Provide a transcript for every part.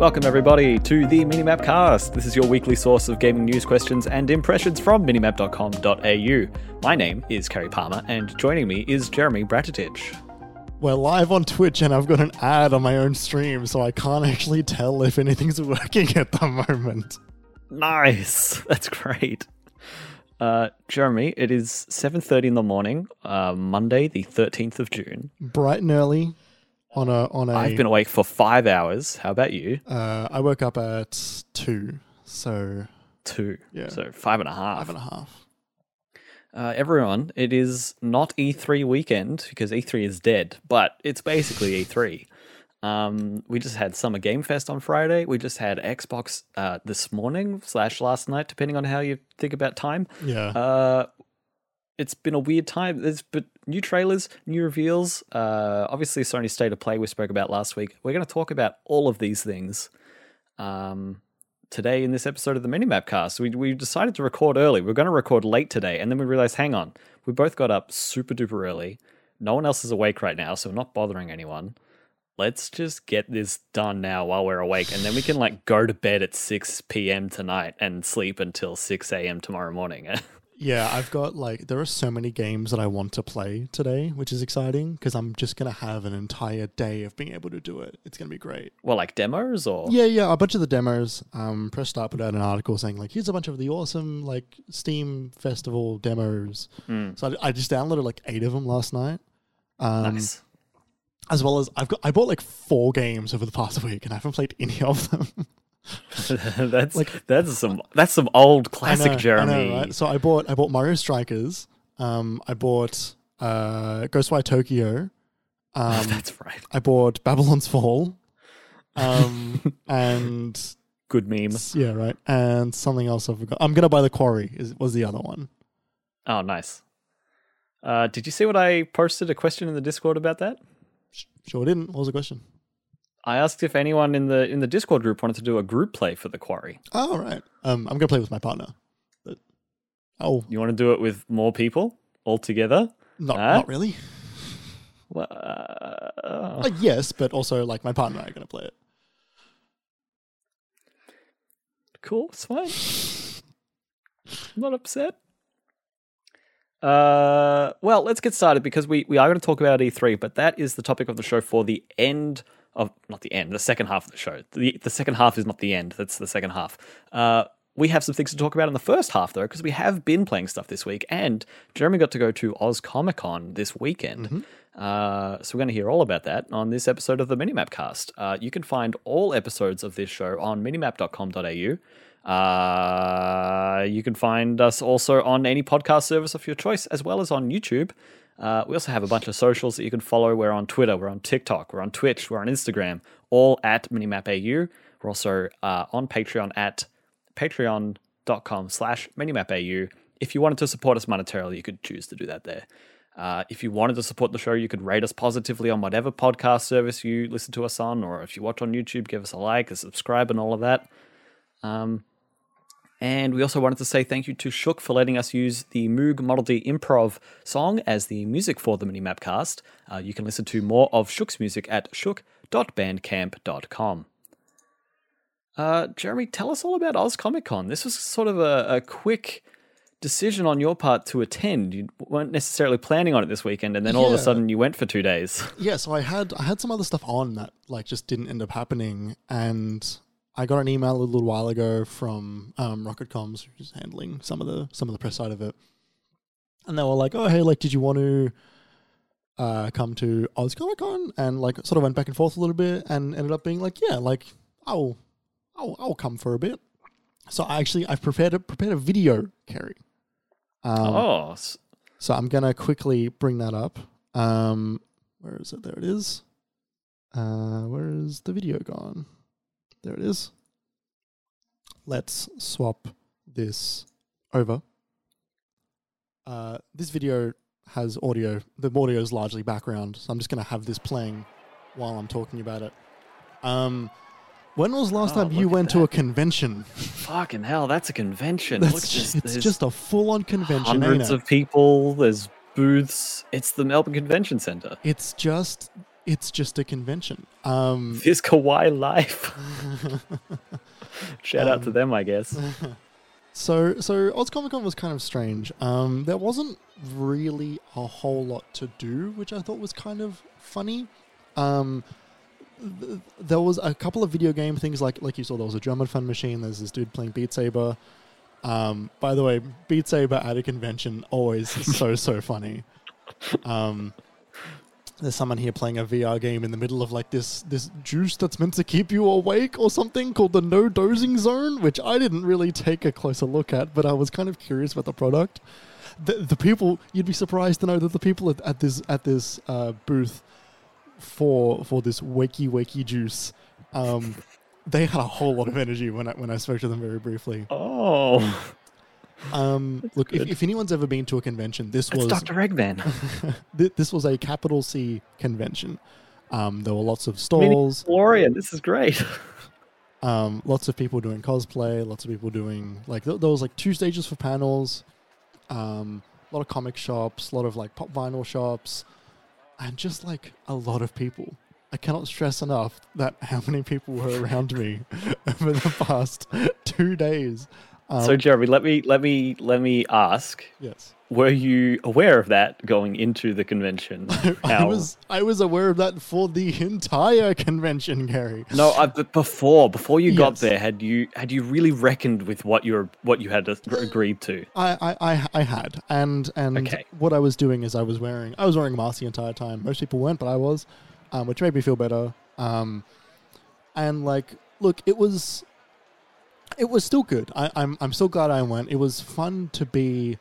Welcome, everybody, to the Minimap Cast. This is your weekly source of gaming news, questions, and impressions from minimap.com.au. My name is Kerry Palmer, and joining me is Jeremy Bratatich. We're live on Twitch, and I've got an ad on my own stream, so I can't actually tell if anything's working at the moment. Nice, that's great. Uh, Jeremy, it is seven thirty in the morning, uh, Monday, the thirteenth of June. Bright and early on a on a. I've been awake for five hours. How about you? Uh, I woke up at two, so Two. Yeah. So five and a half. five and a half. Uh, everyone, it is not E3 weekend because E3 is dead, but it's basically E3. Um, we just had Summer Game Fest on Friday. We just had Xbox uh, this morning slash last night, depending on how you think about time. Yeah, Uh, it's been a weird time. There's but new trailers, new reveals. Uh, obviously, Sony State of Play we spoke about last week. We're going to talk about all of these things um, today in this episode of the Minimap Cast. We we decided to record early. We are going to record late today, and then we realized, hang on, we both got up super duper early. No one else is awake right now, so we're not bothering anyone. Let's just get this done now while we're awake, and then we can like go to bed at six p.m. tonight and sleep until six a.m. tomorrow morning. yeah. I've got like there are so many games that I want to play today, which is exciting because I'm just gonna have an entire day of being able to do it. It's gonna be great. well, like demos or Yeah, yeah, a bunch of the demos. Um, Press Start put out an article saying like, here's a bunch of the awesome like Steam Festival demos. Mm. So I, I just downloaded like eight of them last night. Um, nice. As well as I've got, I bought like four games over the past week, and I haven't played any of them. that's like- that's some that's some old classic know, I know, Jeremy. right? So I bought I bought Mario Strikers. Um, I bought uh, Ghostwire Tokyo. Um, that's right. I bought Babylon's Fall. Um, and Good meme. yeah, right, and something else I forgot. I'm gonna buy the Quarry. Is was the other one? Oh, nice. Uh, did you see what I posted a question in the Discord about that? Sure didn't. What was the question? I asked if anyone in the in the Discord group wanted to do a group play for the Quarry. Oh, right. Um, I'm gonna play with my partner. But oh, You want to do it with more people all together? not Huh? not really. Well, uh, Uh, yes, but also like my partner and I are gonna play it. cool, it's fine. I'm not upset. Uh, well, let's get started because we, we are going to talk about E3, but that is the topic of the show for the end of not the end, the second half of the show. The the second half is not the end. That's the second half. Uh, we have some things to talk about in the first half though, because we have been playing stuff this week, and Jeremy got to go to Oz Comic Con this weekend. Uh, so we're going to hear all about that on this episode of the Minimap Cast. Uh, you can find all episodes of this show on minimap.com.au. Uh, you can find us also on any podcast service of your choice, as well as on YouTube. Uh, we also have a bunch of socials that you can follow. We're on Twitter, we're on TikTok, we're on Twitch, we're on Instagram, all at minimapau. We're also uh, on Patreon at patreon.com slash minimapau. If you wanted to support us monetarily, you could choose to do that there. Uh, if you wanted to support the show, you could rate us positively on whatever podcast service you listen to us on, or if you watch on YouTube, give us a like, a subscribe, and all of that. Um, and we also wanted to say thank you to Shook for letting us use the Moog Model D Improv song as the music for the Minimap cast. Uh, you can listen to more of Shook's music at shook.bandcamp.com. Uh, Jeremy, tell us all about Oz Comic Con. This was sort of a, a quick decision on your part to attend. You weren't necessarily planning on it this weekend, and then all of a sudden you went for two days. Yeah, so I had I had some other stuff on that like just didn't end up happening, and I got an email a little while ago from um, Rocket Comms, who's handling some of the some of the press side of it, and they were like, "Oh, hey, like, did you want to uh, come to Oz Comic Con?" And like, sort of went back and forth a little bit, and ended up being like, "Yeah, like, I'll I'll I'll come for a bit." So I actually I've prepared a prepared a video, Kerry. Um, oh, so I'm gonna quickly bring that up. Um, where is it? There it is. Uh, where is the video gone? There it is. Let's swap this over. Uh, this video has audio. The audio is largely background, so I'm just gonna have this playing while I'm talking about it. Um, when was the last Oh, time you went to a convention? fucking hell, that's a convention. Look, That's just, it's just a full-on convention. hundreds of people. There's booths. It's the Melbourne Convention Centre. it's just it's just a convention. Um, This Kawaii life. Shout out to Um, them, I guess. So, so Oz Comic Con was kind of strange. Um, there wasn't really a whole lot to do, which I thought was kind of funny. Um, th- there was a couple of video game things, like like you saw. There was a drum and fun machine. There's this dude playing Beat Saber. Um, by the way, Beat Saber at a convention always so so funny. Um, there's someone here playing a VR game in the middle of like this this juice that's meant to keep you awake or something called the no dozing zone, which I didn't really take a closer look at, but I was kind of curious about the product. The, the people you'd be surprised to know that the people at, at this at this uh, booth for for this wakey wakey juice, um, they had a whole lot of energy when I when I spoke to them very briefly. Oh, Um, look, if, if anyone's ever been to a convention, this it's was Dr. Eggman. This was a capital C convention. Um, there were lots of stalls, Florian, this is great. um, lots of people doing cosplay, lots of people doing like th- there was like two stages for panels, um, a lot of comic shops, a lot of like pop vinyl shops, and just like a lot of people. I cannot stress enough that how many people were around me over the past two days. Um, so, Jeremy, let me let me let me ask: yes, Were you aware of that going into the convention? I How- was I was aware of that for the entire convention, Gary. No, I, but before before you got there, had you had you really reckoned with what you were what you had agreed to? I, I, I, I had, and and Okay. what I was doing is I was wearing I was wearing a mask the entire time. Most people weren't, but I was, um, which made me feel better. Um, and like, look, it was, it was still good. I, I'm I'm still glad I went. It was fun to be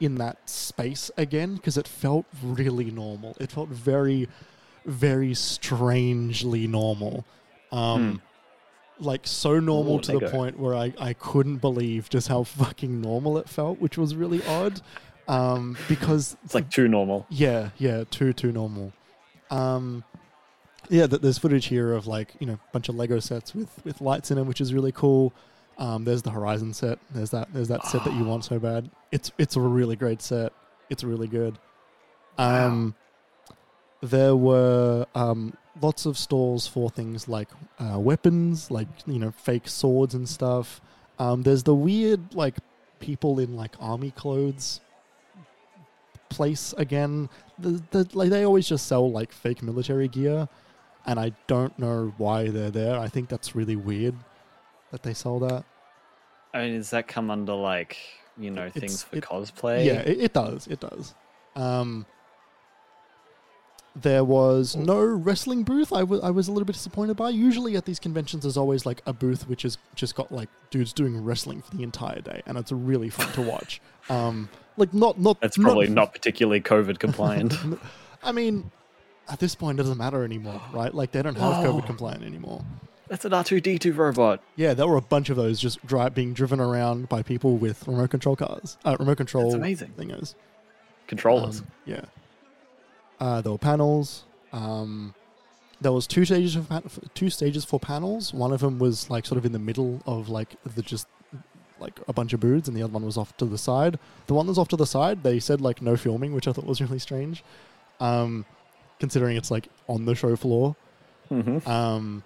in that space again because it felt really normal. It felt very, very strangely normal. Um, like so normal Ooh, to the Lego. point where I, I couldn't believe just how fucking normal it felt, which was really odd. Um, because It's like too normal. yeah, yeah, too too normal. Um, yeah, th- there's footage here of like you know a bunch of Lego sets with with lights in them, which is really cool. Um, there's the Horizon set. There's that. There's that set that you want so bad. It's it's a really great set. It's really good. Um, there were um, lots of stalls for things like uh, weapons, like you know fake swords and stuff. Um, there's the weird like people in like army clothes place again. The, the, like they always just sell like fake military gear, and I don't know why they're there. I think that's really weird that they sold at. I mean, does that come under like you know It's- things for it- cosplay? Yeah, it, it does. It does. Um, there was no wrestling booth. I wa- I was a little bit disappointed by. Usually at these conventions, there's always like a booth which has just got like dudes doing wrestling for the entire day, and it's really fun to watch. Um, like not not That's probably not particularly COVID compliant. I mean, at this point, it doesn't matter anymore, right? Like they don't have COVID compliant anymore. That's an R two D two robot. Yeah, there were a bunch of those just dri- being driven around by people with remote control cars, uh, remote control That's amazing. thingers. Controllers. Um, yeah. Uh, there were panels. Um, there was two stages of pan- two stages for panels. One of them was like sort of in the middle of like the just like a bunch of booths, and the other one was off to the side. The one that's off to the side, they said like no filming, which I thought was really strange, um, considering it's like on the show floor. hmm Um,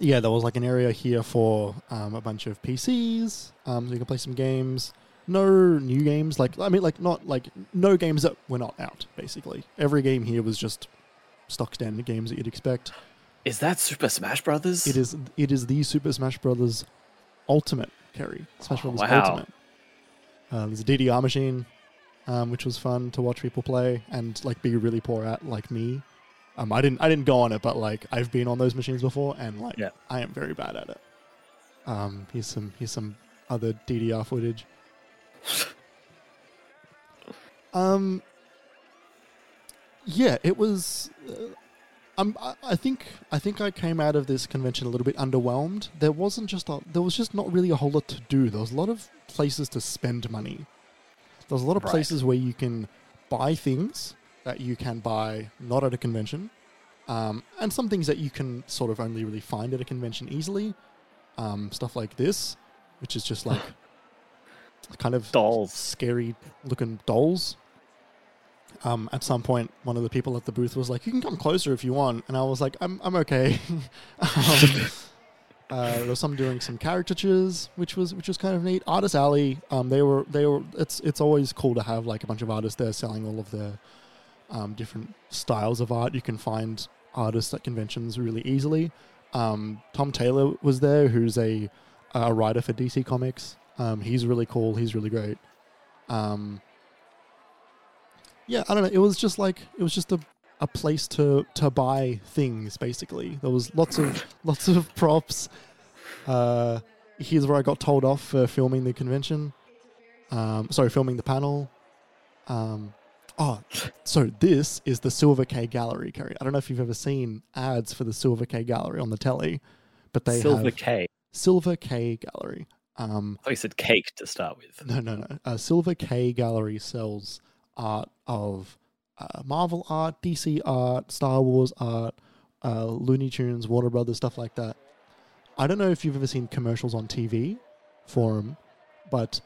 yeah, there was like an area here for um, a bunch of PCs, um, so you can play some games. No new games, like I mean, like not like no games that were not out. Basically, every game here was just stock standard games that you'd expect. Is that Super Smash Brothers? It is it is the Super Smash Brothers Ultimate Kerry Smash Oh, Brothers wow. Ultimate. Uh, there's a DDR machine, um, which was fun to watch people play and like be really poor at, like me. Um, I didn't I didn't go on it, but like I've been on those machines before, and like Yeah. I am very bad at it. Um, here's some here's some other DDR footage. um, yeah, it was. Uh, um, I, I think I think I came out of this convention a little bit underwhelmed. There wasn't just a, there was just not really a whole lot to do. There was a lot of places to spend money. There's a lot of Right. places where you can buy things that you can buy not at a convention, um, and some things that you can sort of only really find at a convention easily. Um, stuff like this, which is just like kind of Dolls. scary looking dolls. um, at some point, one of the people at the booth was like, "You can come closer if you want," and I was like, "I'm I'm okay." um, uh, there was some doing some caricatures, which was which was kind of neat. Artist Alley, um, they were they were. It's it's always cool to have like a bunch of artists there selling all of their um, different styles of art. You can find artists at conventions really easily. Um, Tom Taylor was there, who's a a writer for DC Comics. Um, he's really cool. He's really great. Um, yeah, I don't know. It was just like it was just a, a place to to buy things. Basically, there was lots of lots of props. Uh, here's where I got told off for filming the convention. Um, sorry, filming the panel. Um, oh, so this is the Silver K Gallery, Kerry. I don't know if you've ever seen ads for the Silver K Gallery on the telly, but they Silver have K. Silver K Gallery. Um, I thought you said cake to start with. no, no, no. Uh, Silver K Gallery sells art of uh, Marvel art, DC art, Star Wars art, uh, Looney Tunes, Warner Brothers, stuff like that. I don't know if you've ever seen commercials on TV for them, but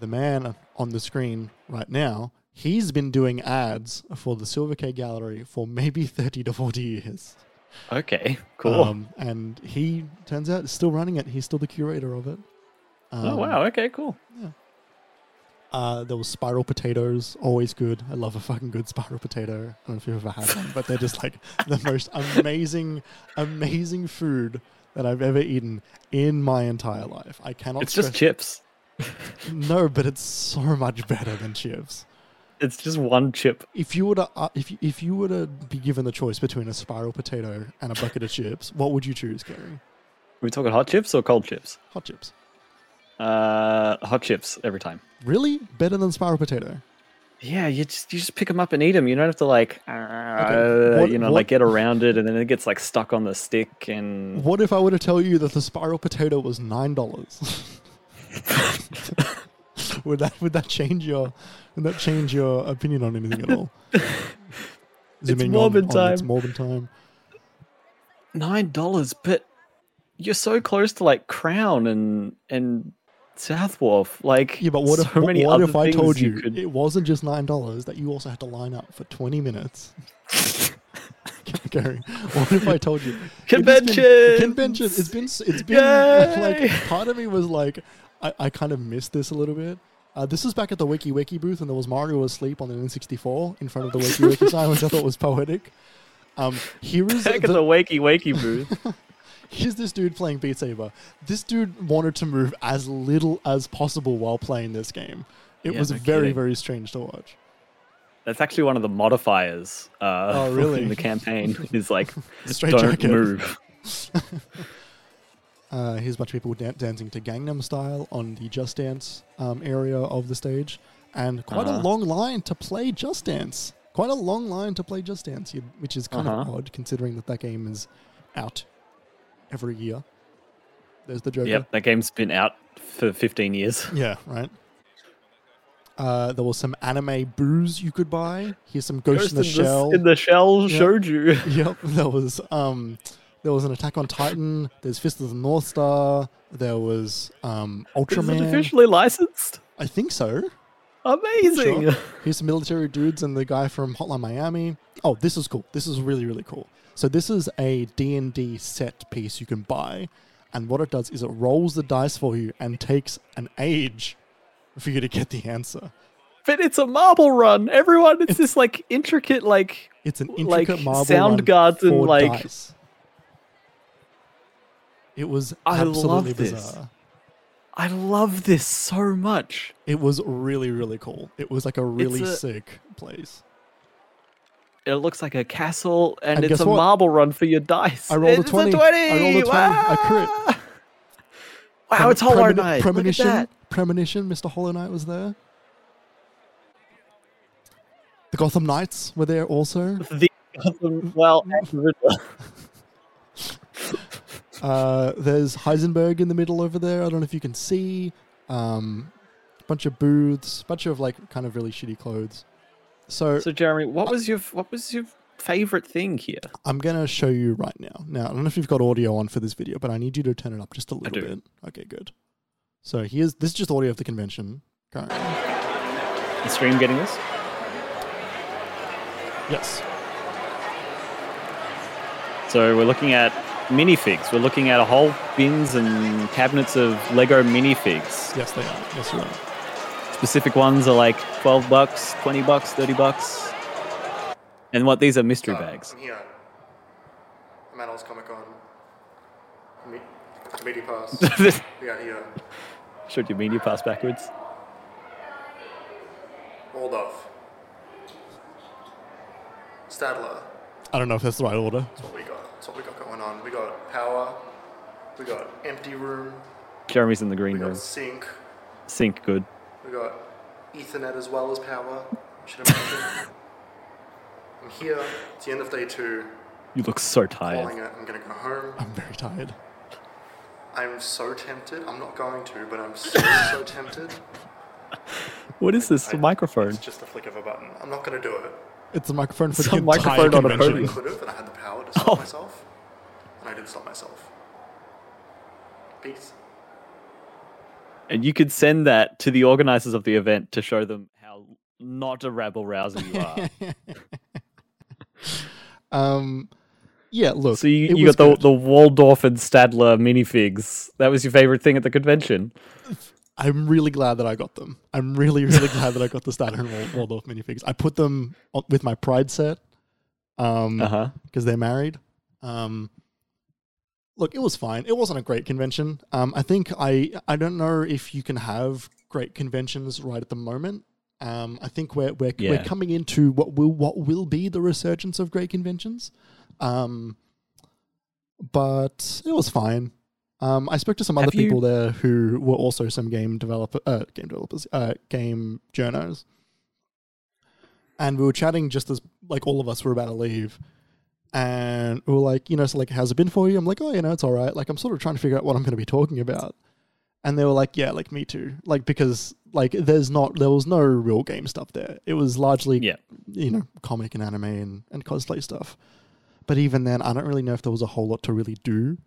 the man on the screen right now, he's been doing ads for the Silver K Gallery for maybe 30 to 40 years. Okay, cool. Um, and he turns out is still running it. He's still the curator of it. oh Um, wow. Okay, cool. Uh, there was spiral potatoes, always good. I love a fucking good spiral potato. I don't know if you've ever had one, but they're just like the most amazing, amazing food that I've ever eaten in my entire life. I cannot. It's just chips. no, but it's so much better than chips. It's just one chip. If you were to, uh, if you, if you were to be given the choice between a spiral potato and a bucket of chips, what would you choose, Gary? Are we talking hot chips or cold chips? Hot chips. Uh, hot chips every time. Really better than spiral potato? Yeah, you just you just pick them up and eat them. You don't have to like, uh, What- you know, what- like get around it, and then it gets like stuck on the stick. And What if I were to tell you that the spiral potato was nine dollars? would that would that change your would that change your opinion on anything at all? Zooming Morbin on, on It's time. Morbin time. nine dollars, but you're so close to like Crown and and South Wharf. Like, Yeah, but what if so what, many what other if I told you, could- it wasn't just nine dollars that you also had to line up for twenty minutes? Gary, what if I told you it been- Conventions! Convention. It's been it's been Yay! like part of me was like I, I kind of missed this a little bit. Uh, this was back at the wakey wakey booth, and there was Mario asleep on the N64 in front of the wakey wakey sign, which I thought was poetic. Um, here is Back the, at the wakey wakey booth. here's this dude playing Beat Saber. This dude wanted to move as little as possible while playing this game. It Yeah, was no very kidding. very strange to watch. That's actually one of the modifiers. Uh, Oh, really? In the campaign is like don't jacket. move. Uh, here's a bunch of people dan- dancing to Gangnam Style on the Just Dance um, area of the stage, and quite a Uh-huh. long line to play Just Dance. Quite a long line to play Just Dance, you- which is kind of Uh-huh. odd considering that that game is out every year. There's the Joker. Yep, that game's been out for 15 years. Yeah, right. Uh, there was some anime booze you could buy. Here's some Ghost, in the Shell. in the shell showed you. yep, there was um, there was an Attack on Titan. There's Fist of the North Star. There was um, Is it Ultraman. officially licensed? I think so. Amazing. Sure. Here's some military dudes and the guy from Hotline Miami. Oh, this is cool. This is really really cool. So this is a D&D set piece you can buy, and what it does is it rolls the dice for you and takes an age for you to get the answer. But it's a marble run. Everyone, it's, this like intricate, like It's an Like marble sound run guards and, like- dice. It was I love absolutely this. bizarre. I love this so much. It was really really cool. It was like a really a- sick place. It looks like a castle, and, And it's a what? marble run for your dice. I rolled a It's 20. 20. I rolled a 20. I crit. Wow. Wow, it's Hollow Premoni- Knight. Premonition, that. Premonition, Mr. Hollow Knight was there. The Gotham Knights were there also. The well, the Riddler. Uh, there's Heisenberg in the middle over there. I don't know if you can see. Um, bunch of booths, bunch of like kind of really shitty clothes. So, So, Jeremy, what was your what was your favorite thing here? I'm gonna show you right now. Now I don't know if you've got audio on for this video, but I need you to turn it up just a little do. bit. Okay, good. So here's this is just audio of the convention. Currently. The stream getting this? Yes. So we're looking at minifigs. We're looking at a whole bins and cabinets of Lego minifigs. Yes, they are. Yes, you're. Specific ones are like 12 bucks, 20 bucks, 30 bucks. And what these are mystery Uh, bags. I'm here. I'm Manos Comic Con. Me- Media Pass. we got here. Showed your media pass backwards. Waldorf. Stadler. I don't know if that's the right order. That's what we got. That's what we got going on. We got power. We got empty room. Jeremy's in the We green got room. sync. Sync good. We got Ethernet as well as power. Should have mentioned. I'm here. It's the end of day two. You look so Calling tired. it. I'm gonna go home. I'm very tired. I'm so tempted. I'm not going to, but I'm so so tempted. What is this? A I- microphone. It's just a flick of a button. I'm not gonna do it. It's a microphone for Some the entire microphone on a convention. podium. Could have, and I had the power to stop Oh. myself, and I didn't stop myself. Peace. And you could send that to the organizers of the event to show them how not a rabble rouser you are. Um, yeah. Look, so you, you got the, good. the Waldorf and Stadler minifigs. That was your favorite thing at the convention. I'm really glad that I got them. I'm really, really glad that I got the Stadler and Wal- Waldorf minifigs. I put them on, with my Pride set um, Uh huh. because they're married. Um, look, it was fine. It wasn't a great convention. Um, I think I I don't know if you can have great conventions right at the moment. Um, I think we're we're, we're coming into what will what will be the resurgence of great conventions. Um, but it was fine. Um, I spoke to some other you- people there who were also some game developer, uh, game developers, uh, game journos, and we were chatting just as like all of us were about to leave, and we were like, you know, so like, how's it been for you? I'm like, oh, you know, it's all right. Like, I'm sort of trying to figure out what I'm going to be talking about, and they were like, yeah, like me too. Like because like there's not there was no real game stuff there. It was largely Yeah. you know comic and anime and, and cosplay stuff. But even then, I don't really know if there was a whole lot to really do.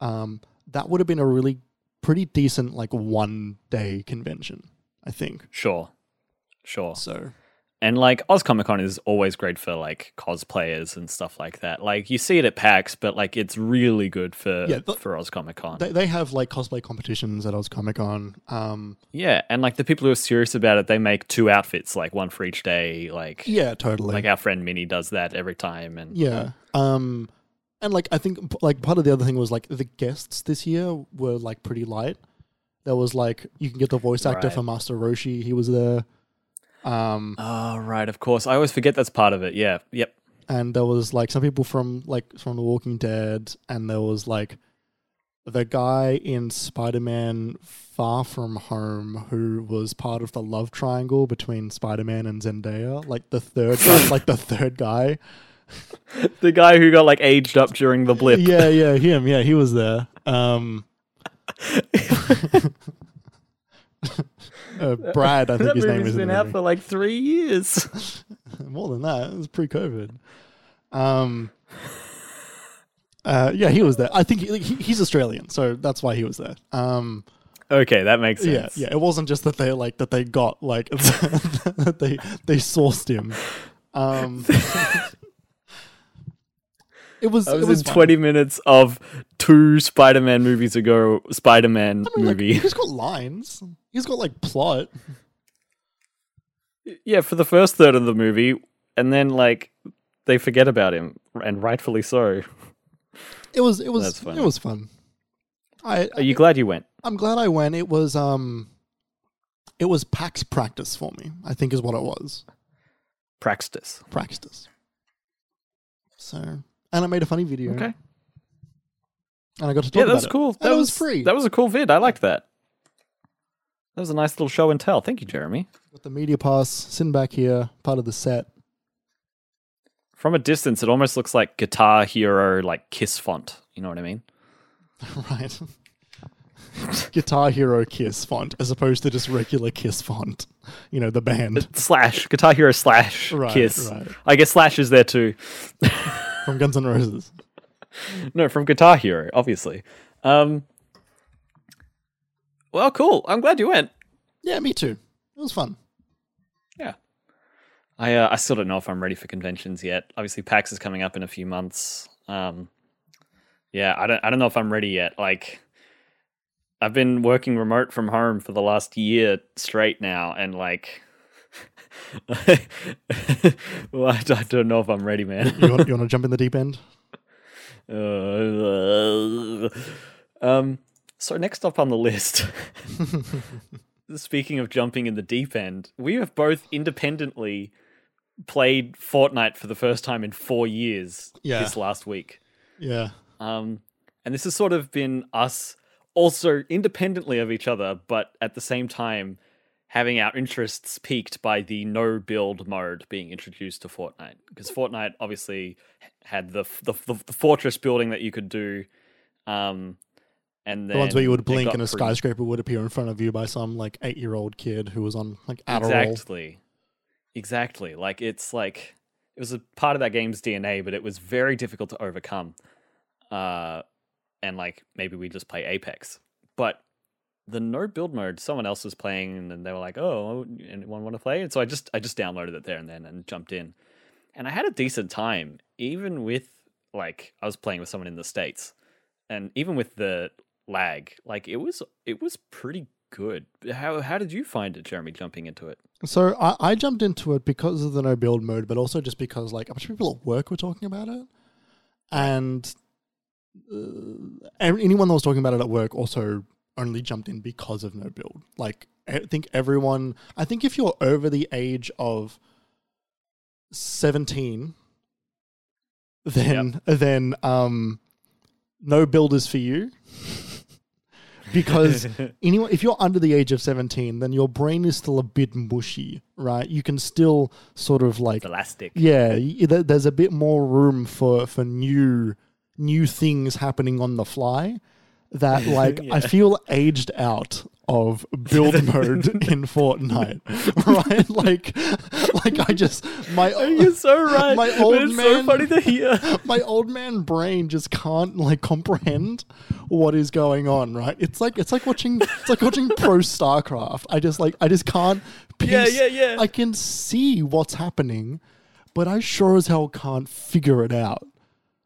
Um, that would have been a really pretty decent like one day convention, I think. Sure. Sure. So And like Oz Comic Con is always great for like cosplayers and stuff like that. Like you see it at PAX, but like it's really good for Yeah, the- for Oz Comic Con. they they have like cosplay competitions at Oz Comic Con. Um, yeah, and like the people who are serious about it, they make two outfits, like one for each day. Like yeah, totally. like our friend Minnie does that every time. And Yeah. Um, and like I think like part of the other thing was like the guests this year were like pretty light. There was like you can get the voice actor Right. for Master Roshi. He was there. Um, oh right, of course. I always forget that's part of it. Yeah. Yep. and there was like some people from like from The Walking Dead, and there was like the guy in Spider-Man Far From Home who was part of the love triangle between Spider-Man and Zendaya, like the third, guy, like the third guy. The guy who got like aged up during the blip. Yeah, yeah, him. Yeah, he was there. Um, uh, Brad, I think that his name movie's is. in been the out movie. for like three years. More than that, it was pre-COVID. Um, uh, yeah, he was there. I think he, he- he's Australian, so that's why he was there. Um, okay, that makes sense. yeah. It wasn't just that they like that they got like that they they sourced him. Um, it was. I it was, was in fun. 20 minutes of two Spider-Man movies ago, Spider-Man I mean, like, movie. he's got lines. He's got like plot. yeah, for the first third of the movie, and then like they forget about him, and rightfully so. It was. It was. It was fun. I. Are you glad you went? I'm glad I went. It was. Um. It was PAX practice for me. I think is what it was. Praxtis. Practice. So, and I made a funny video. Okay. And I got to talk Yeah, was cool. That it was free. That was a cool vid. I liked that. That was a nice little show and tell. Thank you, Jeremy. Got the media pass, sitting back here, part of the set. From a distance, it almost looks like Guitar Hero, like Kiss font. You know what I mean? right. Guitar Hero Kiss font, as opposed to just regular Kiss font. You know, the band Slash Guitar Hero slash Right, Kiss. right. I guess Slash is there too. from Guns N' Roses. No, from Guitar Hero, obviously. Um, well, cool. I'm glad you went. Yeah, me too. It was fun. Yeah. I uh, I still don't know if I'm ready for conventions yet. Obviously, PAX is coming up in a few months. Um, yeah, I don't I don't know if I'm ready yet. Like, I've been working remote from home for the last year straight now, and like, well, I, I don't know if I'm ready, man. You want, you want to jump in the deep end? Uh, um, so next up on the list, speaking of jumping in the deep end, we have both independently played Fortnite for the first time in four years Yeah. this last week. Yeah. Um, and this has sort of been us also independently of each other, but at the same time having our interests piqued by the no build mode being introduced to Fortnite. Because Fortnite obviously had the, the the the fortress building that you could do, um, and The ones where you would blink and a pretty- skyscraper would appear in front of you by some like eight year old kid who was on like Adderall. Exactly. Exactly. Like it's like it was a part of that game's DNA, but it was very difficult to overcome. Uh and like maybe we just play Apex. But the no build mode, someone else was playing and they were like, "Oh, anyone want to play?" And so I just I just downloaded it there and then and jumped in. And I had a decent time even with like I was playing with someone in the states. And even with the lag, like it was it was pretty good. How how did you find it, Jeremy, jumping into it? So I, I jumped into it because of the no build mode, but also just because like a bunch of people at work were talking about it, and uh, anyone that was talking about it at work also only jumped in because of no build. Like I think everyone, I think if you're over the age of seventeen, then then um, no build is for you. Because anyone if you're under the age of 17 then your brain is still a bit mushy right you can still sort of like elastic. yeah there's a bit more room for for new new things happening on the fly that like i feel aged out of build mode in fortnite right like like i just my You're so right. My old it's so man- funny to hear. my old man brain just can't like comprehend what is going on right it's like it's like watching it's like watching pro starcraft i just like i just can't piece, Yeah, yeah, yeah. i can see what's happening but i sure as hell can't figure it out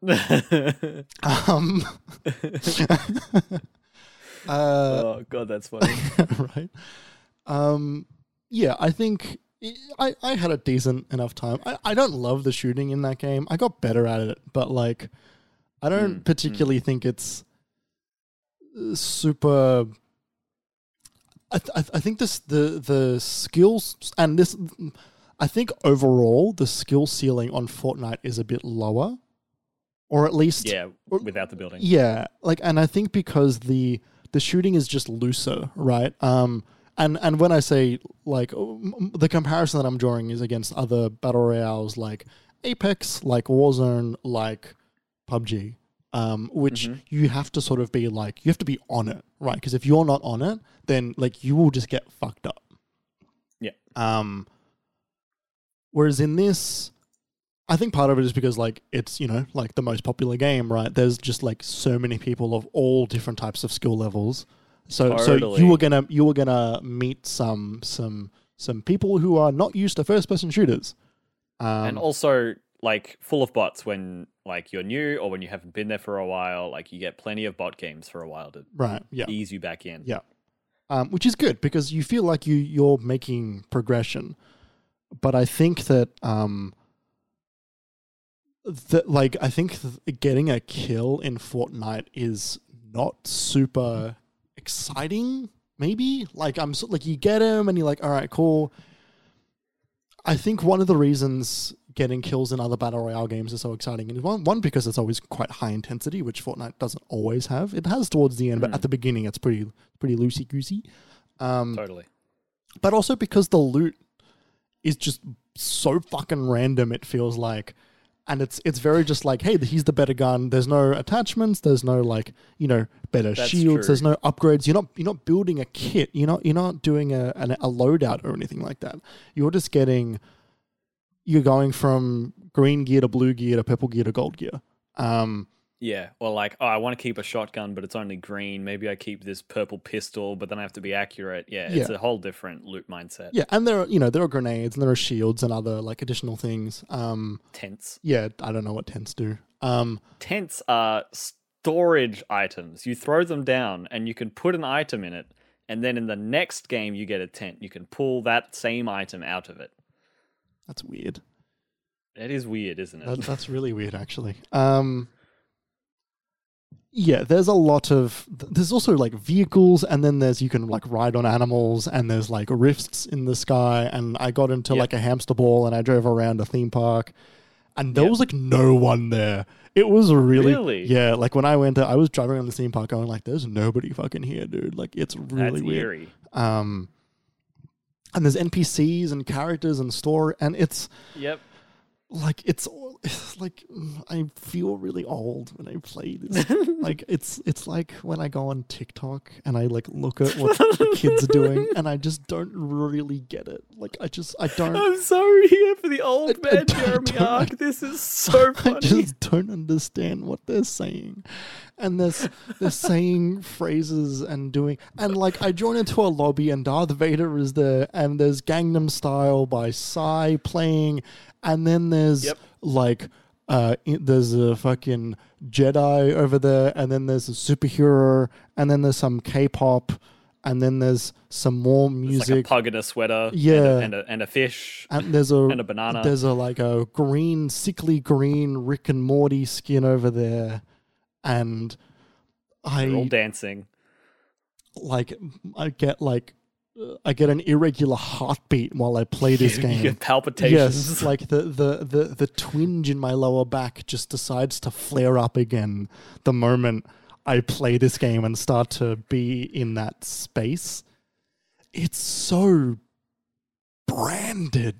um uh oh god, that's funny. right um yeah i think I, I had a decent enough time. I, I don't love the shooting in that game. I got better at it, but like I don't Mm, particularly think it's uh, super. I, I th- I think this the the skills and this I think overall the skill ceiling on Fortnite is a bit lower, or at least yeah, without the building. yeah, like, and I think because the the shooting is just looser, right? Um, and and when I say like um, the comparison that I'm drawing is against other battle royales like Apex, like Warzone, like PUBG, um, which Mhm. you have to sort of be like you have to be on it, right? Because if you're not on it, then like you will just get fucked up. Yeah. Um. Whereas in this, I think part of it is because like it's you know like the most popular game, right? There's just like so many people of all different types of skill levels. So so you were gonna you were gonna meet some some some people who are not used to first person shooters. Um, and also like full of bots when like you're new or when you haven't been there for a while. Like you get plenty of bot games for a while to right, yeah, ease you back in. Yeah. um, which is good because you feel like you you're making progression. But I think that um, that like I think getting a kill in Fortnite is not super exciting. Maybe like I'm so, like you get him and you're like, all right, cool. I think one of the reasons getting kills in other battle royale games is so exciting is one one because it's always quite high intensity, which Fortnite doesn't always have. It has towards the end, but Mm. at the beginning, it's pretty pretty loosey goosey. Um, Totally. but also because the loot is just so fucking random. It feels like, and it's it's very just like, hey, he's the better gun. There's no attachments. There's no like you know better That's shields. There's no upgrades. You're not you're not building a kit. You're not you're not doing a an, a loadout or anything like that. You're just getting. You're going from green gear to blue gear to purple gear to gold gear. Um, Yeah, or like, oh, I want to keep a shotgun, but it's only green. Maybe I keep this purple pistol, but then I have to be accurate. Yeah, it's Yeah. a whole different loot mindset. Yeah, and there are you know there are grenades and there are shields and other like additional things. Um, Tents. yeah, I don't know what tents do. Um, Tents are storage items. You throw them down, and you can put an item in it, and then in the next game you get a tent. You can pull that same item out of it. that's weird. It is weird, isn't it? That, that's really weird, actually. Um, yeah, there's a lot of. There's also like vehicles, and then there's you can like ride on animals, and there's like rifts in the sky. And I got into Yep. like a hamster ball, and I drove around a theme park, and there Yep. was like no one there. It was really, Really? yeah. Like when I went, to, I was driving around the theme park, going like, "There's nobody fucking here, dude." Like it's really That's weird. eerie. Um, and there's NPCs and characters and store and it's Yep. Like it's all it's like mm, I feel really old when I play this. like it's it's like when I go on TikTok and I like look at what the kids are doing and I just don't really get it. Like I just I don't I'm sorry here for the old I- I man don't- Jeremy arc. This is so I just don't understand what they're saying. And they're, saying phrases and doing. And like, I join into a lobby and Darth Vader is there, and there's Gangnam Style by Psy playing. And then there's Yep. like, uh, there's a fucking Jedi over there, and then there's a superhero, and then there's some K pop, and then there's some more It's like a music. pug in a sweater. Yeah. And a, and a, and a fish. and there's a and a banana. There's a like a green, sickly green Rick and Morty skin over there, and They're all dancing. like I get like I get an irregular heartbeat while I play this You game. get palpitations. Yes, like the, the, the, the twinge in my lower back just decides to flare up again the moment I play this game and start to be in that space. It's so branded.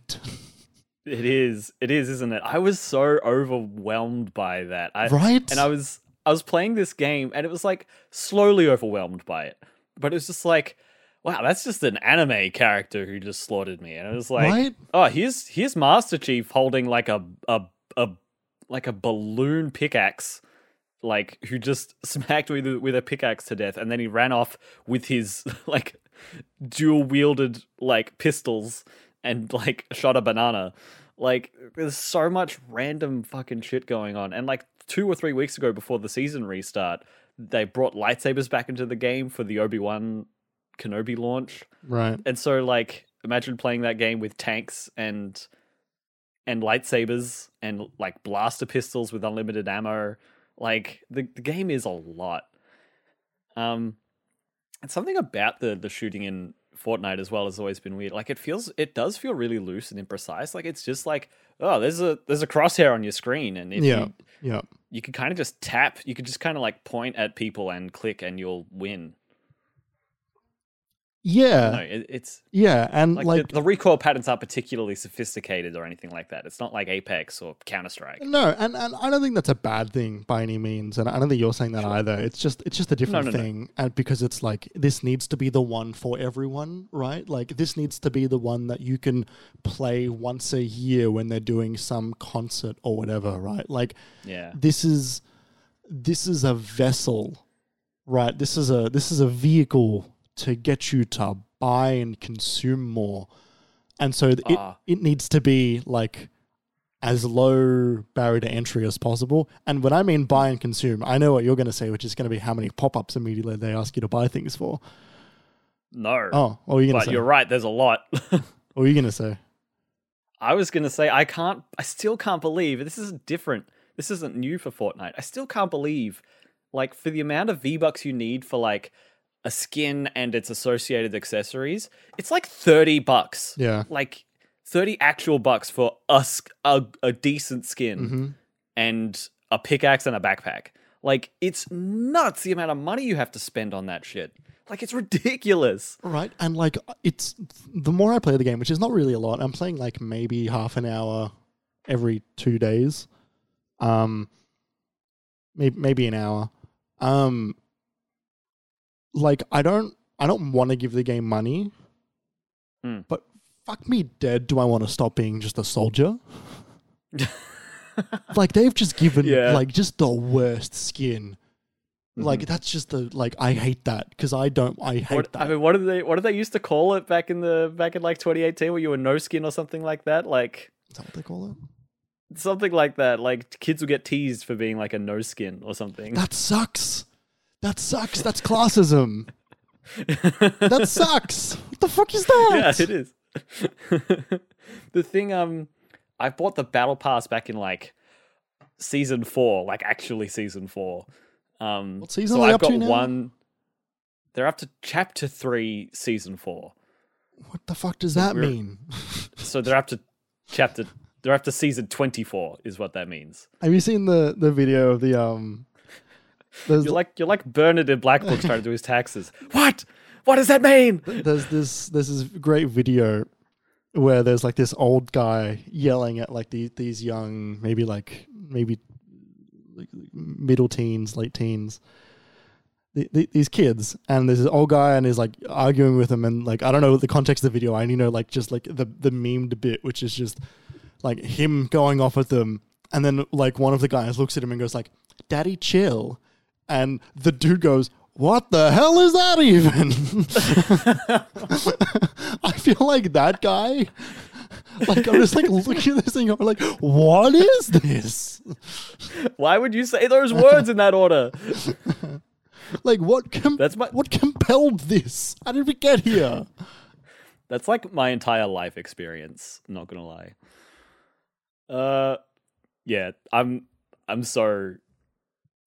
It is. It is, isn't it? I was so overwhelmed by that. I, right? And I was I was playing this game and it was like slowly overwhelmed by it. But it was just like, wow, that's just an anime character who just slaughtered me. And it was like, right? oh, here's here's Master Chief holding like a a a like a balloon pickaxe. Like who just smacked me with a- with a pickaxe to death, and then he ran off with his like dual wielded like pistols and like shot a banana. Like there's so much random fucking shit going on. And like two or three weeks ago before the season restart, they brought lightsabers back into the game for the Obi Wan Kenobi launch. Right. And so like imagine playing that game with tanks and and lightsabers and like blaster pistols with unlimited ammo. Like the, the game is a lot. Um and something about the the shooting in Fortnite as well has always been weird. Like it feels it does feel really loose and imprecise. Like it's just like, oh, there's a there's a crosshair on your screen and if Yeah. you Yeah. you can kind of just tap, you could just kind of like point at people and click and you'll win. Yeah. no, it, it's Yeah. And like, like, the, the recoil patterns aren't particularly sophisticated or anything like that. It's not like Apex or Counter Strike. no, and, and I don't think that's a bad thing by any means, and I don't think you're saying that either. It's just it's just a different no, no. thing, and because it's like this needs to be the one for everyone, right? Like this needs to be the one that you can play once a year when they're doing some concert or whatever, right? Like Yeah, this is this is a vessel, right? This is a this is a vehicle to get you to buy and consume more, and so th- Ah. it it needs to be like as low barrier to entry as possible. And when I mean buy and consume, I know what you're going to say, which is going to be how many pop ups immediately they ask you to buy things for. no. Oh, what were you going to say? You're right. There's a lot. What were you going to say? I was gonna say I can't. I still can't believe this is different. This isn't new for Fortnite. I still can't believe, like, for the amount of V bucks you need for like a skin and its associated accessories, it's like thirty bucks. Yeah. Like thirty actual bucks for a a, a decent skin hmm and a pickaxe and a backpack. Like it's nuts the amount of money you have to spend on that shit. Like it's ridiculous. Right. And like it's the more I play the game, which is not really a lot, I'm playing like maybe half an hour every two days. Um maybe maybe an hour. Um like I don't I don't want to give the game money. Hmm. But fuck me dead, do I want to stop being just a soldier? like they've just given Yeah. like just the worst skin. Like that's just the like I hate that because I don't I hate What, that. I mean, what did they what did they used to call it back in the back in like 2018 where you were no skin or something like that? Like Is that what they call it? something like that. Like kids will get teased for being like a no skin or something. That sucks. That sucks. That's classism. that sucks. What the fuck is that? yeah, it is. the thing, um, I bought the battle pass back in like season four, like actually season four. Um, What season so I've up got to now? one. They're up to chapter three, season four. What the fuck does that mean? So they're up to chapter. They're up to season twenty-four, is what that means. Have you seen the the video of the um? There's You're like you're like Bernard in Black Book trying to do his taxes. What? What does that mean? there's this there's this great video where there's like this old guy yelling at like the, these young maybe like maybe like middle teens late teens the, the, these kids and there's this old guy and he's like arguing with them and like i don't know the context of the video i only know like just like the the memed bit which is just like him going off at them and then like one of the guys looks at him and goes like daddy chill and the dude goes what the hell is that even i feel like that guy like i'm just like looking at this thing i'm like what is this Why would you say those words in that order? like what com- That's my- what compelled this how did we get here That's like my entire life experience. Not gonna lie. Uh, yeah, I'm. I'm so.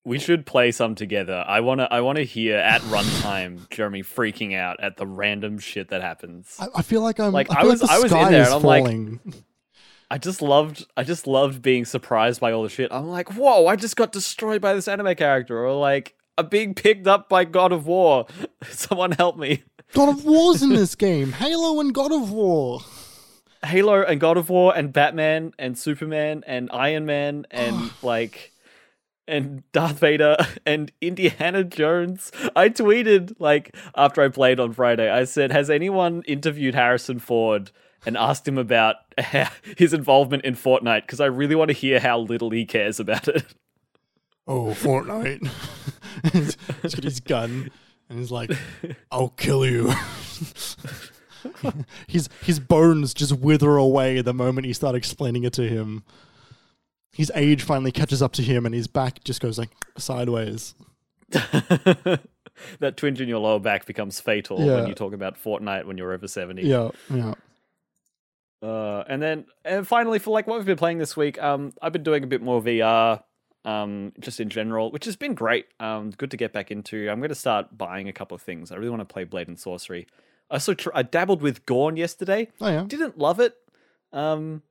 We should play some together. I wanna. I wanna hear at runtime Jeremy freaking out at the random shit that happens. I, I feel like i'm Like, I, I was- like I was in there and I'm like- I just loved. I just loved being surprised by all the shit. I'm like, whoa! I just got destroyed by this anime character, or like, I'm being picked up by God of War. Someone help me. god of war's in this game halo and god of war Halo and God of War and Batman and Superman and Iron Man and like and Darth Vader and Indiana Jones. I tweeted like after I played on Friday, I said, "Has anyone interviewed Harrison Ford and asked him about his involvement in Fortnite? Because I really want to hear how little he cares about it." oh fortnite he's got his gun and he's like i'll kill you his his bones just wither away the moment you start explaining it to him his age finally catches up to him and his back just goes like sideways that twinge in your lower back becomes fatal Yeah. when you talk about Fortnite when you're over seventy. yeah yeah Uh, and then and finally for like what we've been playing this week, um, I've been doing a bit more VR, um, just in general, which has been great. Um, good to get back into. I'm going to start buying a couple of things. I really want to play Blade and Sorcery. I also tr- I dabbled with Gorn yesterday. oh yeah Didn't love it. Um,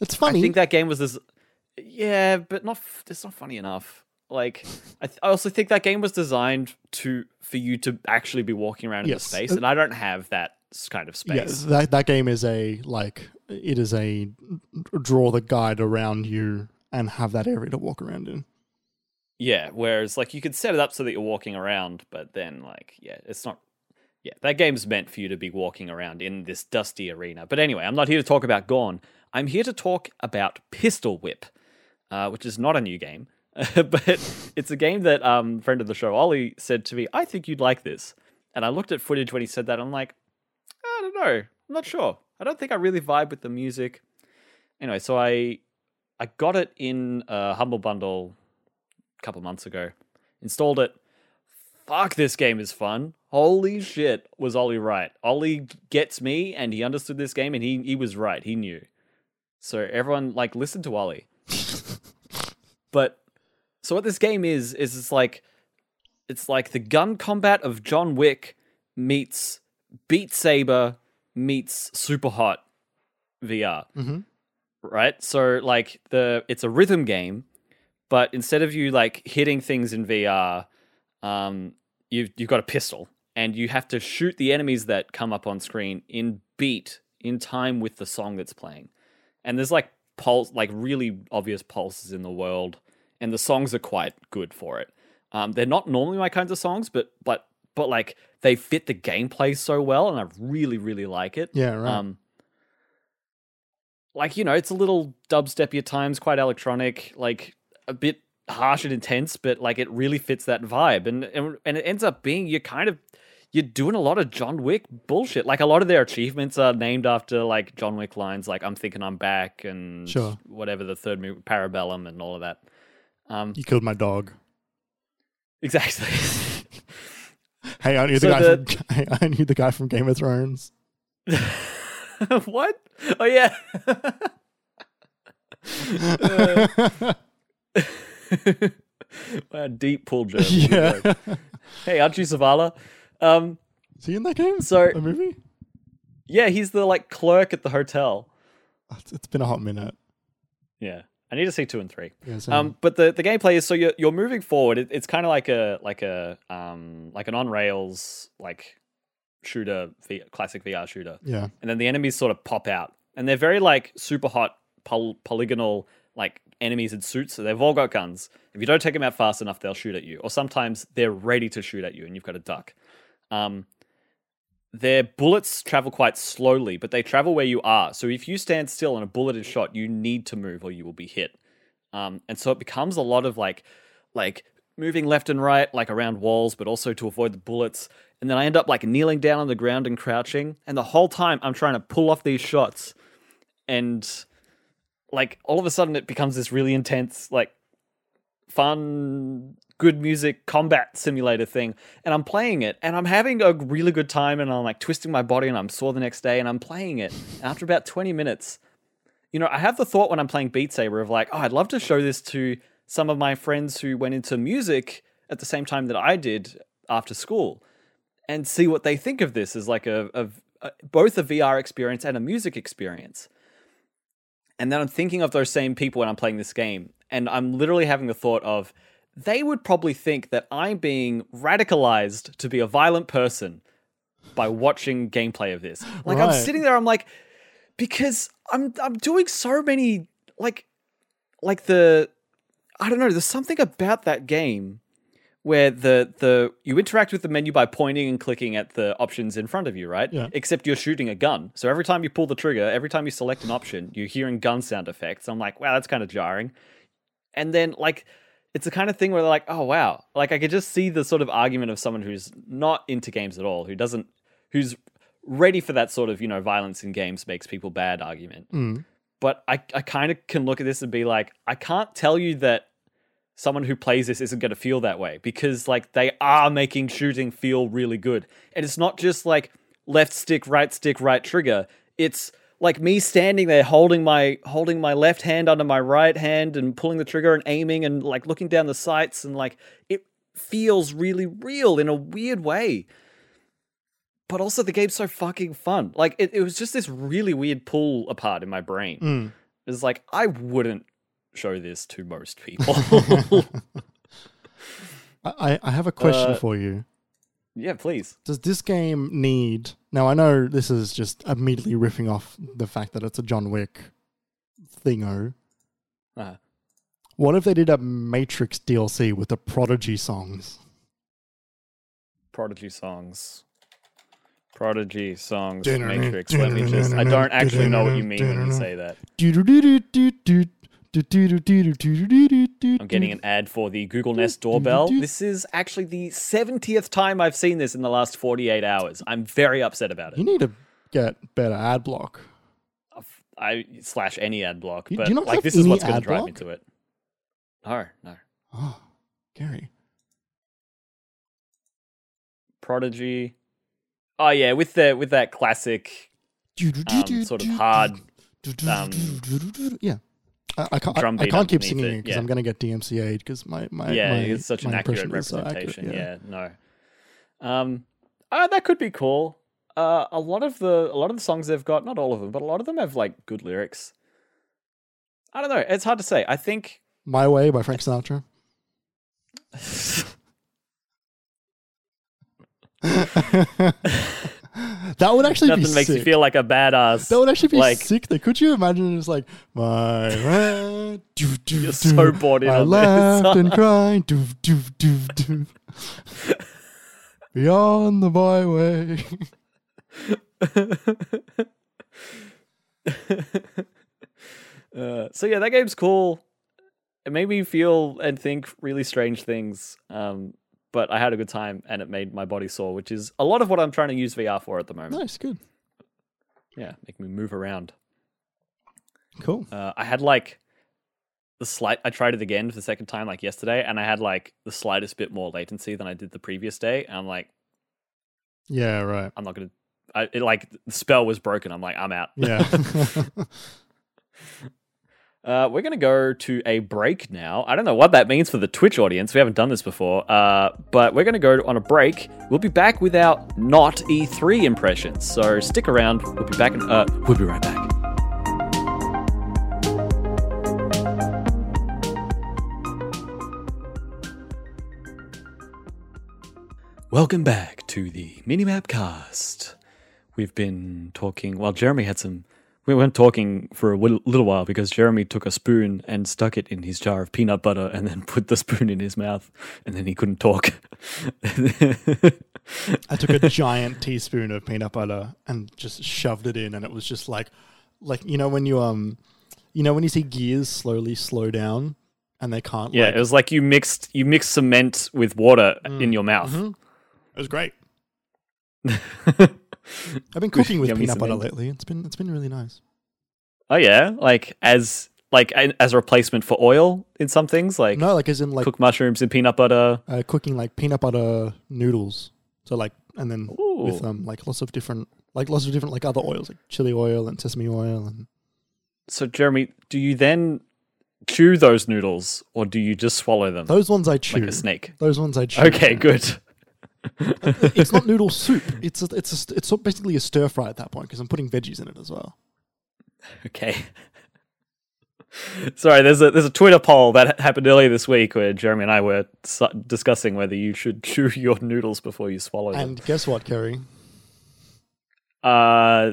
it's funny I think that game was this. Yeah, but not. f- It's not funny enough. Like, I, th- I also think that game was designed to for you to actually be walking around in Yes. the space, and I don't have that kind of space. that that game is a like it is a draw the guide around you and have that area to walk around in. Yeah, whereas like you could set it up so that you're walking around, but then like yeah, it's not. Yeah, that game's meant for you to be walking around in this dusty arena. But anyway, I'm not here to talk about Gorn. I'm here to talk about Pistol Whip, uh, which is not a new game, but it's a game that um friend of the show Ollie said to me, "I think you'd like this." And I looked at footage when he said that. I'm like, I don't know, I'm not sure. I don't think I really vibe with the music. Anyway, so I I got it in a Humble Bundle a couple months ago. Installed it. Fuck, this game is fun. Holy shit, was Ollie right? Ollie gets me, and he understood this game, and he he was right. He knew. So everyone like listen to Ollie. but so what this game is is it's like it's like the gun combat of John Wick meets Beat Saber meets Super Hot VR Mm-hmm. right? So like the it's a rhythm game, but instead of you like hitting things in VR, um, you've you've got a pistol and you have to shoot the enemies that come up on screen in beat in time with the song that's playing. And there's like pulse, like really obvious pulses in the world, and the songs are quite good for it. Um, they're not normally my kinds of songs, but but but like they fit the gameplay so well, and I really really like it. Yeah, right. Um, like you know, it's a little dubsteppy at times, quite electronic, like a bit harsh and intense, but like it really fits that vibe, and and, and it ends up being you're kind of you're doing a lot of John Wick bullshit. Like a lot of their achievements are named after like John Wick lines, like "I'm thinking I'm back" and Sure. whatever the third movie, Parabellum, and all of that. Um, You killed my dog. exactly. Hey, I knew the guy. the- From, hey, I knew the guy from Game of Thrones. what? Oh yeah. wow, deep pull joke. yeah. Hey, Archie Zavala. Um, Is he in that game? So- a movie? yeah, he's the like clerk at the hotel. It's- it's been a hot minute. Yeah, I need to see two and three. Yeah, Um, but the, the gameplay is so you're you're moving forward. It, it's kind of like a like a um like an on rails like shooter, v, classic VR shooter. yeah. and then the enemies sort of pop out, and they're very like super hot poly- polygonal like enemies in suits. So they've all got guns. If you don't take them out fast enough, they'll shoot at you, or sometimes they're ready to shoot at you, and you've got to duck. Um, their bullets travel quite slowly, but they travel where you are. So if you stand still and a bullet is shot, you need to move or you will be hit. Um, and so it becomes a lot of like, like moving left and right, like around walls, but also to avoid the bullets. And then I end up like kneeling down on the ground and crouching. And the whole time I'm trying to pull off these shots. And like all of a sudden it becomes this really intense, like fun, good music combat simulator thing. And I'm playing it and I'm having a really good time. And I'm like twisting my body and I'm sore the next day and I'm playing it. And after about 20 minutes, you know, I have the thought when I'm playing Beat Saber of like, oh, I'd love to show this to some of my friends who went into music at the same time that I did after school and see what they think of this as like a, a, a both a VR experience and a music experience. And then I'm thinking of those same people when I'm playing this game, and I'm literally having the thought of they would probably think that I'm being radicalized to be a violent person by watching gameplay of this. Like I'm sitting there, I'm like, because I'm I'm doing so many like like the I don't know, there's something about that game where the the you interact with the menu by pointing and clicking at the options in front of you, right? Yeah. Except you're shooting a gun. So every time you pull the trigger, every time you select an option, you're hearing gun sound effects. I'm like, wow, that's kind of jarring. And then like it's the kind of thing where they're like, oh wow. Like I could just see the sort of argument of someone who's not into games at all, who doesn't who's ready for that sort of, you know, violence in games makes people bad argument Mm. but I, I kind of can look at this and be like, I can't tell you that someone who plays this isn't going to feel that way because like they are making shooting feel really good. And it's not just like left stick, right stick, right trigger. It's like me standing there holding my holding my left hand under my right hand and pulling the trigger and aiming and like looking down the sights and like it feels really real in a weird way. But also the game's so fucking fun. Like it, it was just this really weird pull apart in my brain. Mm. It's like I wouldn't show this to most people. I, I have a question Uh, for you. Yeah, please. Does this game need? Now I know this is just immediately riffing off the fact that it's a John Wick thingo. Uh, What if they did a Matrix DLC with the Prodigy songs? Prodigy songs. Prodigy songs. Matrix. Let me just. I don't actually know what you mean when you say that. I'm getting an ad for the Google Nest doorbell. This is actually the 70th time I've seen this in the last 48 hours. I'm very upset about it. You need to get better ad block. I slash any ad block, but like this is what's going to drive me to it. No, no. Oh, Gary. Prodigy. Oh yeah, with the with that classic um, sort of hard um, yeah. I, I can't. I, I can't keep singing it, because yeah. I'm going to get DMCA'd because my my yeah, my, it's such an accurate is so accurate, representation. yeah. no. Um, uh, that could be cool. Uh, a lot of the a lot of the songs they've got, not all of them, but a lot of them have like good lyrics. I don't know. It's hard to say. I think My Way by Frank Sinatra. that would actually nothing makes sick. you feel like a badass. that would actually be like- sick. Though. Could you imagine it's like my way, doo, doo, You're doo. so bored I laughed and cried. Doo, doo, doo, doo. Beyond the byway. Uh, so yeah, that game's cool. It made me feel and think really strange things. Um, but I had a good time and it made my body sore, which is a lot of what I'm trying to use VR for at the moment. Nice, good, Yeah, make me move around. cool. Uh, I had like the slight. I tried it again for the second time, like yesterday, and I had like the slightest bit more latency than I did the previous day. And I'm like, Yeah, right. I'm not gonna. I it, like the spell was broken. I'm like, I'm out. Yeah. Uh, we're going to go to a break now. I don't know what that means for the Twitch audience. We haven't done this before. Uh, but we're going to go on a break. We'll be back with our not E3 impressions. So stick around. We'll be back. In, uh, we'll be right back. Welcome back to the Minimap Cast. We've been talking. Well, Jeremy had some. We weren't talking for a little while because Jeremy took a spoon and stuck it in his jar of peanut butter and then put the spoon in his mouth and then he couldn't talk. I took a giant teaspoon of peanut butter and just shoved it in, and it was just like, like you know when you um, you know when you see gears slowly slow down, and they can't. yeah, like, it was like you mixed you mixed cement with water in your mouth. Mhm. it was great. I've been cooking with peanut butter lately. It's been it's been really nice. Oh yeah, like as like as a replacement for oil in some things, like No, like as in like cook mushrooms in peanut butter. uh, cooking like peanut butter noodles. So like and then with Ooh. um like lots of different like lots of different like other oils like chili oil and sesame oil and So Jeremy, do you then chew those noodles or do you just swallow them those ones I chew. like a snake? Those ones I chew. Okay, good. it's not noodle soup. It's a, it's a, it's basically a stir fry at that point because I'm putting veggies in it as well. Okay. Sorry, there's a there's a Twitter poll that happened earlier this week where Jeremy and I were discussing whether you should chew your noodles before you swallow them. And guess what, Kerry? Uh,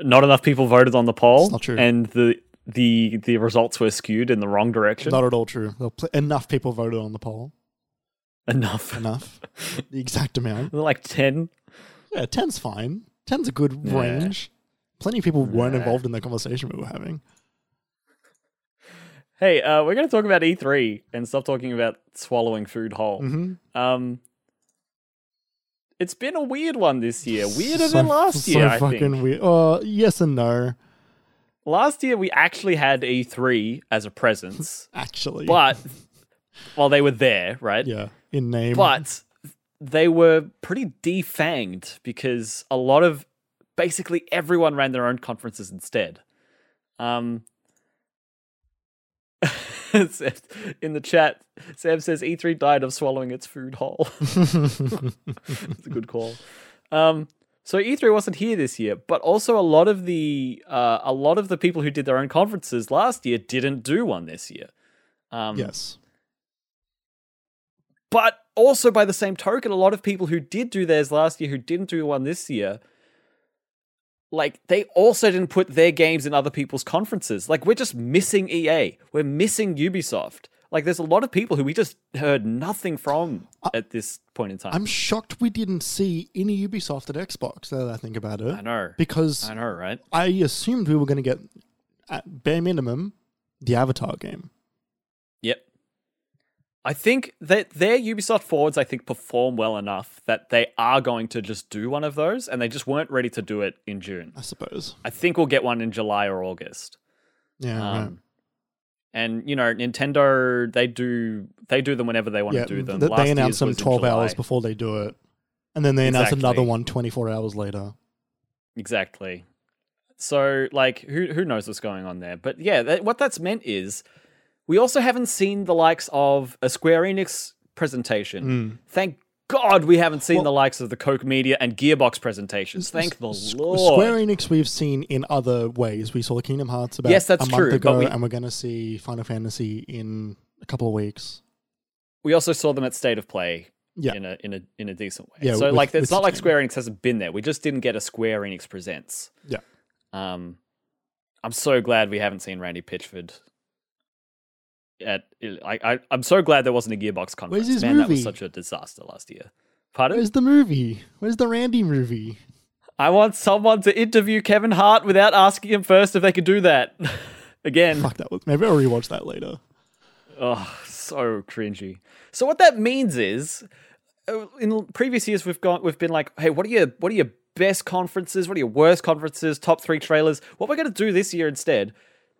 not enough people voted on the poll, It's not true. and the the the results were skewed in the wrong direction. Not at all true. Pl- enough people voted on the poll. Enough. Enough. the exact amount. like ten. Yeah, ten's fine. Ten's a good Yeah. range. Plenty of people weren't Yeah. involved in the conversation we were having. Hey, uh, we're going to talk about E3 and stop talking about swallowing food whole. hmm Um, it's been a weird one this year, weirder so, than last so year. I fucking think weird. Oh, yes and no. last year we actually had E3 as a presence, Actually, but well, they were there, right? yeah, in name, But they were pretty defanged because a lot of basically everyone ran their own conferences instead. Um, in the chat, Sam says E3 died of swallowing its food whole. It's a good call. Um, so E3 wasn't here this year, but also a lot of the uh, a lot of the people who did their own conferences last year didn't do one this year. Um, yes, but also by the same token, a lot of people who did do theirs last year who didn't do one this year, like they also didn't put their games in other people's conferences. Like we're just missing EA. We're missing Ubisoft. Like there's a lot of people who we just heard nothing from at this point in time. I'm shocked we didn't see any Ubisoft at Xbox. Now that I think about it, I know. because I know, right? I assumed we were going to get, at bare minimum, the Avatar game. I think that their Ubisoft forwards, I think, perform well enough that they are going to just do one of those, and they just weren't ready to do it in June. I suppose. I think we'll get one in July or August. Yeah, right. Um, and you know, Nintendo they do they do them whenever they want yeah. to do them. th- they announce them 12 hours before they do it, and then they announce another Exactly. one 24 hours later. Exactly. So, like, who who knows what's going on there? But yeah, that, what that's meant is we also haven't seen the likes of a Square Enix presentation. Thank God we haven't seen. Well- the likes of the Koch Media and Gearbox presentations. Thank the S- Lord. Square Enix we've seen in other ways. We saw the Kingdom Hearts about Yes, that's a month true, ago, we- and we're going to see Final Fantasy in a couple of weeks. we also saw them at State of Play Yeah. in a in a in a decent way. Yeah, so with- like it's not like Square Enix hasn't been there. We just didn't get a Square Enix presents. Yeah. Um I'm so glad we haven't seen Randy Pitchford at I, I I'm so glad there wasn't a Gearbox conference. his Man, that was such a disaster last year. Pardon? Where's the movie? Where's the Randy movie? I want someone to interview Kevin Hart without asking him first if they could do that. again. Fuck that was. Maybe I'll rewatch that later. Oh, so cringy. So what that means is, uh, in previous years we've gone, we've been like, hey, what are your what are your best conferences? What are your worst conferences? Top three trailers. What we're going to do this year instead?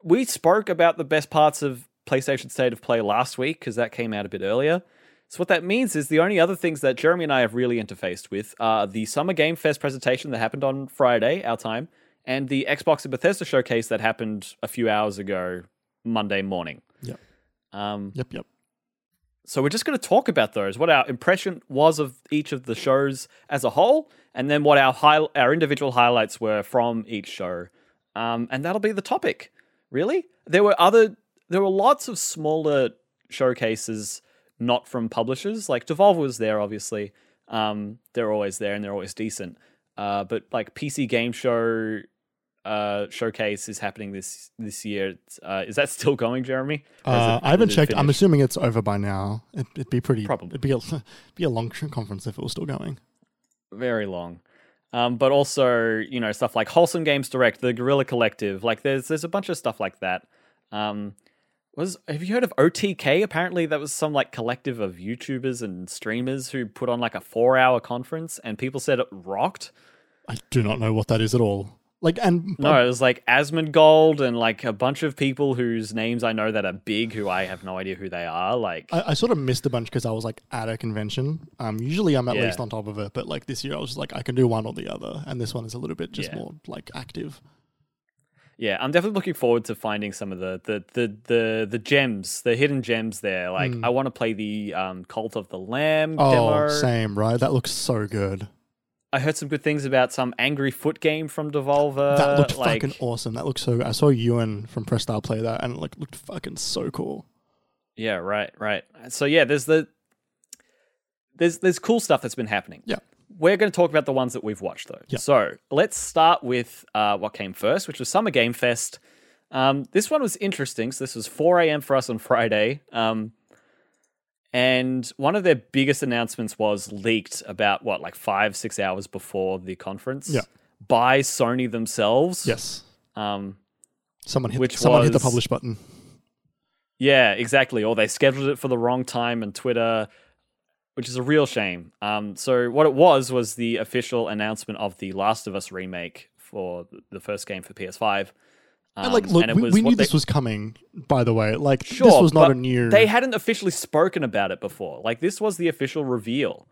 We spoke about the best parts of PlayStation State of Play last week because that came out a bit earlier. So what that means is the only other things that Jeremy and I have really interfaced with are the Summer Game Fest presentation that happened on Friday, our time, and the Xbox and Bethesda showcase that happened a few hours ago, Monday morning. Yep. Um, Yep, yep. so we're just going to talk about those, what our impression was of each of the shows as a whole, and then what our high, our individual highlights were from each show, um, and that'll be the topic. Really, there were other, there were lots of smaller showcases not from publishers. Like Devolver was there, obviously. Um, they're always there and they're always decent. Uh, but like PC Game Show uh, showcase is happening this this year. Uh, is that still going, Jeremy? Uh, it- I haven't checked. I'm assuming it's over by now. It, it'd be pretty. Probably. It'd be a, be a long conference if it was still going. very long. Um, but also, you know, stuff like Wholesome Games Direct, the Guerrilla Collective. Like, there's there's a bunch of stuff like that. Um, was have you heard of OTK? Apparently, that was some like collective of YouTubers and streamers who put on like a four hour conference, and people said it rocked. I do not know what that is at all. Like, and No, it was like Asmongold and like a bunch of people whose names I know that are big, who I have no idea who they are. Like, I, I sort of missed a bunch because I was like at a convention. Um, usually I'm at Yeah. least on top of it, but like this year I was just like I can do one or the other, and this one is a little bit just Yeah. more like active. Yeah, I'm definitely looking forward to finding some of the the the the, the gems, the hidden gems there. Like I want to play the um, Cult of the Lamb Oh, demo. same, right? That looks so good. I heard some good things about some Angry Foot game from Devolver. that looked like, fucking awesome. That looked so. Good. I saw Ewan from Press Style play that, and it like looked fucking so cool. Yeah, right, right. So yeah, there's the there's there's cool stuff that's been happening. Yeah. We're going to talk about the ones that we've watched though. Yeah. So let's start with uh, what came first, which was Summer Game Fest. Um, this one was interesting. So this was 4 a.m. for us on Friday. Um, and one of their biggest announcements was leaked about what, like five, six hours before the conference Yeah. by Sony themselves. Yes, Um, someone hit. Which someone hit the publish button. Yeah, exactly. Or they scheduled it for the wrong time and Twitter, which is a real shame. Um, so what it was was the official announcement of the Last of Us remake for the first game for PS5. Um, and like, look, it we, was we knew they- this was coming. By the way, like Sure, this was not a new. They hadn't officially spoken about it before. Like this was the official reveal.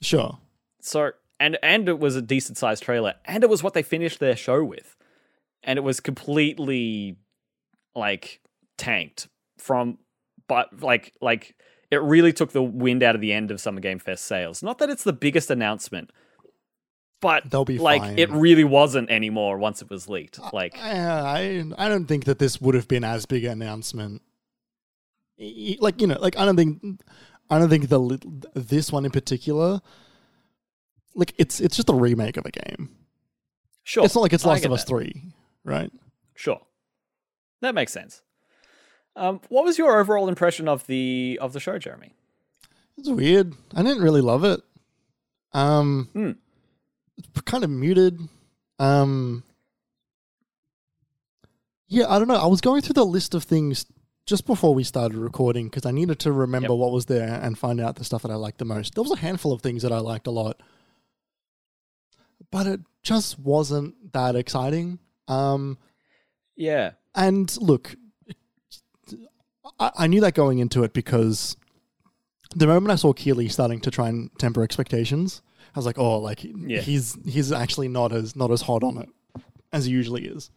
sure. So and and it was a decent sized trailer, and it was what they finished their show with, and it was completely like tanked from, but like like it really took the wind out of the end of Summer Game Fest sales. Not that it's the biggest announcement, but They'll be like fine. it really wasn't anymore once it was leaked. Uh, like I, I I don't think that this would have been as big an announcement. Like you know, like I don't think I don't think the this one in particular. Like it's it's just a remake of a game. sure, It's not like it's Last of Us that. three, right? Sure, that makes sense. Um, what was your overall impression of the of the show, Jeremy? It's weird. I didn't really love it. Um, it's kind of muted. Um, yeah, I don't know. I was going through the list of things just before we started recording because I needed to remember Yep. what was there and find out the stuff that I liked the most. There was a handful of things that I liked a lot, but it just wasn't that exciting. Um, Yeah, and look, I, I knew that going into it because the moment I saw Keighley starting to try and temper expectations, I was like, oh, like Yeah. he's he's actually not as not as hot on it as he usually is.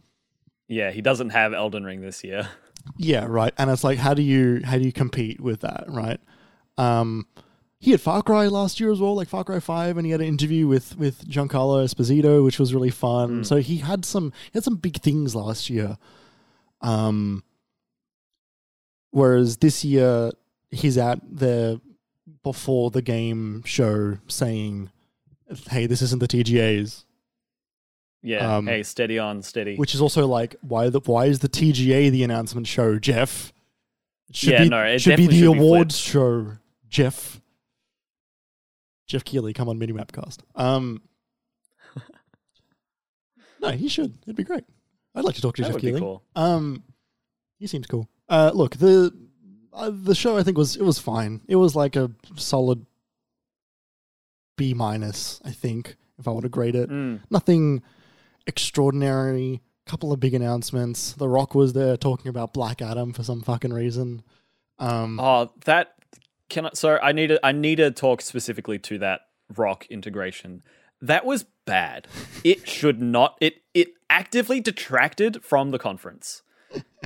yeah, he doesn't have Elden Ring this year. Yeah, right. And it's like, how do you how do you compete with that, right? Um, he had Far Cry last year as well, like Far Cry Five, and he had an interview with with Giancarlo Esposito, which was really fun. So he had some he had some big things last year. Um, whereas this year he's out there before the game show saying, "Hey, this isn't the TGA's," Yeah. Um, hey, steady on, steady. which is also like, why the why is the TGA the announcement show, Geoff? It should Yeah, be, no, it should be the should be awards show, Geoff. Geoff Keighley, come on, Minimapcast. Um, no, he should. It'd be great. I'd like to talk to That Geoff would be Keighley. cool. Um, he seems cool. Uh, look the uh, the show I think was it was fine. It was like a solid B minus. I think if I were to grade it, Mm. nothing extraordinary. Couple of big announcements. The Rock was there talking about Black Adam for some fucking reason. Um, Oh, that can I, so I need to I need to talk specifically to that rock integration. That was bad. It should not. It it actively detracted from the conference.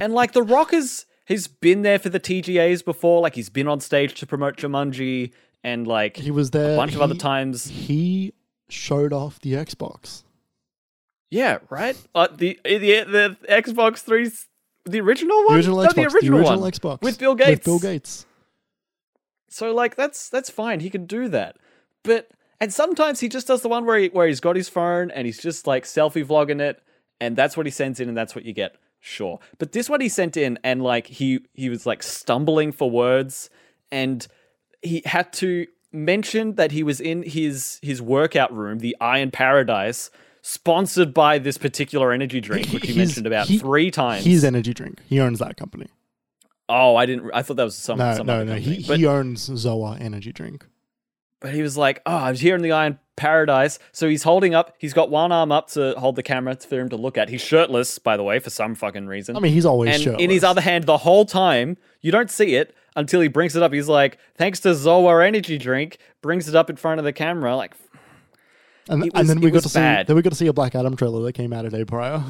And like the Rock is he's been there for the TGAs before. Like he's been on stage to promote Jumanji and like he was there a bunch of other times. He showed off the Xbox. Yeah, right. Uh, the the the Xbox three, the original The one, original No, Xbox. the original, original one. Xbox with Bill Gates. With Bill Gates. So like that's that's fine. He can do that. But and sometimes he just does the one where he where he's got his phone and he's just like selfie vlogging it and that's what he sends in and that's what you get. Sure. But this one he sent in and like he he was like stumbling for words and he had to mention that he was in his his workout room, the Iron Paradise, sponsored by this particular energy drink, which he mentioned about he- three times. His energy drink. He owns that company. oh, I didn't. I thought that was some. No, some no, other no. company. He, But- he owns Zoa energy drink. But he was like, "Oh, I was here in the Iron Paradise." So he's holding up. He's got one arm up to hold the camera for him to look at. He's shirtless, by the way, for some fucking reason. I mean, he's always and shirtless. in his other hand, the whole time, you don't see it until he brings it up. He's like, "Thanks to Zoa energy drink," brings it up in front of the camera. Like, and, it and then we got was to see bad. then we got to see a Black Adam trailer that came out a day prior.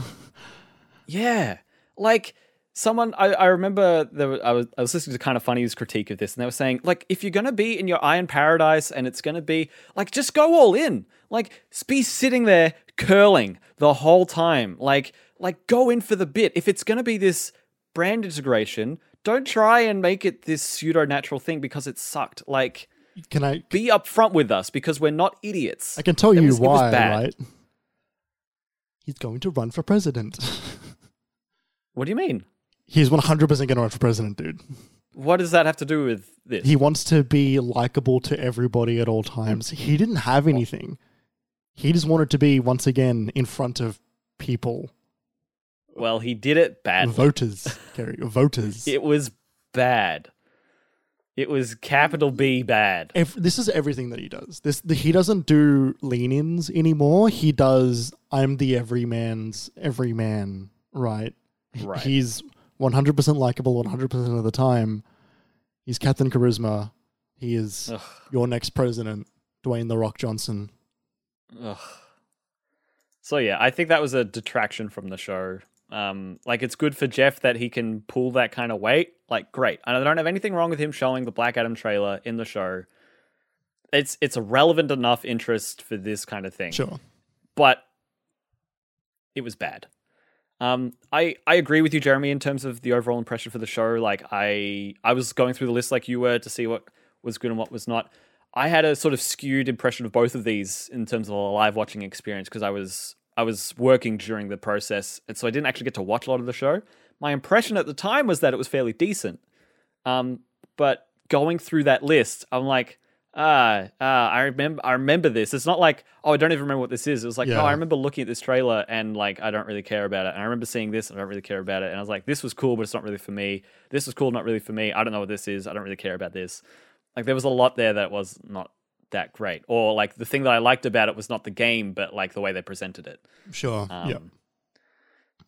yeah, like someone I, I remember there was, I was I was listening to kind of funny's critique of this, and they were saying like if you're gonna be in your Iron Paradise and it's gonna be like just go all in, like be sitting there curling the whole time, like like go in for the bit. If it's gonna be this brand integration, don't try and make it this pseudo natural thing because it sucked. Like Can I? be upfront with us because we're not idiots. I can tell It you was- why. Right? He's going to run for president. What do you mean? He's one hundred percent going to run for president, dude. What does that have to do with this? He wants to be likable to everybody at all times. He didn't have anything. He just wanted to be once again in front of people, well, he did it badly. voters, Gary, voters. It was bad. It was capital B bad. This is everything that he does. This the, he doesn't do lean-ins anymore. He does. I'm the everyman's everyman. Right. Right. He's 100 percent likable 100 percent of the time. He's Captain Charisma. He is Ugh, your next president, Dwayne the Rock Johnson. ugh. So yeah, I think that was a detraction from the show. Um, like it's good for Geoff that he can pull that kind of weight. Like great. And I don't have anything wrong with him showing the Black Adam trailer in the show. It's it's a relevant enough interest for this kind of thing. Sure. but it was bad. Um, I I agree with you, Jeremy, in terms of the overall impression for the show. Like I I was going through the list like you were to see what was good and what was not. I had a sort of skewed impression of both of these in terms of a live watching experience because I was I was working during the process, and so I didn't actually get to watch a lot of the show. My impression at the time was that it was fairly decent. Um, but going through that list, I'm like, ah, ah, I remember, I remember this. It's not like, oh, I don't even remember what this is. It was like, Yeah. no, I remember looking at this trailer and like, I don't really care about it. And I remember seeing this and I don't really care about it. And I was like, this was cool, but it's not really for me. This was cool, not really for me. I don't know what this is. I don't really care about this. Like, there was a lot there that was not that great. Or like, the thing that I liked about it was not the game, but like the way they presented it. Sure. Um, yeah.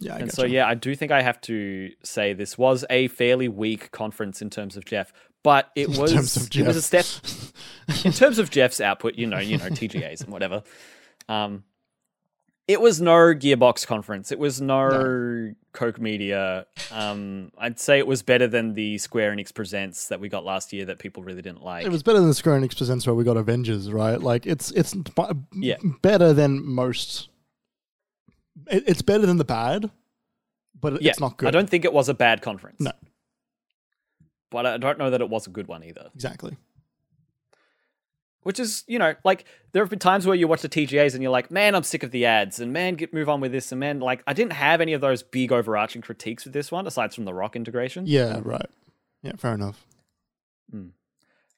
Yeah. I and so, yeah, I do think I have to say this was a fairly weak conference in terms of Geoff, but it In was terms of it was a step in terms of Geoff's output. You know, you know TGAs and whatever. Um, it was no Gearbox conference. It was no, Koch Media. Um, I'd say it was better than the Square Enix presents that we got last year that people really didn't like. It was better than the Square Enix presents where we got Avengers, right? Like it's it's Yeah. better than most. It, it's better than the bad, but yeah, it's not good. I don't think it was a bad conference. No. But I don't know that it was a good one either. exactly. Which is, you know, like there have been times where you watch the TGAs and you're like, man, I'm sick of the ads, and man, get move on with this, and man, like I didn't have any of those big overarching critiques with this one, aside from the rock integration. Yeah. Right. Yeah. Fair enough.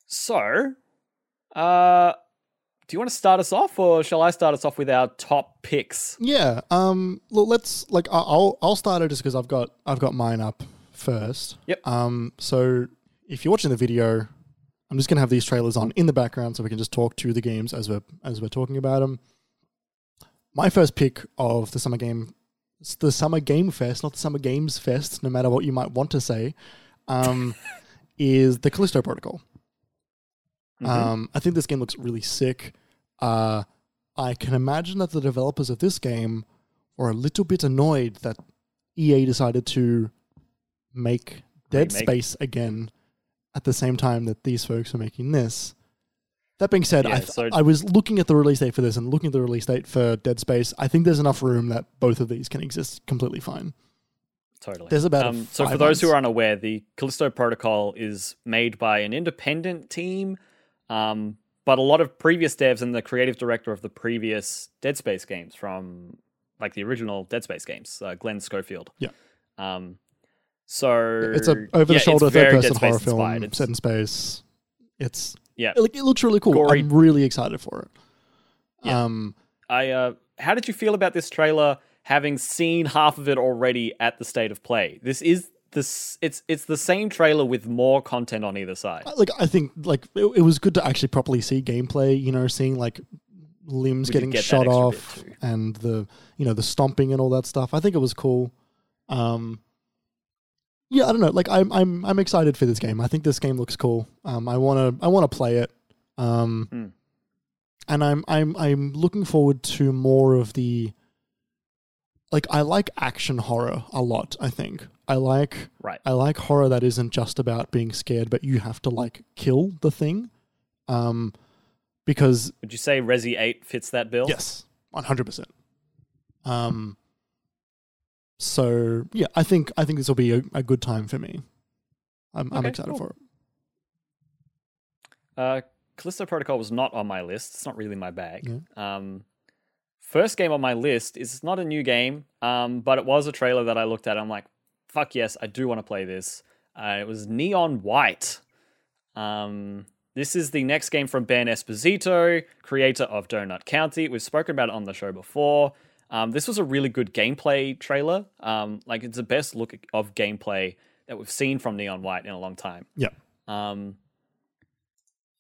So, uh, do you want to start us off, or shall I start us off with our top picks? Yeah. Um. Well, let's like I'll I'll start it just because I've got I've got mine up first. Yep. Um. So if you're watching the video, I'm just gonna have these trailers on in the background so we can just talk to the games as we're as we're talking about them. My first pick of the summer game, the summer game fest, not the summer games fest, no matter what you might want to say, um, is the Callisto Protocol. Mhm. Um, I think this game looks really sick. Uh, I can imagine that the developers of this game were a little bit annoyed that EA decided to make Dead Remake. Space again at the same time that these folks are making this. That being said, Yeah, I, th- so- I was looking at the release date for this and looking at the release date for Dead Space. I think there's enough room that both of these can exist completely fine. Totally. There's about um, so for five those who months. are unaware, the Callisto Protocol is made by an independent team, um, but a lot of previous devs and the creative director of the previous Dead Space games from like the original Dead Space games, uh, Glen Schofield. Yeah. Um, so It's a over the shoulder third person horror inspired. film set in space. It's Yeah. like it looks really cool. Gory- I'm really excited for it. Yeah. Um, I uh, how did you feel about this trailer? Having seen half of it already at the state of play, this is this it's it's the same trailer with more content on either side. like I think like it, it was good to actually properly see gameplay. You know, seeing like limbs We getting get shot off and the you know the stomping and all that stuff. I think it was cool. Um, yeah, I don't know. Like I'm I'm I'm excited for this game. I think this game looks cool. Um, I wanna I wanna play it. Um, Hmm. and I'm I'm I'm looking forward to more of the. Like I like action horror a lot. I think I like Right. I like horror that isn't just about being scared, but you have to like kill the thing. Um, because Would you say Resi 8 fits that bill? yes, one hundred percent. Um. So yeah, I think I think this will be a, a good time for me. I'm I'm excited cool. for it. Uh, Callisto Protocol was not on my list. It's not really my bag. Yeah. Um, first game on my list is not a new game, um, but it was a trailer that I looked at. I'm like, fuck yes, I do want to play this. Uh, it was Neon White. Um, this is the next game from Ben Esposito, creator of Donut County. We've spoken about it on the show before. Um, this was a really good gameplay trailer. Um, like it's the best look of gameplay that we've seen from Neon White in a long time. Yeah. Um,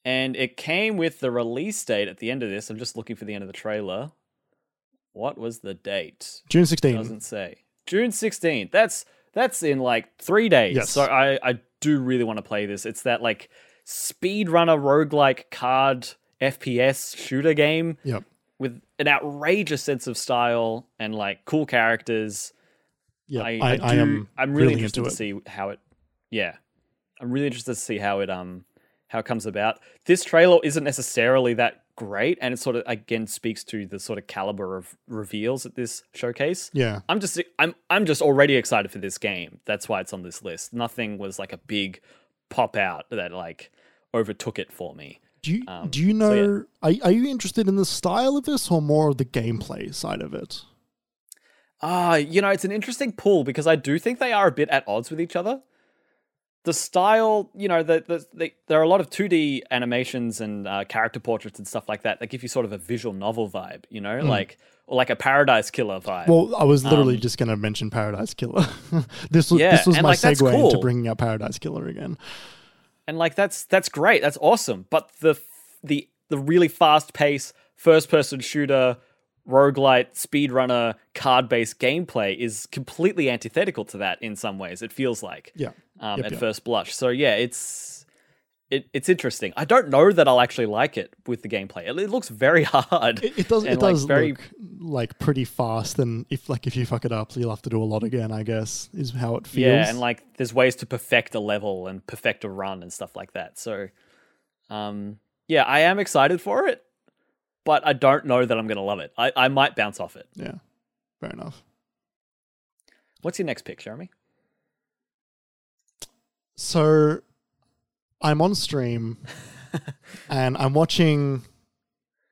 and it came with the release date at the end of this. I'm just looking for the end of the trailer. What was the date? June 16th. Doesn't say. June 16th. That's that's in like three days. Yes. So I I do really want to play this. It's that like speedrunner roguelike card FPS shooter game Yep. With an outrageous sense of style and like cool characters. Yeah. I, I, I, I am. I'm really, really interested into to it. see how it. Yeah, I'm really interested to see how it um how it comes about. This trailer isn't necessarily that great, and it sort of again speaks to the sort of caliber of reveals at this showcase. Yeah. I'm just I'm I'm just already excited for this game. That's why it's on this list. Nothing was like a big pop out that like overtook it for me. Do you Um, do you so yeah. know? are, are you interested in the style of this or more of the gameplay side of it? Ah, you know, it's an interesting pull because I do think they are a bit at odds with each other. The style, you know, the, the, the there are a lot of 2D animations and uh, character portraits and stuff like that that give you sort of a visual novel vibe, you know, like or like a Paradise Killer vibe. Well, I was literally Um, just going to mention Paradise Killer. this was Yeah, this was my like, segue into bringing up Paradise Killer again. And like that's that's great, that's awesome. But the the the really fast pace first person shooter roguelite speedrunner card based gameplay is completely antithetical to that in some ways. It feels like. Yeah. um, Yep, at yep. first blush. So yeah, it's it, it's interesting. I don't know that I'll actually like it with the gameplay. It, it looks very hard. It, it does. It like, does very look like pretty fast, and if like if you fuck it up, you'll have to do a lot again. I guess is how it feels. yeah, and like there's ways to perfect a level and perfect a run and stuff like that. So, um, yeah, I am excited for it, but I don't know that I'm gonna love it. I, I might bounce off it. yeah, fair enough. What's your next pick, Jeremy? So, I'm on stream, and I'm watching.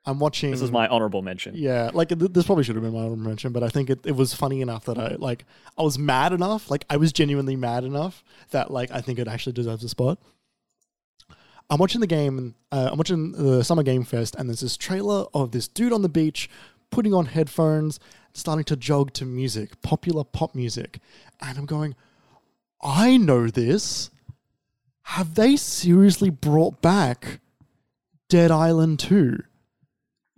I'm watching. This is my honorable mention. Yeah, like th- this probably should have been my honorable mention, but I think it, it was funny enough that I like I was mad enough, like I was genuinely mad enough that like I think it actually deserves a spot. I'm watching the game. Uh, I'm watching the Summer Game Fest, and there's this trailer of this dude on the beach putting on headphones, starting to jog to music, popular pop music, and I'm going, I know this. Have they seriously brought back Dead Island 2?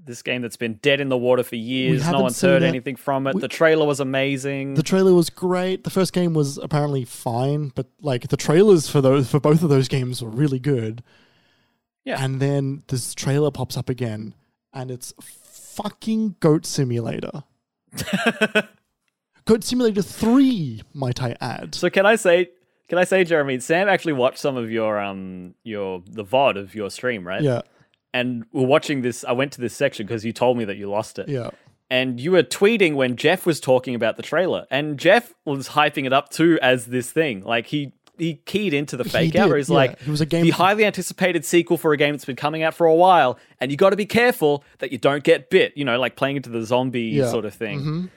This game that's been dead in the water for years. No one's heard it. anything from it. We- the trailer was amazing. The trailer was great. The first game was apparently fine, but like the trailers for those for both of those games were really good. Yeah. And then this trailer pops up again, and it's fucking Goat Simulator. Goat Simulator Three, might I add? So can I say can I say, Jeremy, Sam actually watched some of your um your the VOD of your stream, right? Yeah, And we're watching this I went to this section because you told me that you lost it. yeah. And you were tweeting when Geoff was talking about the trailer. And Geoff was hyping it up too as this thing. Like he he keyed into the fake out where he's yeah. like It was a game- the highly anticipated sequel for a game that's been coming out for a while, and you gotta be careful that you don't get bit, you know, like playing into the zombie Yeah. sort of thing. Mhm.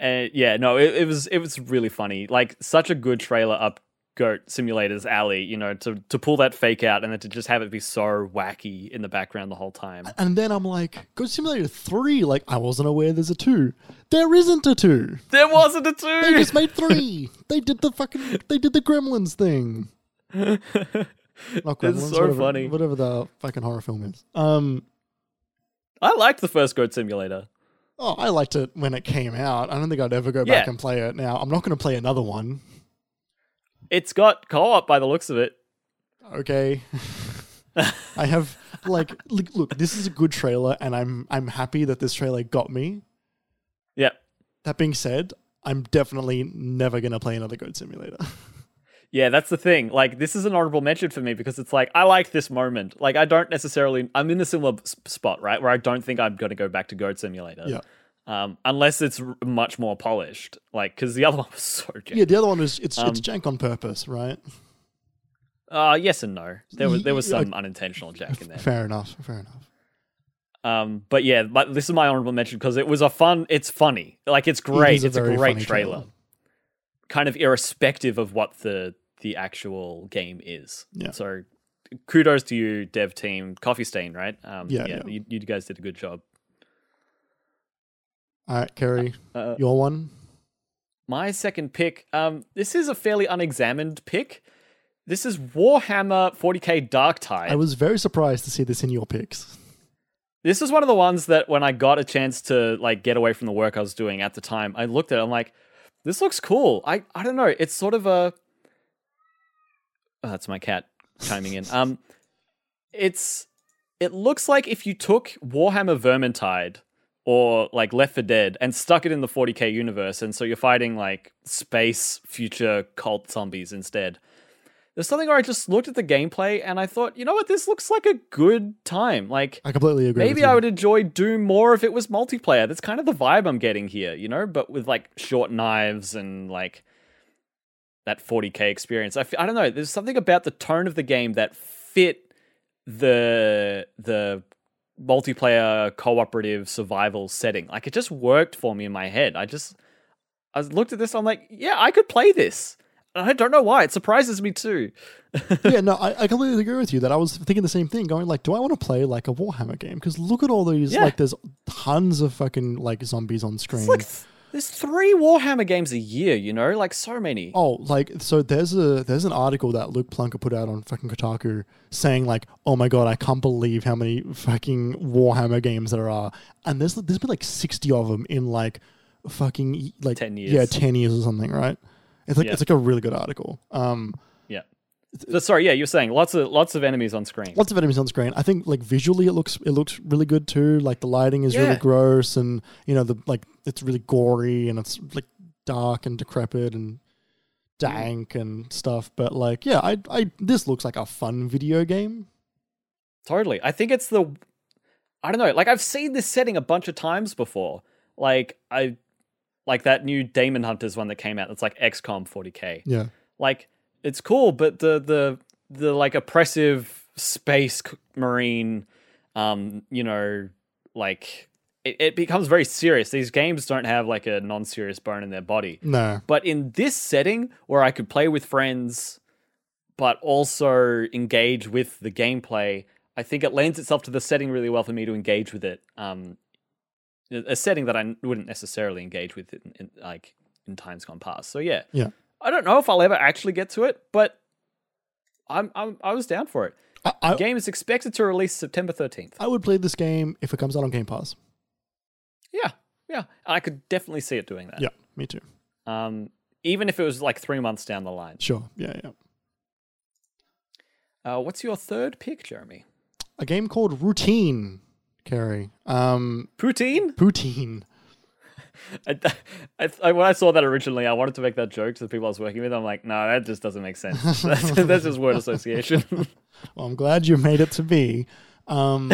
Uh, yeah, no, it, it was it was really funny. Like such a good trailer up Goat Simulator's alley, you know, to to pull that fake out and then to just have it be so wacky in the background the whole time. And then I'm like, Goat Simulator Three. Like I wasn't aware there's a two. There isn't a two. There wasn't a two. They just made three. they did the fucking. They did the Gremlins thing. Not Gremlins. so whatever, funny. Whatever the fucking horror film is. Um. I liked the first Goat Simulator. Oh, I liked it when it came out. I don't think I'd ever go Yeah. back and play it now. I'm not going to play another one. It's got co-op by the looks of it. Okay. I have like look, look, this is a good trailer and I'm I'm happy that this trailer got me. Yeah. That being said, I'm definitely never going to play another Goat Simulator. Yeah, that's the thing. Like, this is an honorable mention for me because it's like I like this moment. Like, I don't necessarily. I'm in a similar spot, right, where I don't think I'm going to go back to Goat Simulator. Yeah. Um, unless it's r- much more polished, like because the other one was so. Jank. yeah, the other one was it's Um, it's jank on purpose, right? Uh, yes and no. There was there was some unintentional jank in there. Fair enough. Fair enough. Um, but yeah, but this is my honorable mention because it was a fun. It's funny. Like it's great. a it's a very great trailer. trailer. Kind of irrespective of what the the actual game is. Yeah. So kudos to you, dev team, Coffee Stain, right? Um, Yeah, yeah. You, you guys did a good job. All right, Kerry, Uh, your one. my second pick. Um, this is a fairly unexamined pick. This is Warhammer 40k Dark Tide. I was very surprised to see this in your picks. This is one of the ones that when I got a chance to like get away from the work I was doing at the time, I looked at it, I'm like, this looks cool. I I don't know. It's sort of a oh, that's my cat chiming in. Um it's it looks like if you took Warhammer Vermintide or like Left 4 Dead and stuck it in the 40k universe, and so you're fighting like space future cult zombies instead. There's something where I just looked at the gameplay and I thought, you know what, this looks like a good time. Like I completely agree. Maybe I would enjoy Doom more if it was multiplayer. That's kind of the vibe I'm getting here, you know, but with like short knives and like that 40k experience. I f- I don't know. There's something about the tone of the game that fit the the multiplayer cooperative survival setting. Like it just worked for me in my head. I just I looked at this. I'm like, yeah, I could play this. And I don't know why. It surprises me too. yeah, no, I, I completely agree with you that I was thinking the same thing, going like, do I want to play like a Warhammer game? Because look at all these, Yeah. like, there's tons of fucking like zombies on screen. It's like there's three Warhammer games a year. You know, like so many. Oh, like so there's a there's an article that Luke Plunkett put out on fucking Kotaku saying like, oh my god, I can't believe how many fucking Warhammer games there are, and there's there's been like sixty of them in like fucking like 10 years. yeah, ten years or something, right? It's like Yeah. it's like a really good article. Um. So, sorry, yeah, you're saying lots of lots of enemies on screen. lots of enemies on screen. I think like visually it looks it looks really good too. Like the lighting is Yeah. really gross, and you know the like it's really gory and it's like dark and decrepit and dank and stuff. But like yeah, I I this looks like a fun video game. Totally. I think it's the I don't know, like I've seen this setting a bunch of times before. Like I like that new Daemonhunters one that came out that's like XCOM 40K. Yeah, Like it's cool, but the the the like oppressive space marine um you know like it, it becomes very serious. These games don't have like a non-serious bone in their body. no, But in this setting where I could play with friends, but also engage with the gameplay. I think it lends itself to the setting really well for me to engage with it. Um, a setting that I wouldn't necessarily engage with in, in like in times gone past. So yeah, Yeah. I don't know if I'll ever actually get to it, but I'm, I'm I was down for it. I, I, The game is expected to release September 13th. I would play this game if it comes out on Game Pass. Yeah, yeah, I could definitely see it doing that. Yeah, me too. Um, even if it was like three months down the line. Sure. Yeah, yeah. Uh, what's your third pick, Jeremy? A game called Routine, Kerry. Um, Poutine? Poutine. I, I, I, when I saw that originally, I wanted to make that joke to the people I was working with. I'm like, no, that just doesn't make sense. That's, that's just word association. Well, I'm glad you made it to be. Um,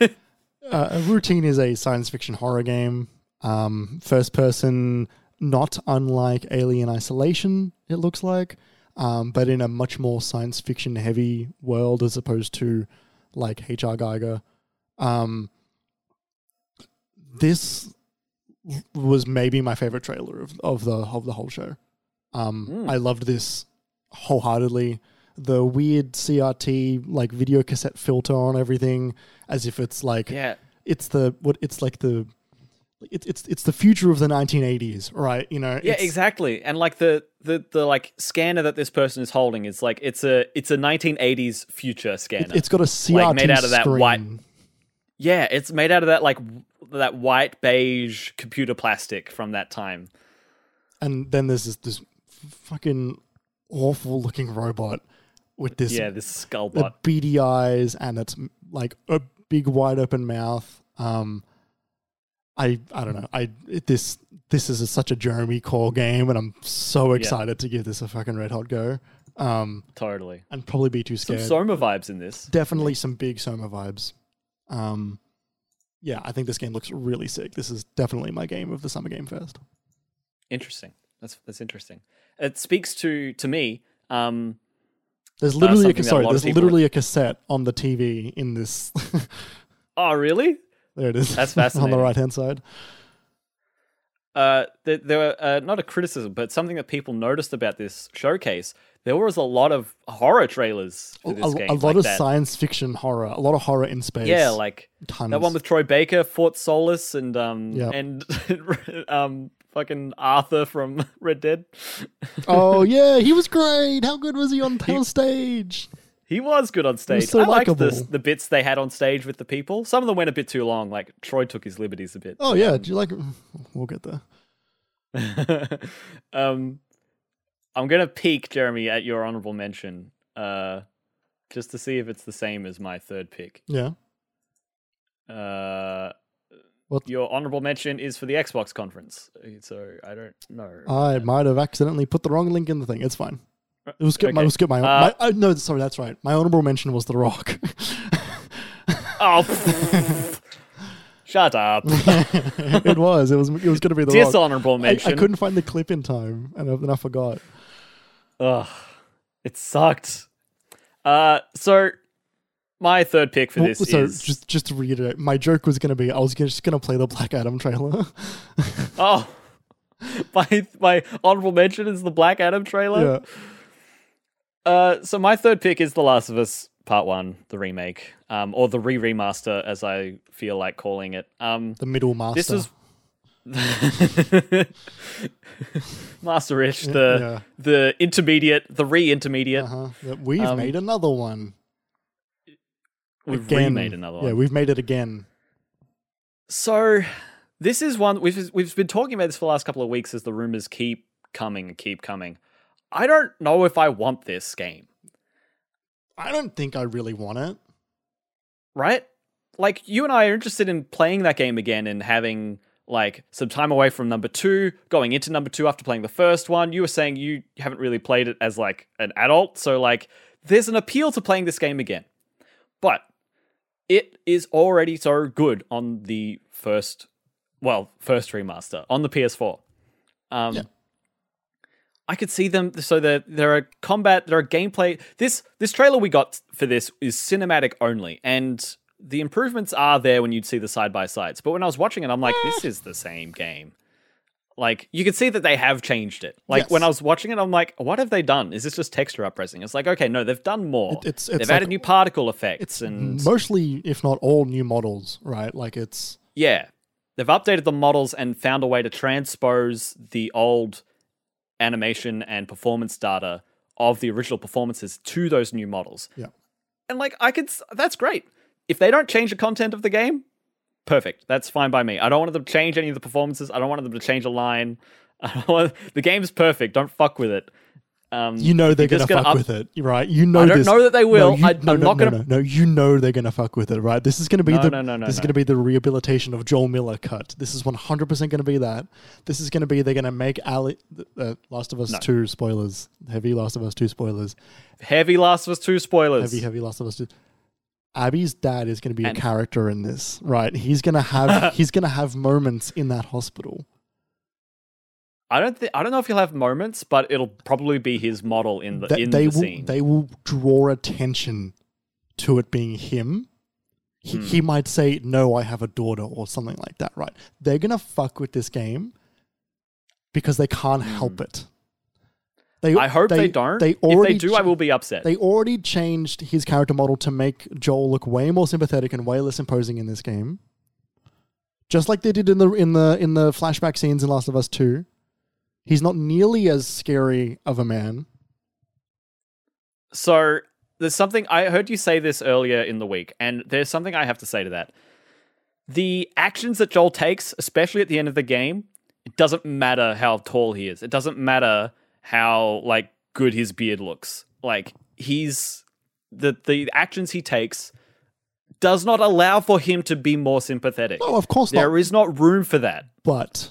uh, Routine is a science fiction horror game. Um, first person, not unlike Alien Isolation, it looks like, um, but in a much more science fiction heavy world as opposed to like H.R. Giger. Um, this was maybe my favorite trailer of, of the of the whole show. Um, Mm. I loved this wholeheartedly. The weird CRT like video cassette filter on everything, as if it's like yeah, it's the what it's like the it's it's it's the future of the 1980s, right? You know, yeah, exactly. And like the, the the like scanner that this person is holding is like it's a it's a 1980s future scanner. It, has got a CRT Like, made out of that screen. white- yeah, it's made out of that like that white beige computer plastic from that time. and then there's this this fucking awful looking robot with this yeah, this skull bot. beady eyes and it's like a big wide open mouth. Um, I I don't know. I it- this this is a, such a Jeremy Core game, and I'm so excited to give this a fucking red hot go. Um, Totally. and probably be too scared. Some scared. Soma vibes in this. Definitely some big Soma vibes. Um, yeah, I think this game looks really sick. This is definitely my game of the Summer Game Fest. Interesting. That's that's interesting. It speaks to to me. Um, There's literally something a, a sorry. lot There's literally a cassette on the TV in this. oh, really? there it is. That's fascinating. on the right hand side. Uh, there, there were uh, not a criticism, but something that people noticed about this showcase. There was a lot of horror trailers A, for this a- game. a lot like of that. science fiction horror. A lot of horror in space. Yeah, like tons. that one with Troy Baker, Fort Solis, and um Yep. and um fucking Arthur from Red Dead. oh yeah, he was great. How good was he on the stage? He was good on stage. so I liked the, the bits they had on stage with the people. Some of them went a bit too long. Like Troy took his liberties a bit. Oh yeah, do you like? We'll get there. um, I'm gonna peek Jeremy at your honorable mention, uh, just to see if it's the same as my third pick. Yeah. Uh, What? your honorable mention is for the Xbox conference, so I don't know. I might have accidentally put the wrong link in the thing. It's fine. It was good. My, it was good. My, Uh, my oh, no, sorry, that's right. My honorable mention was The Rock. oh, shut up. it was. It was. It was going to be The Rock. Dishonorable I, mention. I couldn't find the clip in time, and then I forgot. Ugh, it sucked. Uh, so my third pick for this so is just just to reiterate, my joke was going to be I was gonna, just going to play the Black Adam trailer. oh. My my honorable mention is the Black Adam trailer. yeah. Uh, so my third pick is The Last of Us Part One, the remake, um, or the re remaster, as I feel like calling it. Um, The middle master. this is Master Rich, the yeah. the intermediate, the re intermediate. Uh-huh. We've Um, made another one. We've Again. remade another one. Yeah, we've made it again. So this is one we've we've been talking about this for the last couple of weeks as the rumors keep coming and keep coming. I don't know if I want this game, I don't think I really want it. right? Like you and I are interested in playing that game again and having like some time away from number 2, going into number 2 after playing the first one. You were saying you haven't really played it as like an adult, so like there's an appeal to playing this game again. But it is already so good on the first well, first remaster on the PS4. Um Yeah. I could see them so there there are combat, there are gameplay. This this trailer we got for this is cinematic only and the improvements are there when you'd see the side by sides. But when I was watching it I'm like this is the same game. Like you can see that they have changed it. Like Yes. when I was watching it, I'm like, what have they done? Is this just texture uppressing? It's like, okay, no, they've done more. It- it's- they've it's added new particle effects It's and mostly, if not all, new models, right? Like it's yeah, they've updated the models and found a way to transpose the old animation and performance data of the original performances to those new models. yeah. And like I could, that's great. If they don't change the content of the game, perfect. That's fine by me. I don't want them to change any of the performances. I don't want them to change a line. I don't want, the game's perfect. Don't fuck with it. Um, You know they're you're gonna fuck up- with it, right? You know I don't this. know that they will. No, you, I- no, I'm no, not no, gonna- no, no. You know they're gonna fuck with it, right? This is gonna be No, the. no, no, no, this is gonna be the rehabilitation of Joel Miller cut. This is one hundred percent gonna be that. This is gonna be they're gonna make Ali, uh, Last of Us two spoilers, heavy Last of Us two spoilers, Heavy Last of Us 2 spoilers. heavy heavy Last of Us two. Abby's dad is gonna be And- a character in this, right? He's gonna have he's gonna have moments in that hospital. I don't think I don't know if he'll have moments, but it'll probably be his model in the Th- in they the will scene. they will draw attention to it being him. He, Hmm. he might say, "No, I have a daughter" or something like that. Right? They're gonna fuck with this game because they can't help it. They. I hope they, don't. They if already they do, I will be upset. They already changed his character model to make Joel look way more sympathetic and way less imposing in this game. Just like they did in the in the in the flashback scenes in Last of Us Two. He's not nearly as scary of a man. So there's something I heard you say this earlier in the week, and there's something I have to say to that. The actions that Joel takes, especially at the end of the game, it doesn't matter how tall he is. It doesn't matter how like good his beard looks. Like he's the the actions he takes does not allow for him to be more sympathetic. No, of course not. There is not room for that. but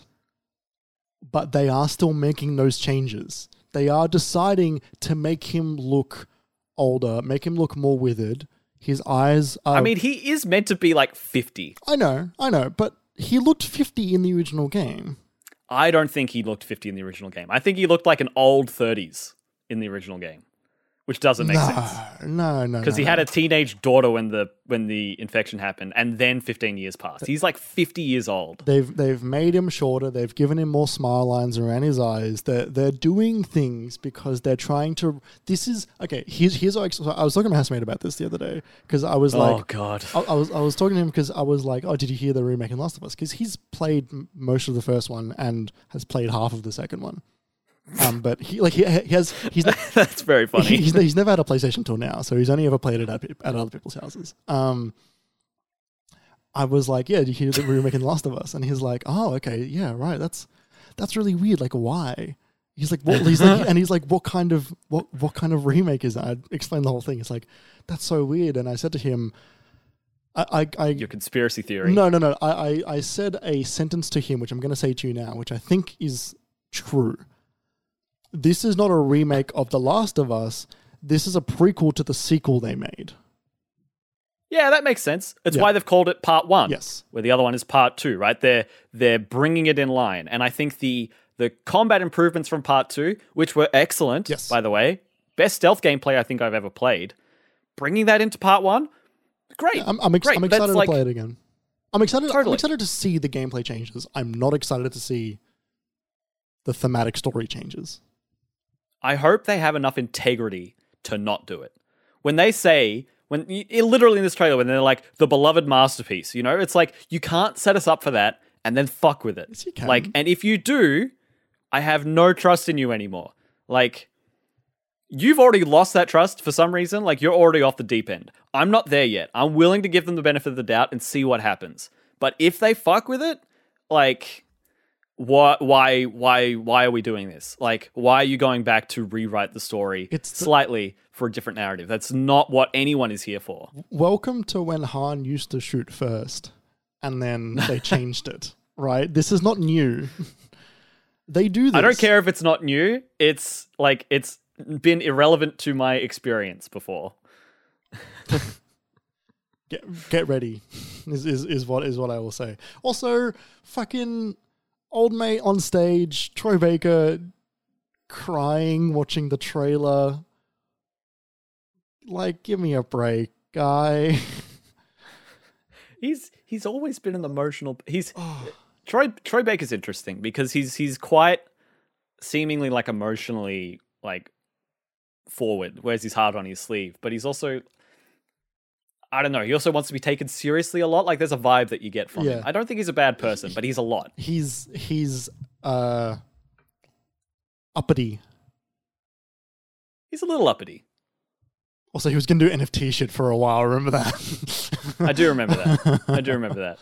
but they are still making those changes. They are deciding to make him look older, make him look more withered. His eyes are I mean, he is meant to be like 50. I know, I know, but he looked 50 in the original game. I don't think he looked 50 in the original game. I think he looked like an old 30s in the original game, which doesn't make no, sense. no, no, Because no, he had a teenage daughter when the when the infection happened, and then 15 years passed. He's like 50 years old. They've they've made him shorter. They've given him more smile lines around his eyes. They're they're doing things because they're trying to. This is okay. Here's here's I, was talking to my housemate about this the other day because I was oh, like, oh God. I, I was I was talking to him because I was like, oh, did you hear the remake in Last of Us? Because he's played most of the first one and has played half of the second one. Um, but he like he, he has he's That's very funny. he- he's, he's never had a PlayStation till now, so he's only ever played it at, at other people's houses. Um, I was like, yeah, did you hear that we were making The Last of Us? And he's like, oh, okay, yeah, right. That's that's really weird. Like, why? He's like, what? He's like, and he's like, what kind of what what kind of remake is that? I explained the whole thing. It's like that's so weird. And I said to him, I I, I Your conspiracy theory. no, no, no. I, I, I said a sentence to him, which I'm going to say to you now, which I think is true. This is not a remake of The Last of Us. This is a prequel to the sequel they made. Yeah, that makes sense. It's Yeah. why they've called it Part One. Yes. where the other one is Part Two. Right? They're they're bringing it in line, and I think the the combat improvements from Part Two, which were excellent, Yes. by the way, best stealth gameplay I think I've ever played. Bringing that into Part One, great. I'm, I'm, ex- Great, I'm that's excited to like- play it again. I'm excited. I'm excited to see the gameplay changes. I'm not excited to see the thematic story changes. I hope they have enough integrity to not do it. When they say, when literally in this trailer, when they're like the beloved masterpiece, you know, it's like you can't set us up for that and then fuck with it. Yes, you can. Like, and if you do, I have no trust in you anymore. Like, you've already lost that trust for some reason. Like, you're already off the deep end. I'm not there yet. I'm willing to give them the benefit of the doubt and see what happens. But if they fuck with it, like, why why why why are we doing this like why are you going back to rewrite the story It's the- slightly for a different narrative that's not what anyone is here for Welcome to when Han used to shoot first, and then they changed it. Right? This is not new. they do this. i don't care if it's not new it's like it's been irrelevant to my experience before get get ready is, is is what is what I will say. Also, fucking old mate on stage, Troy Baker crying watching the trailer. Like, give me a break, guy. he's he's always been an emotional he's Oh, Troy Troy Baker's interesting because he's he's quite seemingly like emotionally like forward, wears his heart on his sleeve, but he's also I don't know. He also wants to be taken seriously a lot. Like there's a vibe that you get from Yeah. him. I don't think he's a bad person, but he's a lot. He's he's uh uppity. He's a little uppity. Also, he was going to do NFT shit for a while. Remember that? I do remember that. I do remember that.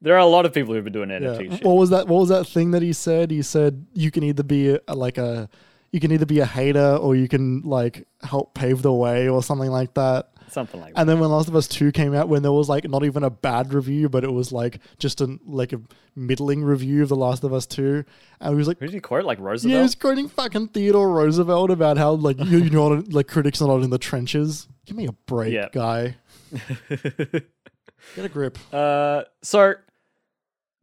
There are a lot of people who've been doing NFT Yeah. shit. What was that? What was that thing that he said? He said you can either be a, like a, you can either be a hater or you can like help pave the way or something like that. Something like that. And then when Last of Us Two came out, when there was like not even a bad review, but it was like just a like a middling review of The Last of Us Two, and he was like. Who did he quote? Like Roosevelt?" Yeah, he was quoting fucking Theodore Roosevelt about how like you, you know like critics are not in the trenches. Give me a break, Yeah. guy. Get a grip. Uh, so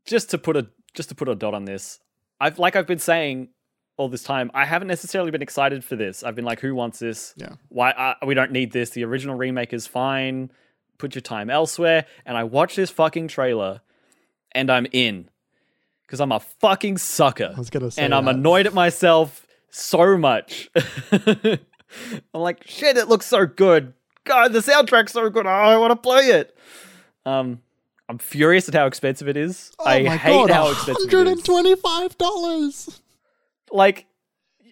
just to put a just to put a dot on this, I've like I've been saying all this time, I haven't necessarily been excited for this. I've been like, who wants this? Yeah. Why uh, we don't need this? The original remake is fine. Put your time elsewhere. And I watch this fucking trailer, and I'm in because I'm a fucking sucker. I was gonna say, and I'm annoyed at myself so much. I'm like, shit, it looks so good. God, the soundtrack's so good. Oh, I want to play it. Um, I'm furious at how expensive it is. Oh I my hate God, how expensive it is. One hundred and twenty-five dollars. Like,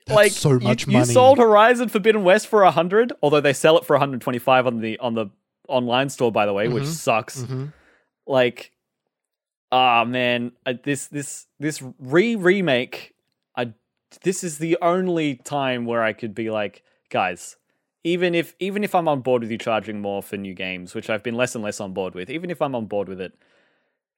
That's like so you- much you, money. sold Horizon Forbidden West for a hundred, although they sell it for 125 on the on the online store, by the way, which Mhm. sucks. Mm-hmm. Like, ah man, I, this this this re remake. I this is the only time where I could be like, guys. Even if even if I'm on board with you charging more for new games, which I've been less and less on board with, even if I'm on board with it,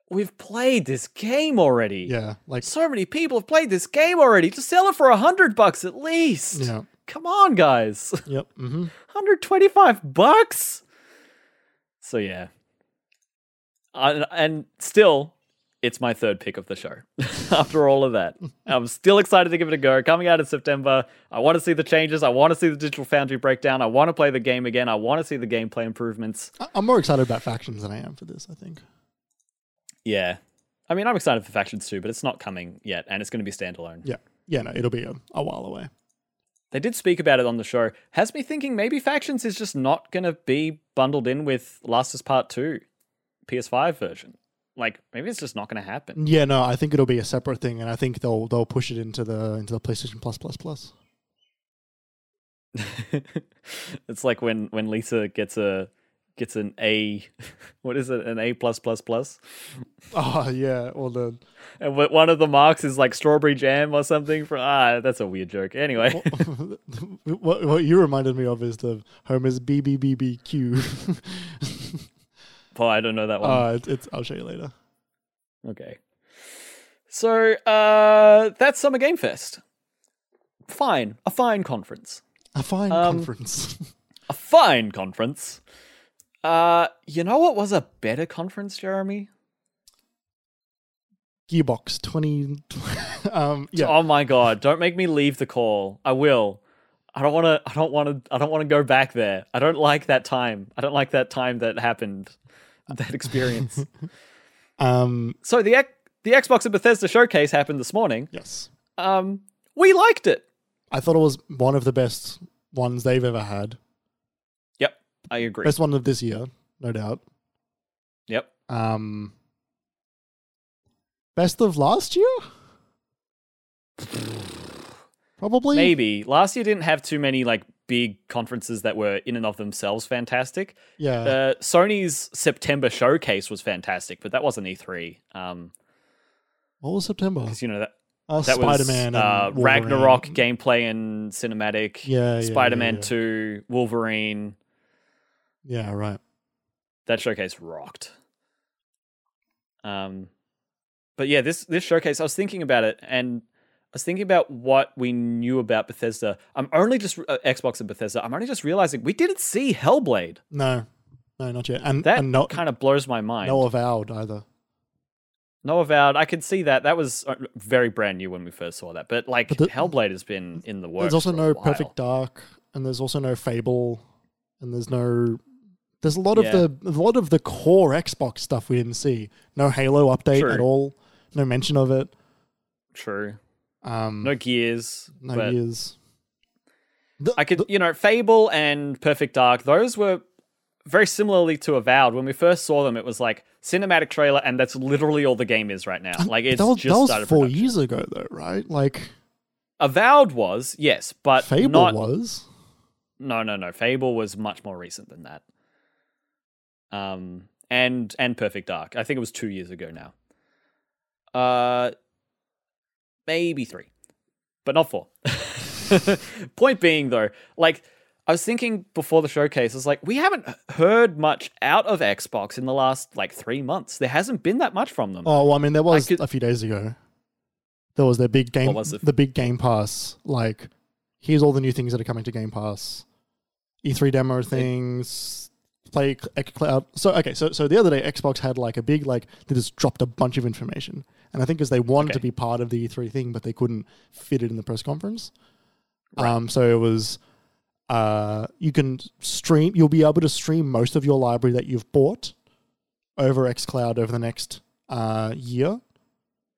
we've played this game already. Yeah, like So many people have played this game already. Just sell it for a hundred bucks at least. yeah, Come on, guys. yep. Mm-hmm. 125 bucks. So yeah. And, and still, it's my third pick of the show. After all of that, I'm still excited to give it a go. Coming out in September, I want to see the changes. I want to see the Digital Foundry breakdown. I want to play the game again. I want to see the gameplay improvements. I'm more excited about factions than I am for this. I think. Yeah, I mean, I'm excited for Factions too, but it's not coming yet, and it's going to be standalone. Yeah, yeah. No, it'll be a, a while away. They did speak about it on the show. Has me thinking maybe Factions is just not going to be bundled in with Last of Us Part 2 PS5 version. Like maybe it's just not going to happen. Yeah, no, I think it'll be a separate thing, and I think they'll they'll push it into the into the PlayStation Plus Plus Plus. it's like when when Lisa gets a gets an A what is it? An A plus plus plus. Oh yeah, well the And one of the marks is like strawberry jam or something from ah that's a weird joke. Anyway. what, what you reminded me of is the Homer's BBBBQ. Oh, I don't know that one. uh, it's, it's I'll show you later. Okay. So uh that's Summer Game Fest. Fine. A fine conference. A fine Um, conference. A fine conference. Uh you know what was a better conference, Jeremy? Gearbox twenty. um, yeah, Oh my god, don't make me leave the call. I will. I don't want to I don't want to I don't want to go back there. I don't like that time. I don't like that time that happened. That experience. um, so the the Xbox and Bethesda showcase happened this morning. yes. Um we liked it. I thought it was one of the best ones they've ever had. I agree. Best one of this year, no doubt. Yep. Um, best of last year, probably. Maybe. Last year didn't have too many like big conferences that were in and of themselves fantastic. Yeah. Uh, Sony's September showcase was fantastic, but that wasn't E3. Um, what was September? because you know that Uh, that Spider was Man. uh, Ragnarok gameplay and cinematic. Yeah, yeah, Spider-Man yeah, yeah. Two, Wolverine. Yeah, right. That showcase rocked. Um, but yeah, this this showcase, I was thinking about it, and I was thinking about what we knew about Bethesda. I'm only just uh, Xbox and Bethesda. I'm only just realizing we didn't see Hellblade. No, no, not yet. And That and no, kind of blows my mind. no avowed either. No Avowed, I could see that. That was uh, very brand new when we first saw that. But like But the- Hellblade has been in the works. There's also no. Perfect Dark, and there's also no Fable, and there's no. There's a lot Yeah. of the a lot of the core Xbox stuff we didn't see. No Halo update True. at all. no mention of it. True. Um, No gears. no gears. The- I could, the- you know, Fable and Perfect Dark. Those were very similarly to Avowed. When we first saw them, it was like cinematic trailer, and that's literally all the game is right now. Like it's that was, just that was started four production. years ago, though, right? Like Avowed was yes, but Fable not. was. No, no, no. Fable was much more recent than that. Um, and and Perfect Dark. I think it was two years ago now. Uh, maybe three, but not four. Point being, though, like I was thinking before the showcase, I was like, we haven't heard much out of Xbox in the last like three months. There hasn't been that much from them. Oh, well, I mean, there was could- a few days ago. There was their big game, What was it? the big Game Pass. Like, here's all the new things that are coming to Game Pass. E3 demo things, play Cloud. So okay, so so the other day Xbox had like a big like they just dropped a bunch of information, and I think because they wanted to be part of the E3 thing, but they couldn't fit it in the press conference. Right. Um, so it was, uh, you can stream. You'll be able to stream most of your library that you've bought over XCloud over the next uh year.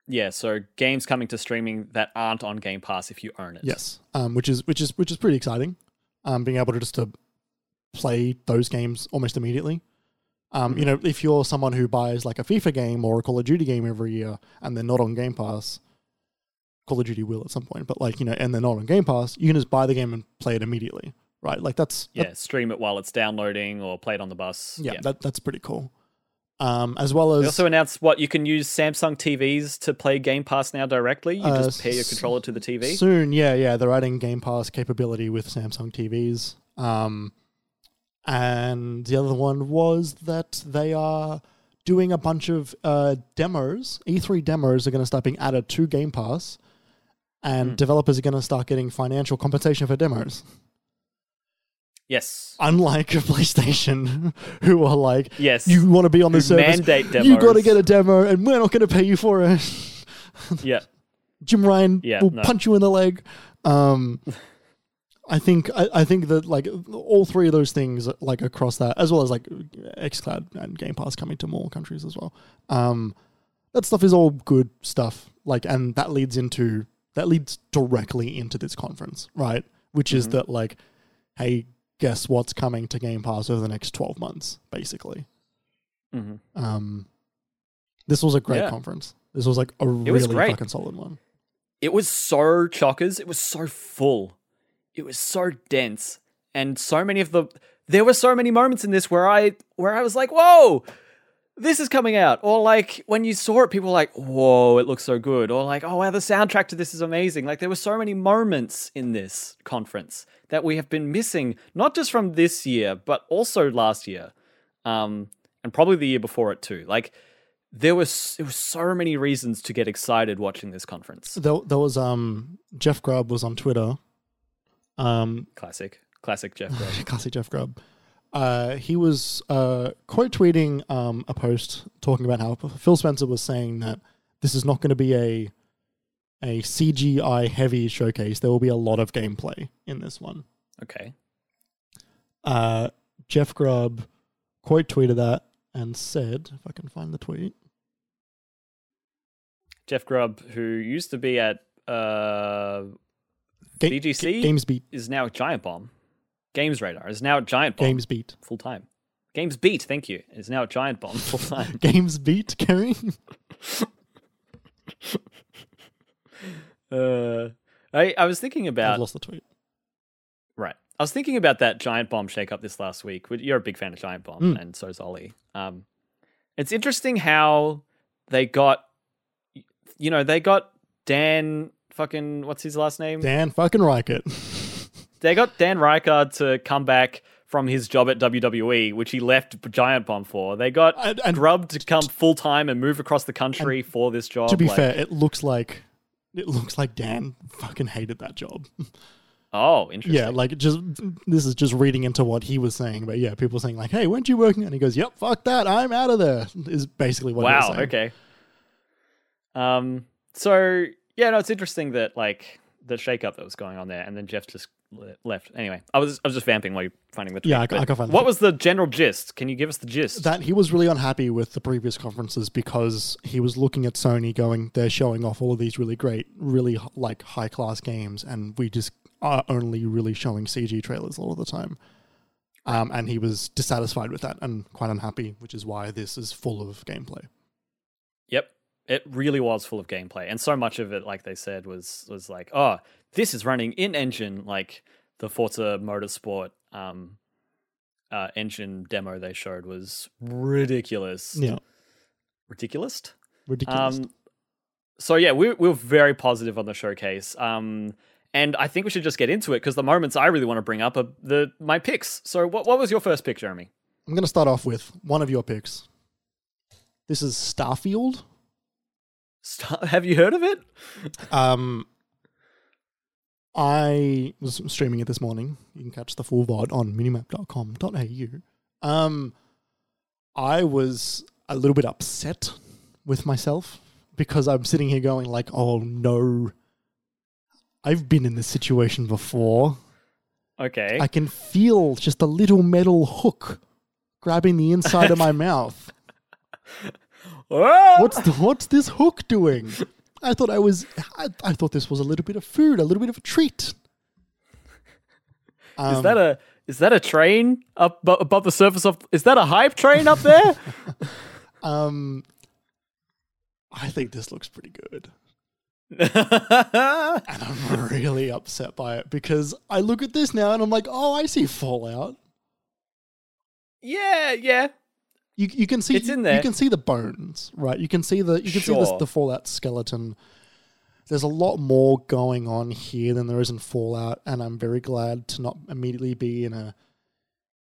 Yeah, so games coming to streaming that aren't on Game Pass if you own it. Yes, um, which is which is which is pretty exciting. Um, being able to just to play those games almost immediately. Um, you know, if you're someone who buys like a FIFA game or a Call of Duty game every year and they're not on Game Pass, Call of Duty will at some point, but like you know, and they're not on Game Pass, you can just buy the game and play it immediately, right? Like that's Yeah, stream it while it's downloading or play it on the bus. yeah, that that's pretty cool. Um, as well as They also announced what you can use Samsung TVs to play Game Pass now directly. You Uh, just pair your controller to the TV. Soon, yeah, yeah, they're adding Game Pass capability with Samsung TVs. Um, and the other one was that they are doing a bunch of uh, demos. E3 demos are going to start being added to Game Pass, and Hmm. developers are going to start getting financial compensation for demos. yes. Unlike a PlayStation, who are like, Yes. you want to be on the service, mandate demos. you got to get a demo, and we're not going to pay you for it. yeah. Jim Ryan Yeah, will no. punch you in the leg. Um, I think I, I think that like all three of those things like across that, as well as like XCloud and Game Pass coming to more countries as well. Um, that stuff is all good stuff. Like, and that leads into that leads directly into this conference, right? Which is Mhm. that like, hey, guess what's coming to Game Pass over the next twelve months, basically. hmm Um, this was a great Yeah. conference. This was like a It really fucking solid one. It was so chockers. It was so full. It was so dense, and so many of the. There were so many moments in this where I where I was like, "Whoa, this is coming out," or like when you saw it, people were like, "Whoa, it looks so good," or like, "Oh wow, the soundtrack to this is amazing." Like there were so many moments in this conference that we have been missing, not just from this year, but also last year, um, and probably the year before it too. Like there was there was so many reasons to get excited watching this conference. There, there was um Jeff Grubb was on Twitter. Um, Classic, classic Jeff Grubb. classic Jeff Grubb. Uh, he was uh, quote tweeting um, a post talking about how Phil Spencer was saying that this is not going to be a a CGI heavy showcase. There will be a lot of gameplay in this one. Okay. Uh, Jeff Grubb quote tweeted that and said, if I can find the tweet, Jeff Grubb, who used to be at uh, Ga- BGC? Ga- Games Beat, is now Giant Bomb. Games Radar is now Giant Bomb Games Beat, full time. Games Beat, thank you, is now Giant Bomb full time. Games Beat, Kerry. uh, I I was thinking I've about lost the tweet. right. I was thinking about that Giant Bomb shakeup this last week. You're a big fan of Giant Bomb, Mm. and so's Ollie. Um, it's interesting how they got, you know, they got Dan fucking what's his last name? Dan fucking Ryckert. They got Dan Ryckert to come back from his job at WWE, which he left Giant Bomb for. They got And- and- Grubb to come full time and move across the country for this job. to be like- fair, it looks like it looks like Dan fucking hated that job. oh, interesting. yeah, like just this is just reading into what he was saying, but yeah, people saying like, "Hey, weren't you working?" And he goes, "Yep, fuck that, I'm out of there." Is basically what. wow. saying. Okay. Um. So yeah, no, it's interesting that like the shakeup that was going on there, and then Jeff just left. Anyway, I was I was just vamping while you're finding the tweet. Yeah, I, I can find. What was the general gist? Can you give us the gist? that he was really unhappy with the previous conferences because he was looking at Sony going, they're showing off all of these really great, really like high class games, and we just are only really showing CG trailers all of the time. Um, and he was dissatisfied with that and quite unhappy, which is why this is full of gameplay. Yep. It really was full of gameplay. And so much of it, like they said, was was like, oh, this is running in engine, like the Forza Motorsport um uh engine demo they showed was ridiculous. Yeah, Ridiculous? ridiculous. Um so yeah, we we were very positive on the showcase. Um and I think we should just get into it because the moments I really want to bring up are the my picks. So what what was your first pick, Jeremy? I'm going to start off with one of your picks. This is Starfield. Star- have you heard of it? Um, I was streaming it this morning. You can catch the full VOD on minimap.com.au. Um, I was a little bit upset with myself because I'm sitting here going like, "Oh no, I've been in this situation before. Okay. I can feel just a little metal hook grabbing the inside of my mouth. Oh! What's the, what's this hook doing? I thought I was. I, I thought this was a little bit of food, a little bit of a treat. Is that a is that a train up above the surface of? Is that a hype train up there? Um, I think this looks pretty good, and I'm really upset by it because I look at this now and I'm like, oh, I see Fallout. Yeah, yeah. You you can see It's in You can see the bones, right? You can see the you can see Sure. the, the Fallout skeleton. There's a lot more going on here than there is in Fallout, and I'm very glad to not immediately be in a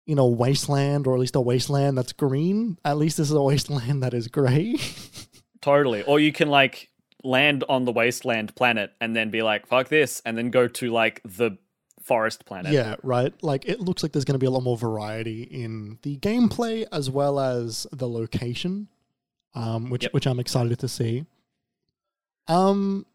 in a wasteland or at least a wasteland that's green. At least this is a wasteland that is grey. Totally. Or you can like land on the wasteland planet and then be like, "Fuck this," and then go to like the forest planet. Yeah, right. Like it looks like there's going to be a lot more variety in the gameplay as well as the location, um, which Yep. which I'm excited to see. Um,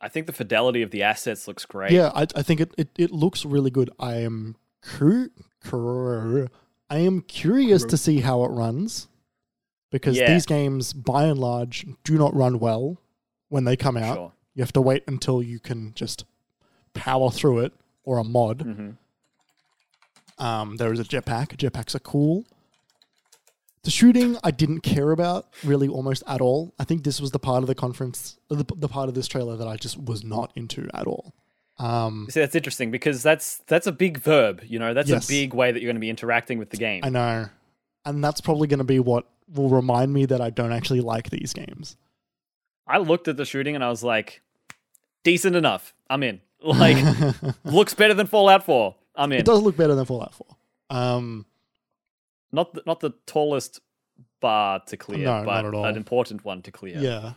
I think the fidelity of the assets looks great. yeah, I, I think it, it, it looks really good. I am cur- cur- I am curious to see how it runs because Yeah. these games, by and large, do not run well when they come out. Sure. You have to wait until you can just power through it or a mod. hmm Um, there is a jetpack. Jetpacks are cool. The shooting I didn't care about really almost at all. I think this was the part of the conference, the, the part of this trailer that I just was not into at all. Um, See, that's interesting because that's that's a big verb. You know, that's Yes. a big way that you're going to be interacting with the game. I know, and that's probably going to be what will remind me that I don't actually like these games. I looked at the shooting and I was like, decent enough. I'm in. Like, looks better than Fallout 4. I'm in. it does look better than Fallout 4. Um, Not the, not the tallest bar to clear, No, but not at all. an important one to clear. yeah.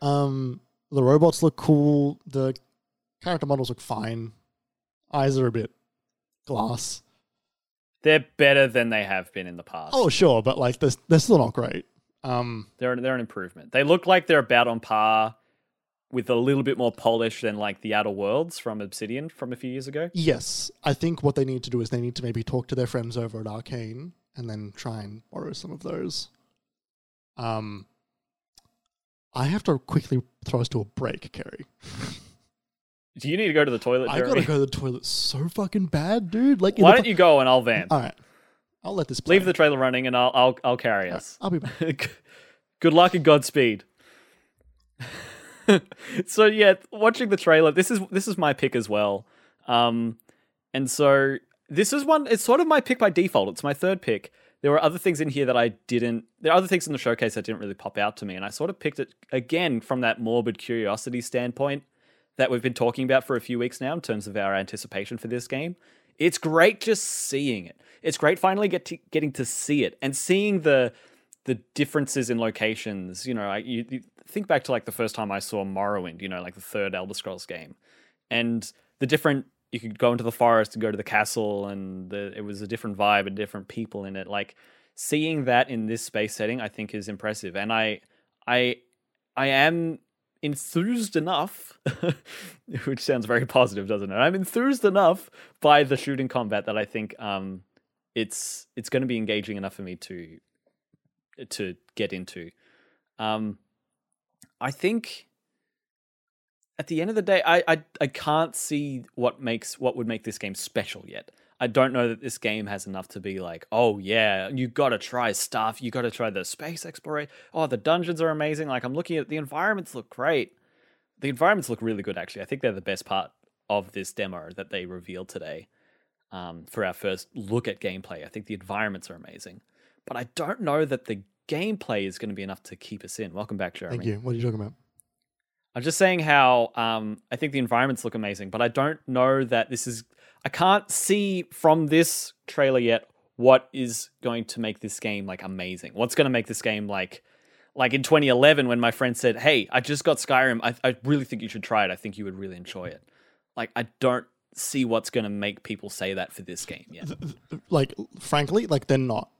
Um, the robots look cool. The character models look fine. Eyes are a bit glass. They're better than they have been in the past. Oh, sure, but like they're, they're still not great. Um, they're they're an improvement. They look like they're about on par with a little bit more polish than like the Outer Worlds from Obsidian from a few years ago. yes, I think what they need to do is they need to maybe talk to their friends over at Arkane and then try and borrow some of those. Um, I have to quickly throw us to a break, Kerry. Do you need to go to the toilet, I gotta go to the toilet so fucking bad, dude. Like, Why don't you go and I'll vamp? All right, I'll let this play. Leave the trailer running and I'll I'll I'll carry us. I'll be back. Good luck and Godspeed. so yeah, watching the trailer, this is this is my pick as well. Um, and so this is one. It's sort of my pick by default. It's my third pick. There were other things in here that I didn't. There are other things in the showcase that didn't really pop out to me, and I sort of picked it again from that morbid curiosity standpoint that we've been talking about for a few weeks now in terms of our anticipation for this game. It's great just seeing it. It's great finally get to, getting to see it and seeing the the differences in locations. You know, I, you, you think back to like the first time I saw Morrowind. You know, like the third Elder Scrolls game, and the different. You could go into the forest and go to the castle, and the, it was a different vibe and different people in it. Like seeing that in this space setting, I think is impressive, and I, I, I am enthused enough, which sounds very positive, doesn't it? I'm enthused enough by the shooting combat that I think um, it's it's going to be engaging enough for me to to get into. Um, I think at the end of the day, I, I I can't see what makes what would make this game special yet. I don't know that this game has enough to be like, oh yeah, you got to try stuff. You got to try the space exploration. Oh, the dungeons are amazing. Like I'm looking at the environments look great. The environments look really good actually. I think they're the best part of this demo that they revealed today. Um, for our first look at gameplay, I think the environments are amazing, but I don't know that the gameplay is going to be enough to keep us in. Welcome back, Jeremy. Thank you. What are you talking about? I'm just saying how um, I think the environments look amazing, but I don't know that this is. I can't see from this trailer yet what is going to make this game like amazing. What's going to make this game like, like in 2011 when my friend said, "Hey, I just got Skyrim. I, I really think you should try it. I think you would really enjoy it." Like I don't see what's going to make people say that for this game yet. Like, frankly, like they're not.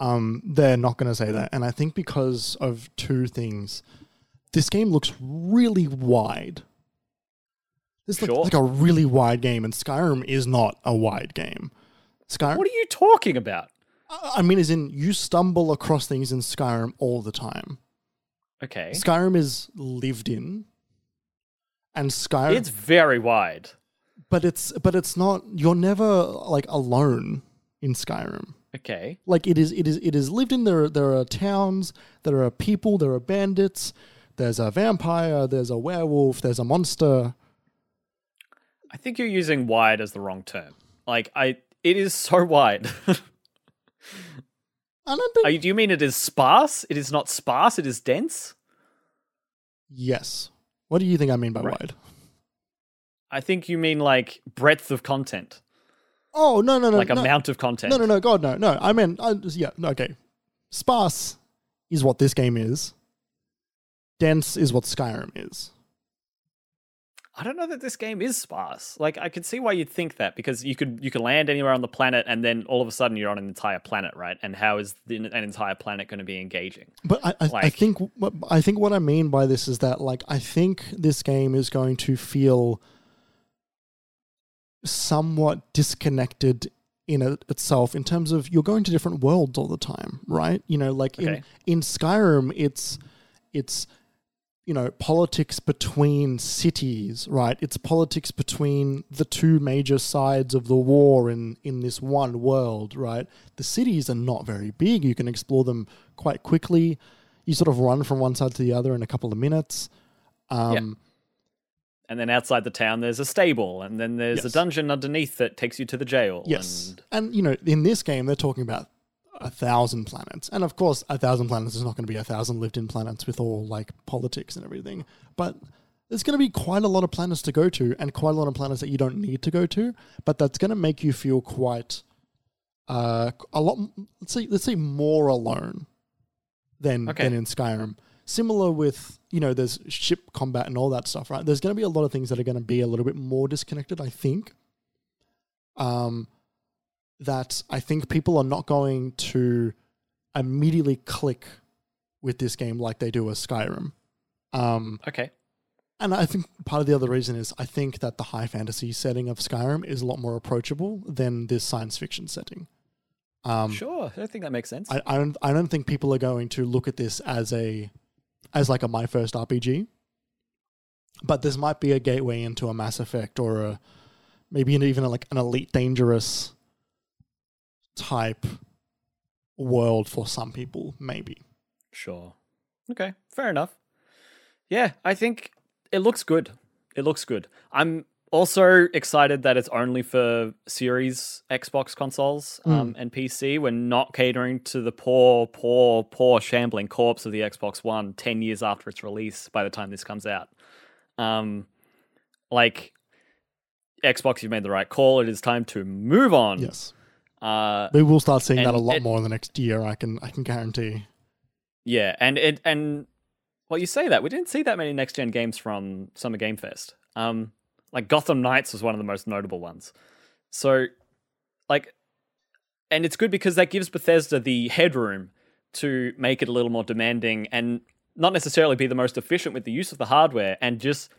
Um, they're not going to say that, and I think because of two things this game looks really wide. This looks Sure. like a really wide game, and Skyrim is not a wide game. Skyrim, What are you talking about? I I mean, as in you stumble across things in Skyrim all the time. Okay, Skyrim is lived in, and Skyrim, it's very wide. but it's but it's not. You're never like alone in Skyrim. Okay, Like it is, it is, it is lived in. There, there are towns. There are people. There are bandits. There's a vampire. There's a werewolf. There's a monster. I think you're using wide as the wrong term. Like I, it is so wide. I don't think. You, do you mean it is sparse? It is not sparse. It is dense. yes. What do you think I mean by Right. wide? I think you mean like breadth of content, Oh no, no, no, like no. amount of content. No, no, no, God, no, no. I meant, I yeah, no, okay. Sparse is what this game is. Dense is what Skyrim is. I don't know that this game is sparse. Like I could see why you'd think that because you could you could land anywhere on the planet and then all of a sudden you're on an entire planet, right? And how is the, an entire planet going to be engaging? But I, I, I think, I think what I mean by this is that, like, I think this game is going to feel somewhat disconnected in it itself in terms of you're going to different worlds all the time, right? You know, like in Okay. in Skyrim, it's it's you know politics between cities, right? It's politics between the two major sides of the war in in this one world, right? The cities are not very big. You can explore them quite quickly. You sort of run from one side to the other in a couple of minutes. Um, And then outside the town, there's a stable, and then there's a dungeon underneath that takes you to the jail. Yes. and And, you know, in this game, they're talking about a thousand planets. And of course, a thousand planets is not going to be a thousand lived in planets with all like politics and everything. But there's going to be quite a lot of planets to go to and quite a lot of planets that you don't need to go to. But that's going to make you feel quite uh, a lot, let's say, let's say more alone than, Okay. than in Skyrim. Similar with, you know, there's ship combat and all that stuff, right? There's going to be a lot of things that are going to be a little bit more disconnected, I think. Um, that I think people are not going to immediately click with this game like they do with Skyrim. Um, okay, and I think part of the other reason is I think that the high fantasy setting of Skyrim is a lot more approachable than this science fiction setting. Um, sure. I think that makes sense. I, I don't I don't think people are going to look at this as a as like a my first RPG. But this might be a gateway into a Mass Effect or a maybe even like an Elite Dangerous type world for some people, maybe. Sure. Okay, fair enough. Yeah, I think it looks good. It looks good. I'm also excited that it's only for Series Xbox consoles um, and PC. We're not catering to the poor, poor, poor shambling corpse of the Xbox One 10 years after its release by the time this comes out. Um, like, Xbox, you've made the right call. It is time to move on. Yes. Uh, We will start seeing that a lot it- more in the next year, I can I can guarantee. Yeah, and it and well, you say that we didn't see that many next gen games from Summer Game Fest. Um, like Gotham Knights was one of the most notable ones. So, like, and it's good because that gives Bethesda the headroom to make it a little more demanding and not necessarily be the most efficient with the use of the hardware and just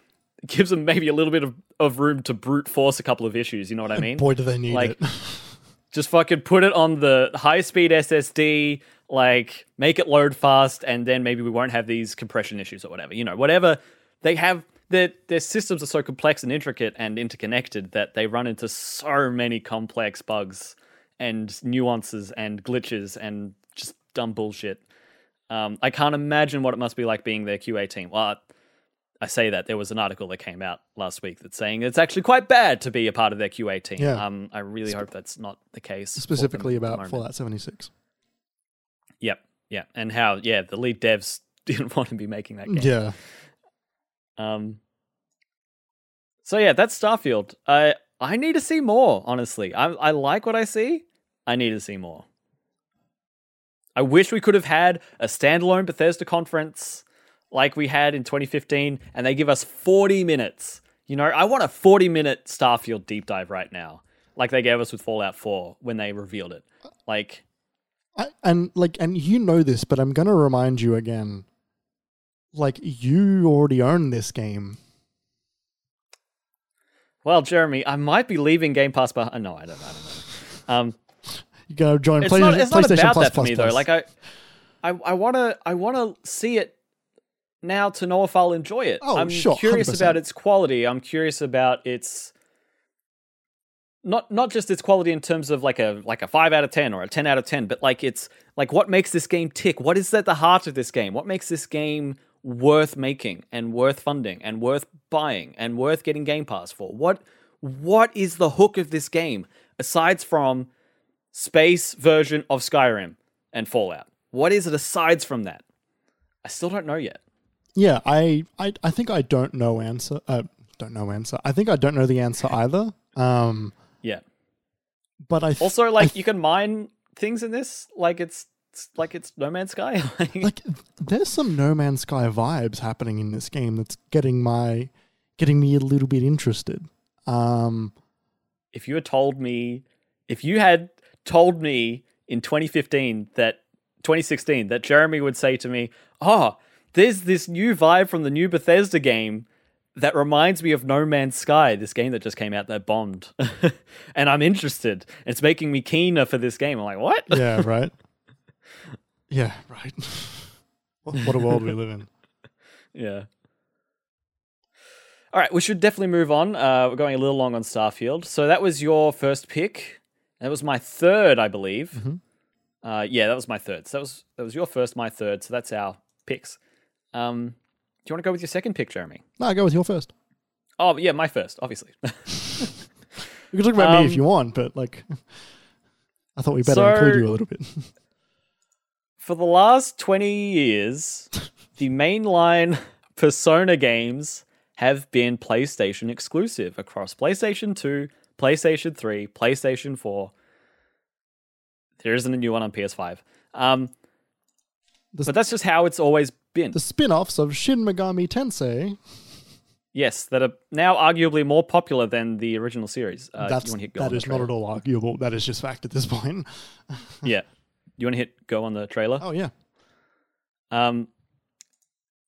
gives them maybe a little bit of, of room to brute force a couple of issues. You know what I mean? Boy, do they need Like- it. just fucking put it on the high speed SSD, like make it load fast, and then maybe we won't have these compression issues or whatever. You know, whatever they have. Their, their systems are so complex and intricate and interconnected that they run into so many complex bugs and nuances and glitches and just dumb bullshit. Um, I can't imagine what it must be like being their QA team. Well, I say that there was an article that came out last week that's saying it's actually quite bad to be a part of their QA team. Yeah. Um, I really hope that's not the case. Specifically about. Fallout 76. Yep, yeah, and how yeah the lead devs didn't want to be making that game. Yeah. Um. So yeah, that's Starfield. I I need to see more. Honestly, I I like what I see. I need to see more. I wish we could have had a standalone Bethesda conference like we had in 2015, and they give us 40 minutes. You know, I want a 40 minute Starfield deep dive right now, like they gave us with Fallout 4 when they revealed it. Like, I, and like, and you know this, but I'm gonna remind you again. Like, you already own this game. well, Jeremy, I might be leaving Game Pass behind. No, I don't. I don't know. Um, You go join it's PlayStation, not, it's not PlayStation about Plus, that for Plus, me Plus. though. Like I, I, I want to, I want to see it now to know if I'll enjoy it. Oh, I'm sure, curious 100%. about its quality. I'm curious about its not not just its quality in terms of like a like a five out of ten or a ten out of ten, but like it's like what makes this game tick. What is at the heart of this game? What makes this game worth making and worth funding and worth buying and worth getting Game Pass for? What what is the hook of this game aside from space version of Skyrim and Fallout? What is it aside from that? I still don't know yet. yeah, I, I, I think I don't know answer. Uh, don't know answer. I think I don't know the answer either. Um, Yeah. but I th- Also, like you can mine things in this, like it's, it's like it's No Man's Sky. Like, there's some No Man's Sky vibes happening in this game that's getting my getting me a little bit interested. Um, if you had told me, if you had told me in 2015 that 2016 that Jeremy would say to me, "Oh, there's this new vibe from the new Bethesda game that reminds me of No Man's Sky, this game that just came out that bombed, and I'm interested. It's making me keener for this game." I'm like, "What?" yeah, right. yeah, right. what, what a world we live in. Yeah. All right, we should definitely move on. Uh, we're going a little long on Starfield. So that was your first pick. That was my third, I believe. Mhm. Uh, yeah, that was my third. So that was that was your first, my third. So that's our picks. Um, do you want to go with your second pick, Jeremy? No, I go with your first. Oh, yeah, my first, obviously. You can talk about me if Um, you want, but like, I thought we better So- include you a little bit. For the last 20 years, the mainline Persona games have been PlayStation exclusive across PlayStation 2, PlayStation 3, PlayStation 4. There isn't a new one on PS5. Um, The- but that's just how it's always been. the spin-offs of Shin Megami Tensei. yes, that are now arguably more popular than the original series. Uh, that's you want to hit go that is not at all arguable. That is just fact at this point. Yeah. You want to hit go on the trailer? Oh yeah, Um,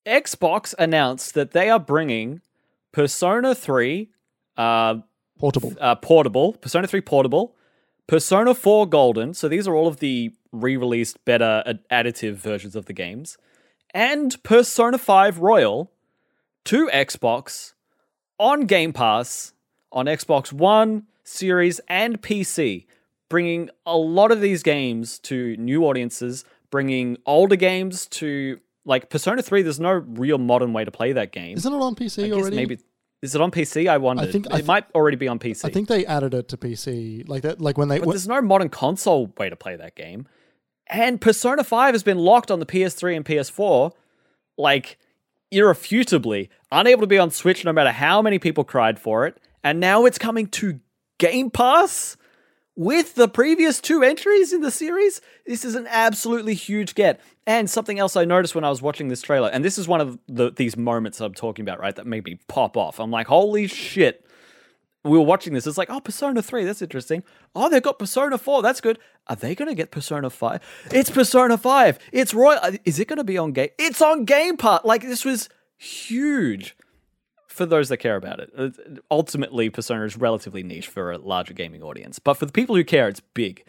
Xbox announced that they are bringing Persona 3 uh, portable. uh, portable, Persona 3 portable, Persona 4 Golden. So these are all of the re-released, better ad- additive versions of the games, and Persona 5 Royal to Xbox on Game Pass on Xbox One, Series, and PC, bringing a lot of these games to new audiences, bringing older games to like Persona 3. There's no real modern way to play that game. Isn't it on PC already? maybe is it on PC? I wondered. think- I it th- might already be on PC. I think they added it to PC, like that. Like when they but wh- there's no modern console way to play that game. And Persona 5 has been locked on the PS3 and PS4, like irrefutably, unable to be on Switch no matter how many people cried for it. And now it's coming to Game Pass with the previous two entries in the series. This is an absolutely huge get. And something else I noticed when I was watching this trailer, and this is one of the, these moments I'm talking about, right, that made me pop off. I'm like, holy shit. we were watching this. It's like, oh, Persona 3, that's interesting. Oh, they've got Persona 4, that's good. Are they going to get Persona 5? It's Persona 5. It's Royal. uh, Is it going to be on Game? It's on Game Pass. Like, this was huge for those that care about it. Uh, Ultimately, Persona is relatively niche for a larger gaming audience. But for the people who care, it's big.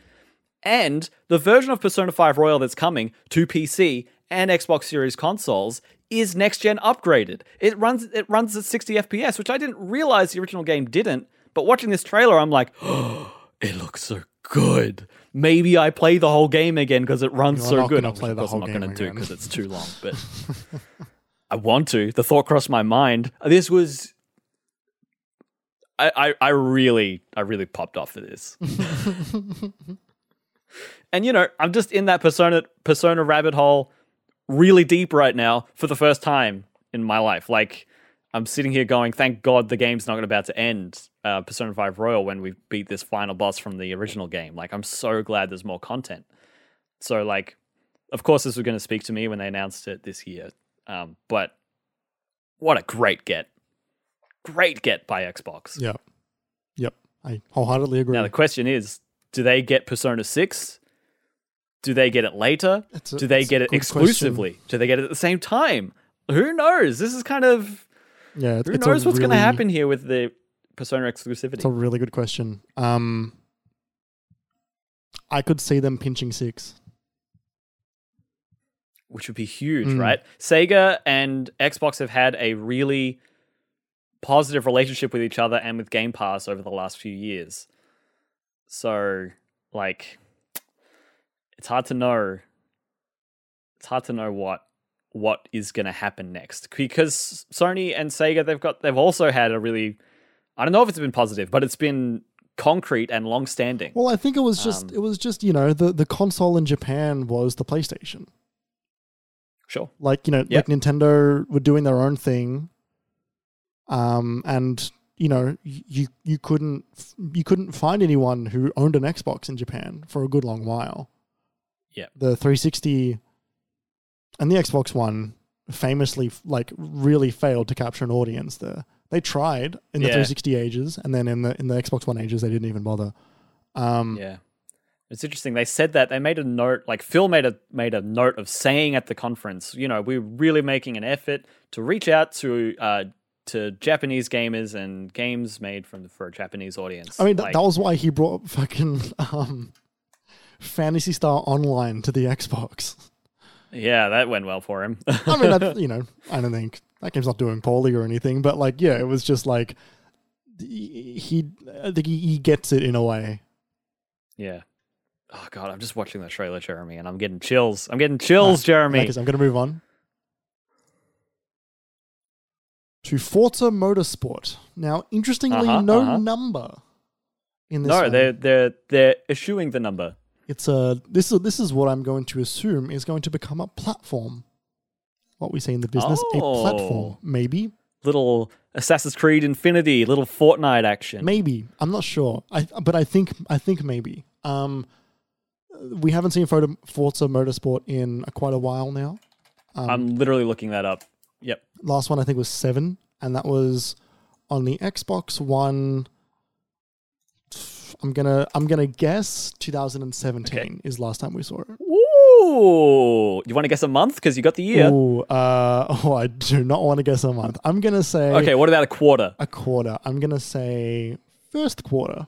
And the version of Persona 5 Royal that's coming to PC and Xbox Series consoles is next gen upgraded. It runs it runs at 60 FPS, which I didn't realize the original game didn't. But watching this trailer, I'm like, oh, it looks so good. Maybe I play the whole game again because it runs You're so not good. gonna play the whole I'm not going to do because it's too long. But I want to. The thought crossed my mind. This was. I, I, I really I really popped off for this. And you know, I'm just in that persona persona rabbit hole really deep right now for the first time in my life. Like I'm sitting here going, thank God the game's not about to end. Uh, Persona 5 Royal when we beat this final boss from the original game. Like I'm so glad there's more content. So like, of course this was going to speak to me when they announced it this year. Um, but what a great get, great get by Xbox. Yep. Yep. I wholeheartedly agree. Now the question is, do they get Persona 6? Do they get it later? A- do they get it exclusively? Do they get it at the same time? Who knows? This is kind of yeah, who knows what's going to happen here with the Persona exclusivity? It's a really good question. Um, I could see them pinching six. Which would be huge, Mm. right? Sega and Xbox have had a really positive relationship with each other and with Game Pass over the last few years. So, like, it's hard to know. It's hard to know what what is going to happen next because Sony and Sega they've got they've also had a really I don't know if it's been positive, but it's been concrete and long standing. Well, I think it was just Um, it was just you know the the console in Japan was the PlayStation. Sure. Like you know, Yep. like Nintendo were doing their own thing, um, and you know you you couldn't you couldn't find anyone who owned an Xbox in Japan for a good long while. Yeah. the 360 and the Xbox One famously like really failed to capture an audience there. They tried in the Yeah. 360 ages, and then in the in the Xbox One ages, they didn't even bother. Um, Yeah. It's interesting. They said that they made a note, like Phil made a made a note of saying at the conference, you know, we're really making an effort to reach out to uh, to Japanese gamers and games made from for a Japanese audience. I mean, Like, that was why he brought fucking um, Phantasy Star Online to the Xbox. yeah, that went well for him. I mean, that's, you know, I don't think that game's not doing poorly or anything, but like, yeah, it was just like he, he I think he, he gets it in a way. yeah. Oh god, I'm just watching the trailer, Jeremy, and I'm getting chills. I'm getting chills, Jeremy. Because I'm going to move on to Forza Motorsport. Now, interestingly, Uh-huh, no uh-huh. number in this. No, one. they're they're they're eschewing the number. It's a this is this is what I'm going to assume is going to become a platform. What we say in the business, a platform, Oh. maybe, Little Assassin's Creed Infinity, little Fortnite action. maybe. I'm not sure. I but I think I think maybe. Um, we haven't seen photo Forza Motorsport in quite a while now. Um, I'm literally looking that up. Yep. last one I think was seven, and that was on the Xbox One. I'm gonna I'm gonna guess 2017 Okay. is last time we saw it. Ooh, you want to guess a month because you got the year. Ooh, uh, oh, I do not want to guess a month. I'm gonna say Okay, what about a quarter? a quarter. I'm gonna say first quarter.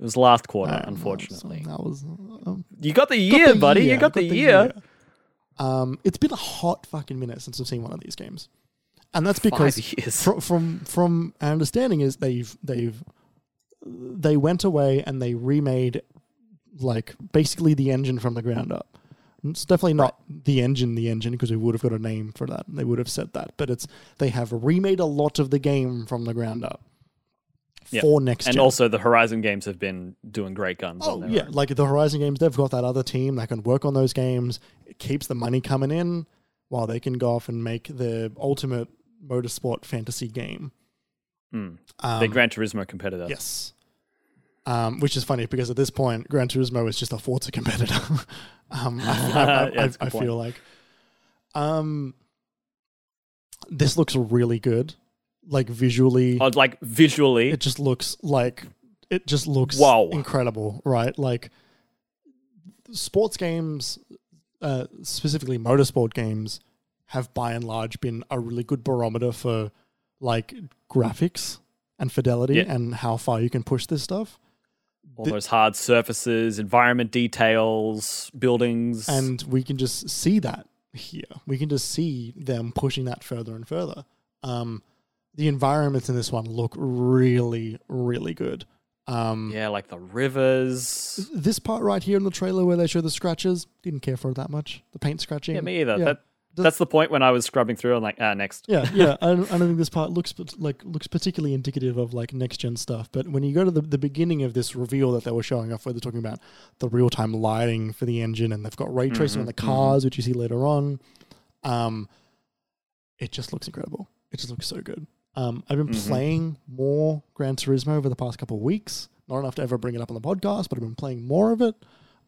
It was last quarter, Uh, unfortunately. that was um, You got the got year, the buddy. year, You got, the, year. year. Um, it's been a hot fucking minute since I've seen one of these games, and that's because from from from our understanding is they've they've they went away and they remade like basically the engine from the ground up. It's definitely not the engine, the engine, because we would have got a name for that. They would have said that, but it's they have remade a lot of the game from the ground up Yep. for next year. and gen. also, the Horizon games have been doing great guns. Oh yeah, own. like the Horizon games, they've got that other team that can work on those games. It keeps the money coming in while they can go off and make the ultimate motorsport fantasy game. Mm. Um, the Gran Turismo competitor. Yes. Um, which is funny because at this point, Gran Turismo is just a Forza competitor. um, I, I, I, Yeah, I, that's a I good feel like. Um, this looks really good. Like visually. Oh, like visually, it just looks like it just looks Wow. incredible, right? Like sports games, uh, specifically motorsport games, have by and large been a really good barometer for like graphics and fidelity Yeah. and how far you can push this stuff. all the- those hard surfaces, environment details, buildings, And we can just see that here. We can just see them pushing that further and further. Um, the environments in this one look really, really good. Um, yeah, like the rivers. This part right here in the trailer where they show the scratches, didn't care for it that much. The paint scratching. Yeah, me either. Yeah. That, that's the point when I was scrubbing through. I'm like, ah, next. Yeah, yeah. I don't, I don't think this part looks like looks particularly indicative of like next gen stuff. But when you go to the, the beginning of this reveal that they were showing off, where they're talking about the real time lighting for the engine, and they've got ray tracing on Mhm, the cars, which you see later on, um, it just looks incredible. It just looks so good. Um, I've been Mhm. playing more Gran Turismo over the past couple of weeks. Not enough to ever bring it up on the podcast, but I've been playing more of it.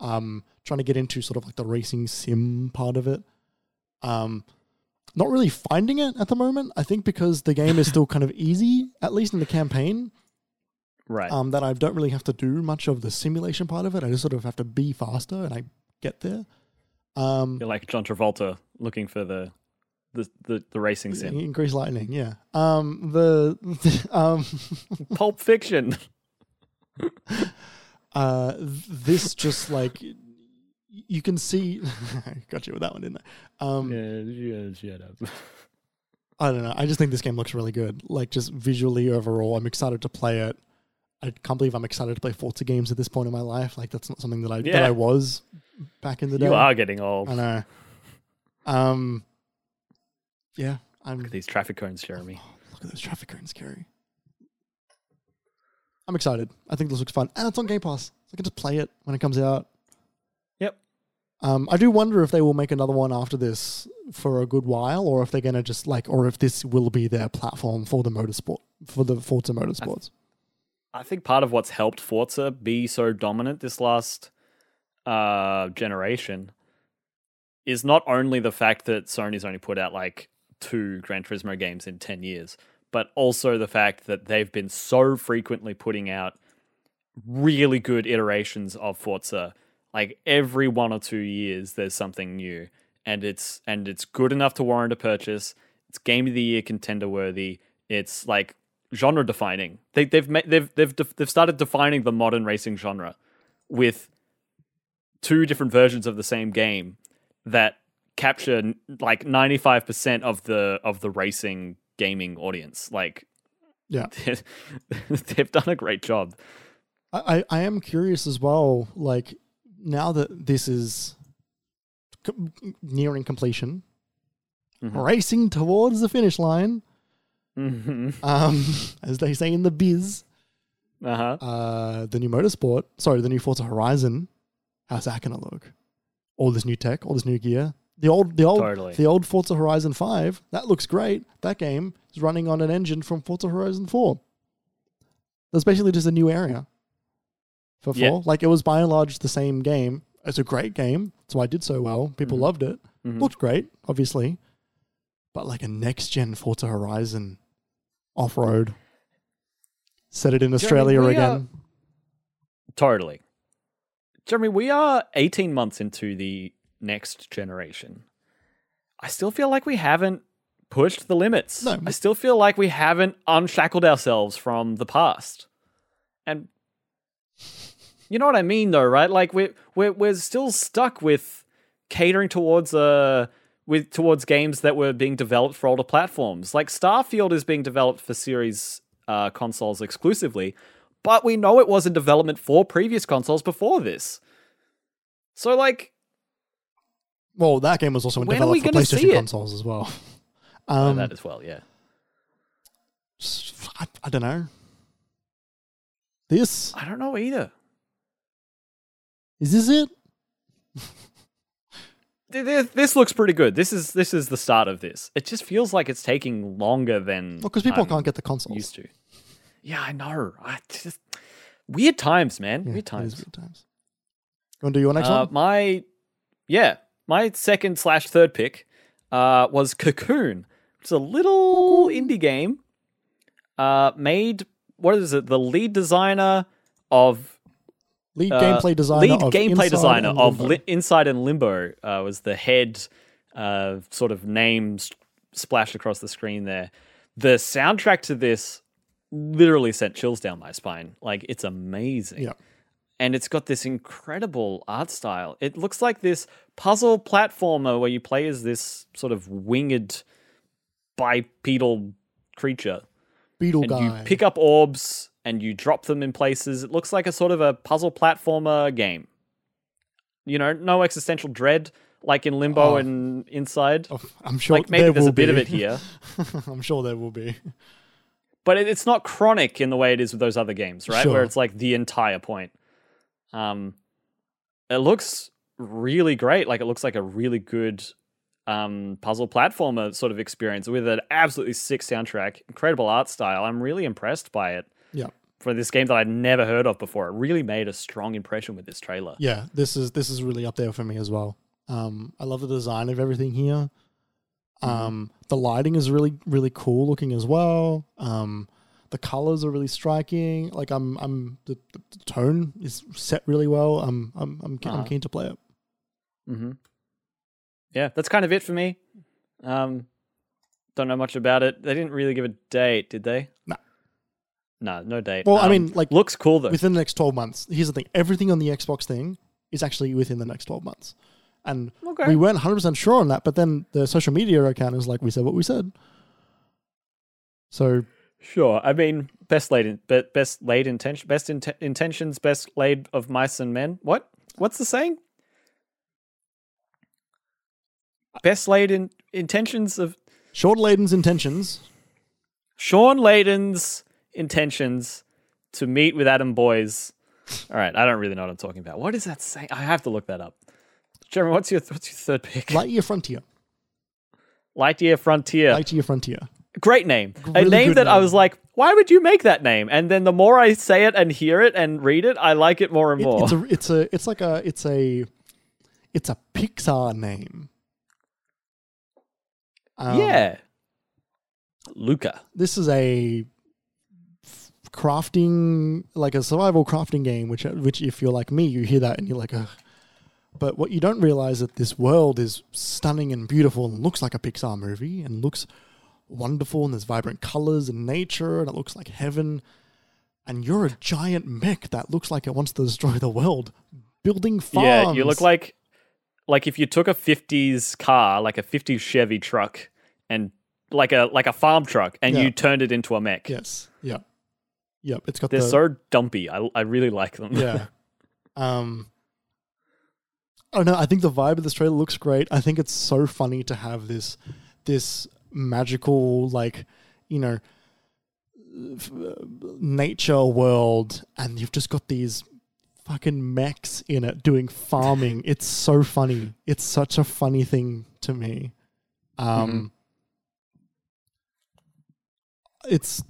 Um, trying to get into sort of like the racing sim part of it. Um, not really finding it at the moment. I think because the game is still kind of easy, at least in the campaign, Right. um, that I don't really have to do much of the simulation part of it. I just sort of have to be faster and I get there. Um, You're like John Travolta looking for the the the, the racing sim. increase lightning, yeah. Um, the, um, Pulp Fiction. uh, this just like you can see. got you with that one, didn't I? Um, yeah, shut up. I don't know. I just think this game looks really good. Like just visually overall, I'm excited to play it. I can't believe I'm excited to play Forza games at this point in my life. Like that's not something that I that I was back in the day. You are getting old. I know. Um. Yeah, I'm. Look at these traffic cones, Jeremy. Look at those traffic cones, Kerry. I'm excited. I think this looks fun, and it's on Game Pass. So I can just play it when it comes out. Yep. Um, I do wonder if they will make another one after this for a good while, or if they're gonna just like, or if this will be their platform for the motorsport for the Forza Motorsports. I think part of what's helped Forza be so dominant this last uh, generation is not only the fact that Sony's only put out like two Gran Turismo games in 10 years, but also the fact that they've been so frequently putting out really good iterations of Forza. Like every one or two years, there's something new, and it's and it's good enough to warrant a purchase. It's game of the year contender worthy. It's like genre defining. They, they've ma- they've they've def- they've started defining the modern racing genre with two different versions of the same game that capture like 95% of the of the racing gaming audience like Yeah. they've done a great job I, I am curious as well. Like now that this is co- nearing completion, Mhm. racing towards the finish line, Mhm. um, as they say in the biz, uh-huh uh, the new motorsport, sorry, the new Forza Horizon, how's that gonna look? All this new tech, all this new gear. The old, the old, Totally. the old Forza Horizon Five, that looks great. That game is running on an engine from Forza Horizon Four. That's basically just a new area for four. Yeah. Like it was by and large the same game. It's a great game. That's why it did so well. People Mhm. loved it. Mhm. Looked great, obviously, but like a next gen Forza Horizon off road. Set it in Australia we are- again. totally jeremy we are 18 months into the next generation. I still feel like we haven't pushed the limits. No. i still feel like we haven't unshackled ourselves from the past. And you know what i mean though right? Like we're we're, we're still stuck with catering towards uh with towards games that were being developed for older platforms. Like starfield is being developed for series uh, consoles exclusively but we know it was in development for previous consoles before this. So like Well, that game was also in When are we developed for PlayStation consoles as well. uh, Um, that as well yeah I, I don't know. This i don't know either is this it? Th- th- this looks pretty good this is this is the start of this it just feels like it's taking longer than Well, because people I'm can't get the consoles. used to yeah i know i just weird times man Yeah, weird times weird times. You want to do your next Uh, one? my yeah, my second slash third pick uh, was Cocoon, which is a little indie game uh, made what is it? The lead designer of Lead uh, gameplay designer. lead of gameplay Inside designer and of Limbo. Li- Inside and Limbo uh, was the head uh, sort of name splashed across the screen there. The soundtrack to this literally sent chills down my spine. Like it's amazing. Yeah. And it's got this incredible art style. It looks like this puzzle platformer where you play as this sort of winged bipedal creature Beetle and guy. you pick up orbs and you drop them in places. It looks like a sort of a puzzle platformer game. You know, no existential dread like in Limbo Oh. and Inside. Oh, I'm sure like maybe there there's will a bit of be. it here, I'm sure there will be. but it, it's not chronic in the way it is with those other games, right? Where it's like the entire point. Um, it looks really great. Like it looks like a really good um puzzle platformer sort of experience with an absolutely sick soundtrack, incredible art style. I'm really impressed by it. Yeah. for this game that I'd never heard of before. It really made a strong impression with this trailer. Yeah, this is this is really up there for me as well. Um, I love the design of everything here. Mm-hmm. Um, the lighting is really really cool looking as well. Um, the colors are really striking. Like I'm I'm the, the, tone is set really well. I'm I'm I'm, Uh-huh. I'm keen to play it. hmm Yeah, that's kind of it for me. Um, don't know much about it. They didn't really give a date, did they? No. No, no date. Well, I Um, mean, like looks cool though. within the next 12 months. Here's the thing: everything on the Xbox thing is actually within the next 12 months, and okay. we weren't 100 percent sure on that. But then the social media account is like, we said what we said. So Sure. I mean, best laid, in, best laid intention, best int- intentions, best laid of mice and men. What? What's the saying? Best laid in intentions of Shawn Layden's intentions Shawn Layden's intentions to meet with Adam Boyes. All right, I don't really know what I'm talking about. What is that saying? I have to look that up. Jeremy, what's your what's your third pick? Lightyear Frontier. Lightyear Frontier. Lightyear Frontier. Great name. a name that I was like, why would you make that name? And then the more I say it and hear it and read it, I like it more and It- more. it's a it's a it's like a it's a it's a Pixar name. Um, yeah. Luca. This is a crafting like a survival crafting game which which if you're like me you hear that and you're like Ugh. but what you don't realize that this world is stunning and beautiful and looks like a Pixar movie and looks wonderful and there's vibrant colors and nature and it looks like heaven and you're a giant mech that looks like it wants to destroy the world building farms Yeah, you look like like if you took a 50s car, like a 50s Chevy truck and like a like a farm truck and Yeah. you turned it into a mech. yes yeah yep it's got They're the so dumpy. I I really like them. yeah. Um, I don't know. I think the vibe of this trailer looks great. I think it's so funny to have this this magical like you know f- nature world, and you've just got these fucking mechs in it doing farming. it's so funny. It's such a funny thing to me. Um, it's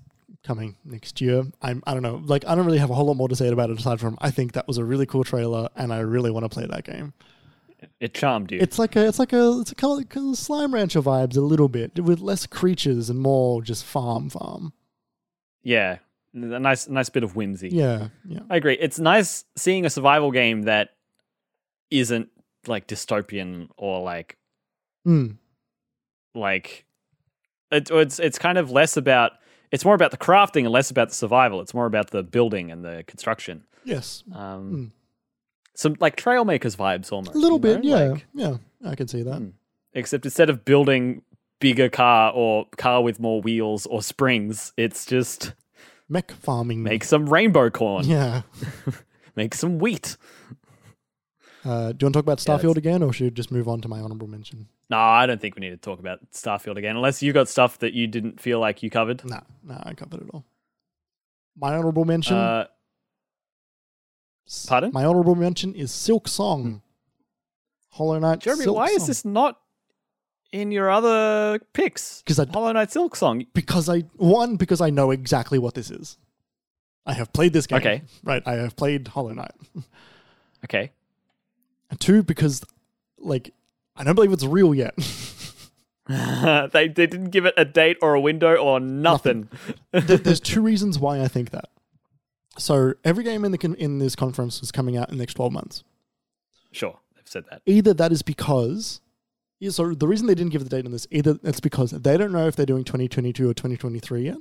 coming next year. I'm I don't know. Like I don't really have a whole lot more to say about it aside from I think that was a really cool trailer and I really want to play that game. It charmed you. It's like a it's like a it's a kind of, kind of slime rancher vibes a little bit with less creatures and more just farm farm. yeah. A nice nice bit of whimsy. Yeah, yeah. I agree. It's nice seeing a survival game that isn't like dystopian or like Mm. like it, it's it's kind of less about it's more about the crafting and less about the survival. It's more about the building and the construction. Yes. Um, Mm. Some like Trailmakers vibes almost. A little you bit, know? yeah. Like, yeah. I can see that. Hmm. except instead of building bigger car or car with more wheels or springs, it's just Mech farming. make some rainbow corn, Yeah. make some wheat. Uh, do you want to talk about Yeah, Starfield again or should we just move on to my honorable mention? No, I don't think we need to talk about Starfield again, unless you got stuff that you didn't feel like you covered. Nah, nah, I covered it all. My honorable mention Uh, Pardon? My honorable mention is Silk Song. Hmm. Hollow Knight. Jeremy, Silk why is this not in your other picks? 'Cause I- Hollow Knight Silk Song. Because I one because I know exactly what this is. I have played this game. Okay. Right. I have played Hollow Knight. Okay. And two because like I don't believe it's real yet. they they didn't give it a date or a window or nothing. Th- There's two reasons why I think that. So every game in the con- in this conference is coming out in the next 12 months. Sure, they've said that. Either that is because yeah, so the reason they didn't give the date on this either it's because they don't know if they're doing 2022 or 2023 yet,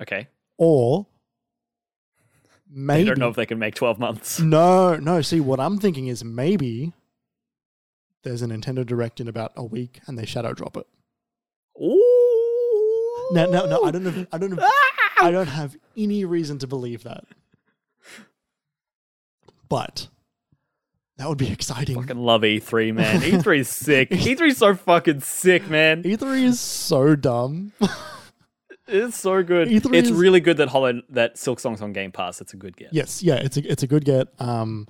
Okay, or maybe they don't know if they can make twelve months. No, no. See, what I'm thinking is maybe there's a Nintendo Direct in about a week, and they shadow drop it. Ooh. No, no, no. I don't know. I don't know. Ah! I don't have any reason to believe that. But that would be exciting. Fucking love E3, man. E3 is sick. E3 is so fucking sick, man. E3 is so dumb. It's so good. E3 it's is- really good that Hollow that Silk Song's on Game Pass. It's a good get. yes, yeah. It's a it's a good get. Um,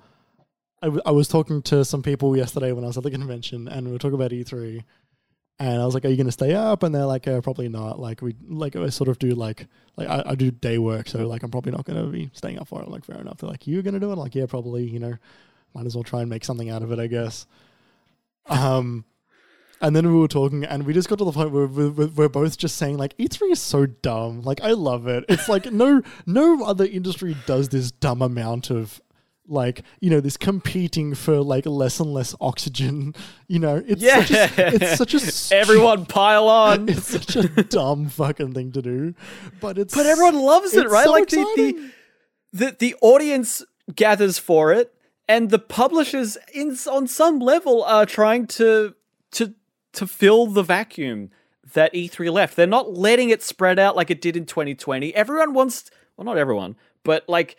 I, w- I was talking to some people yesterday when I was at the convention, and we were talking about E3. And I was like, "Are you going to stay up?" And they're like, uh, "Probably not." Like we like I sort of do like like I, I do day work, so like I'm probably not going to be staying up for it. I'm like, fair enough. They're like, "You're going to do it?" I'm like, yeah, probably. You know, might as well try and make something out of it, I guess. Um, and then we were talking, and we just got to the point where we're, we're, we're both just saying like, E3 is so dumb. Like I love it. It's like no no other industry does this dumb amount of like you know this competing for like less and less oxygen. You know, it's Yeah. such a, it's such a stu- Everyone pile on. it's such a dumb fucking thing to do, but it's but everyone loves it, right? so like the, the the the audience gathers for it, and the publishers, in on some level, are trying to to to fill the vacuum that E3 left. They're not letting it spread out like it did in 2020. Everyone wants, well, not everyone, but like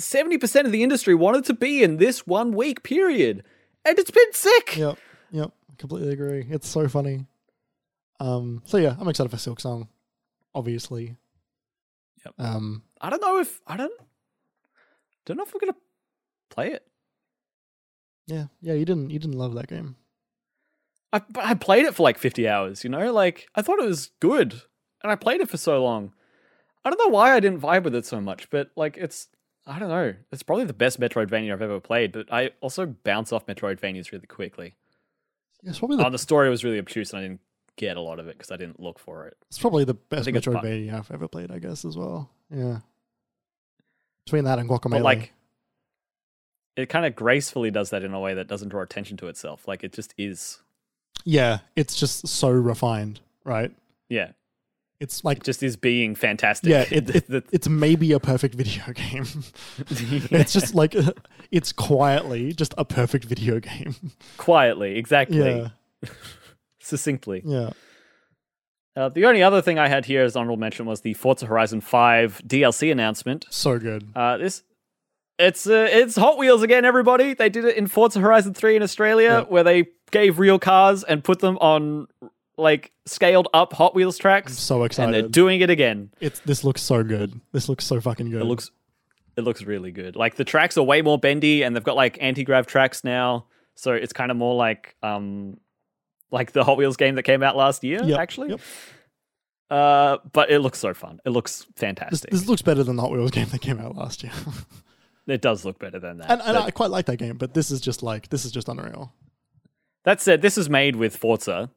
70% of the industry wanted to be in this one week period, and it's been sick. Yep, yep, completely agree. It's so funny. Um, so yeah, I'm excited for Silk Song, obviously. Yep. Um, I don't know if I don't don't know if we're gonna play it. yeah, yeah. You didn't, you didn't love that game. I but I played it for like 50 hours, you know? Like I thought it was good and I played it for so long. I don't know why I didn't vibe with it so much, but like it's I don't know. It's probably the best Metroidvania I've ever played, but I also bounce off Metroidvanias really quickly. It's probably the, Oh, the story was really obtuse and I didn't get a lot of it because I didn't look for it. it's probably the best think it's fu- Metroidvania I've ever played. I guess as well. Yeah. Between that and Guacamelee, But like it kind of gracefully does that in a way that doesn't draw attention to itself. Like it just is. yeah, it's just so refined, right? Yeah. It's like It just is being fantastic. yeah, it, it, it's maybe a perfect video game. it's just like it's quietly just a perfect video game. quietly, exactly. yeah, Succinctly. yeah. Uh, the only other thing I had here as honorable mention was the Forza Horizon 5 DLC announcement. So good. Uh, this it's uh, it's Hot Wheels again, everybody. They did it in Forza Horizon 3 in Australia, Yeah. where they gave real cars and put them on like scaled up Hot Wheels tracks, So and they're doing it again. It's this looks so good. This looks so fucking good. It looks it looks really good. Like the tracks are way more bendy, and they've got like anti grav tracks now, so it's kind of more like um like the Hot Wheels game that came out last year, Yep, actually. yep. Uh, but it looks so fun. It looks fantastic. this looks better than the Hot Wheels game that came out last year. It does look better than that. and and I quite like that game, but this is just like this is just unreal. that said, this is made with Forza.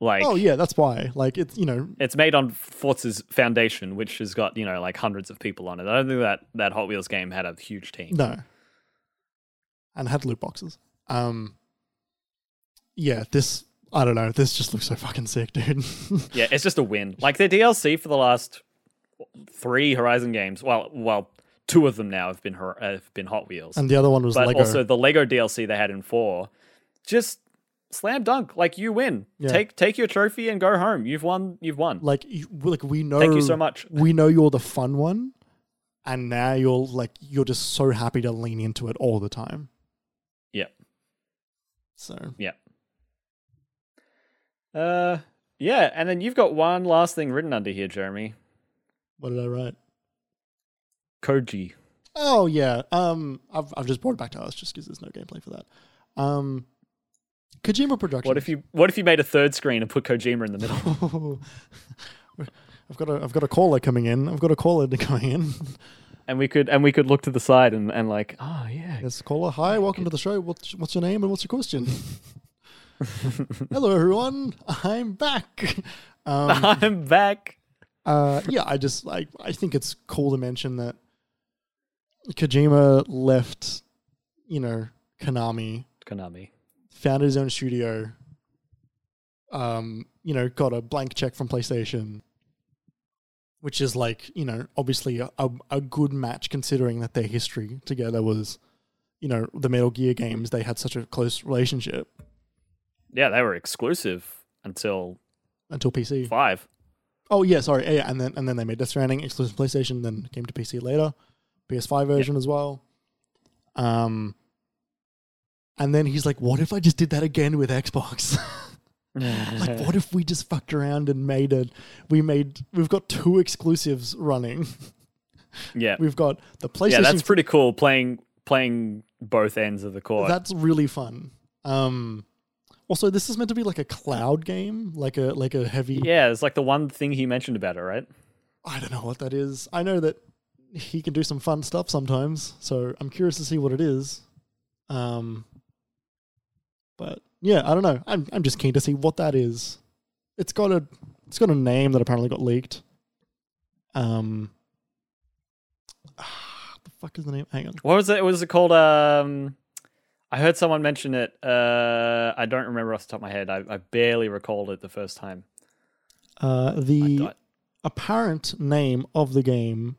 Like, Oh yeah, that's why. Like it's you know it's made on Forza's foundation, which has got you know like hundreds of people on it. I don't think that that Hot Wheels game had a huge team. no, and had loot boxes. Um, yeah, this I don't know. This just looks so fucking sick, dude. Yeah, it's just a win. Like the DLC for the last three Horizon games. Well, well, two of them now have been have been Hot Wheels, and the other one was but Lego. also the Lego DLC they had in four. Just slam dunk, like you win. Yeah. Take take your trophy and go home. You've won. You've won. like you, like we know. Thank you so much. We know you're the fun one, and now you're like you're just so happy to lean into it all the time. Yep. So Yeah. Uh, yeah, and then you've got one last thing written under here, Jeremy. what did I write? Koji. Oh yeah. Um, I've I've just brought it back to us just because there's no gameplay for that. Um, Kojima Productions. What if you What if you made a third screen and put Kojima in the middle, I've got a I've got a caller coming in. I've got a caller coming in. and we could and we could look to the side and and like, oh yeah, Yes, caller. Hi, welcome to the show. What's what's your name and what's your question? Hello, everyone. I'm back. Um, I'm back. uh, yeah, I just like I think it's cool to mention that Kojima left, you know, Konami, Konami. Founded his own studio. Um, you know, got a blank check from PlayStation, which is like you know obviously a, a, a good match considering that their history together was, you know, the Metal Gear games. They had such a close relationship Yeah, they were exclusive until until PC. five. Oh yeah, sorry, yeah, and then and then they made Death Stranding exclusive PlayStation, then came to PC later, PS5 version as well. Um, and then he's like, "What if I just did that again with Xbox? like, what if we just fucked around and made it? We made we've got two exclusives running. Yeah, we've got the PlayStation. yeah, that's pretty cool. Playing playing both ends of the court. That's really fun. Um, also, this is meant to be like a cloud game, like a like a heavy. yeah, it's like the one thing he mentioned about it, right? I don't know what that is. I know that he can do some fun stuff sometimes, so I'm curious to see what it is. Um, but yeah, I don't know. I'm I'm just keen to see what that is. It's got a it's got a name that apparently got leaked. Um, ah, the fuck is the name? Hang on. What was it? What was it called? Um, I heard someone mention it. Uh, I don't remember off the top of my head. I, I barely recalled it the first time. Uh, the apparent name of the game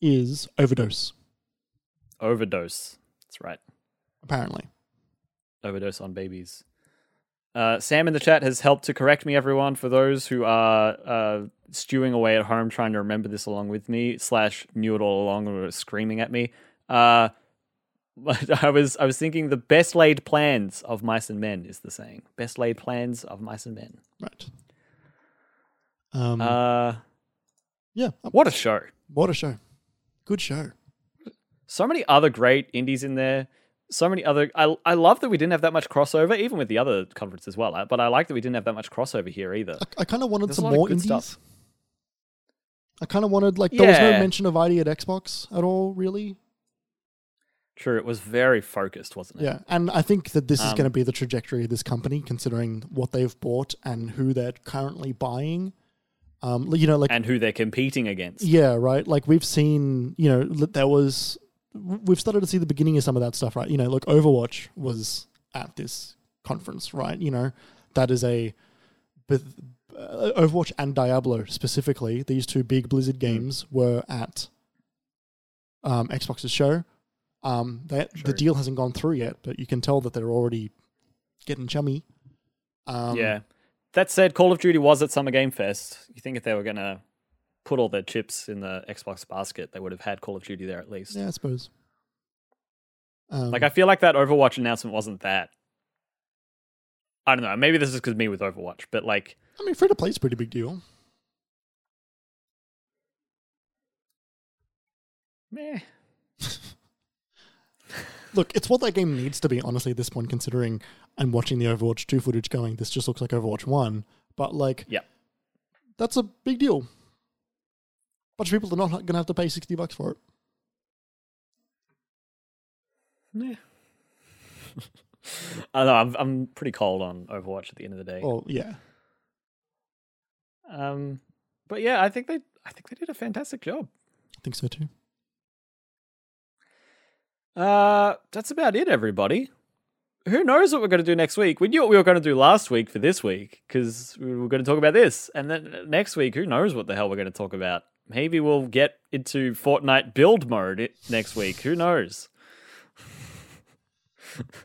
is Overdose. overdose. That's right. Apparently. Overdose on babies. Uh, Sam in the chat has helped to correct me, everyone. For those who are uh, stewing away at home trying to remember this along with me, slash knew it all along and were screaming at me. Uh, I was I was thinking the best laid plans of mice and men is the saying. Best laid plans of mice and men. Right. Um, Uh, yeah. what a show! What a show. Good show. So many other great indies in there. So many other. I I love that we didn't have that much crossover, even with the other conference as well. uh, But I like that we didn't have that much crossover here either. I, I kind of wanted There's some more indies. stuff. I kind of wanted like there was no mention of ID at Xbox at all, really. True, it was very focused, wasn't it? Yeah, and I think that this is Um, going to be the trajectory of this company, considering what they've bought and who they're currently buying. Um, you know, like And who they're competing against. yeah, right. Like we've seen, you know, there was we've started to see the beginning of some of that stuff, right? You know, like Overwatch was at this conference, right? You know, that is a uh, Overwatch and Diablo specifically, these two big Blizzard games were at um, Xbox's show. Um, that the deal hasn't gone through yet, but you can tell that they're already getting chummy. Um, yeah. That said, Call of Duty was at Summer Game Fest. You think if they were going to put all their chips in the Xbox basket, they would have had Call of Duty there at least. yeah, I suppose. Um, Like, I feel like that Overwatch announcement wasn't that. I don't know. Maybe this is because me with Overwatch, but like, I mean, free to play is a pretty big deal. meh. Look, it's what that game needs to be, honestly, at this point, considering I'm watching the Overwatch 2 footage going, this just looks like Overwatch 1. But, like, yeah, that's a big deal. Bunch of people are not going to have to pay 60 bucks for it. Meh. I don't know. I'm, I'm pretty cold on Overwatch at the end of the day. Well, yeah. Um, but yeah, I think they, I think they did a fantastic job. I think so too. Uh, that's about it, everybody. Who knows what we're going to do next week? We knew what we were going to do last week for this week because we were going to talk about this, and then next week, who knows what the hell we're going to talk about? Maybe we'll get into Fortnite build mode next week. Who knows?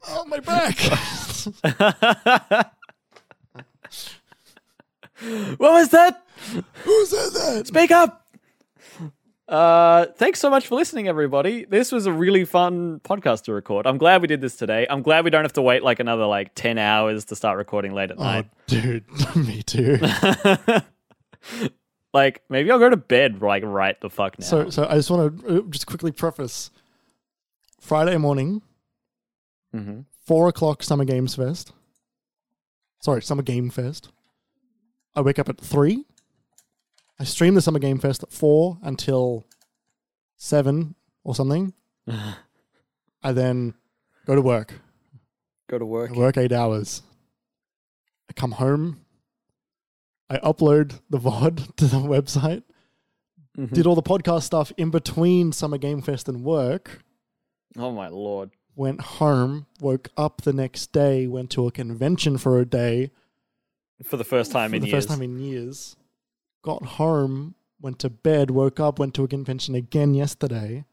Oh, my back! what was that? Who said that? Speak up. Uh, thanks so much for listening, everybody. This was a really fun podcast to record. I'm glad we did this today. I'm glad we don't have to wait like another like ten hours to start recording late at Oh, night. dude. Me too. like maybe I'll go to bed like right the fuck now. So, so I just want to just quickly preface Friday morning, hmm four o'clock Summer Games Fest. Sorry, Summer Game Fest. I wake up at three. I stream the Summer Game Fest at four until seven or something. I then go to work. go to work. I work eight hours. I come home. I upload the VOD to the website. Mhm. Did all the podcast stuff in between Summer Game Fest and work. Oh my lord. Went home, woke up the next day, went to a convention for a day For the first time for in the years. first time in years. Got home, went to bed, woke up, went to a convention again yesterday.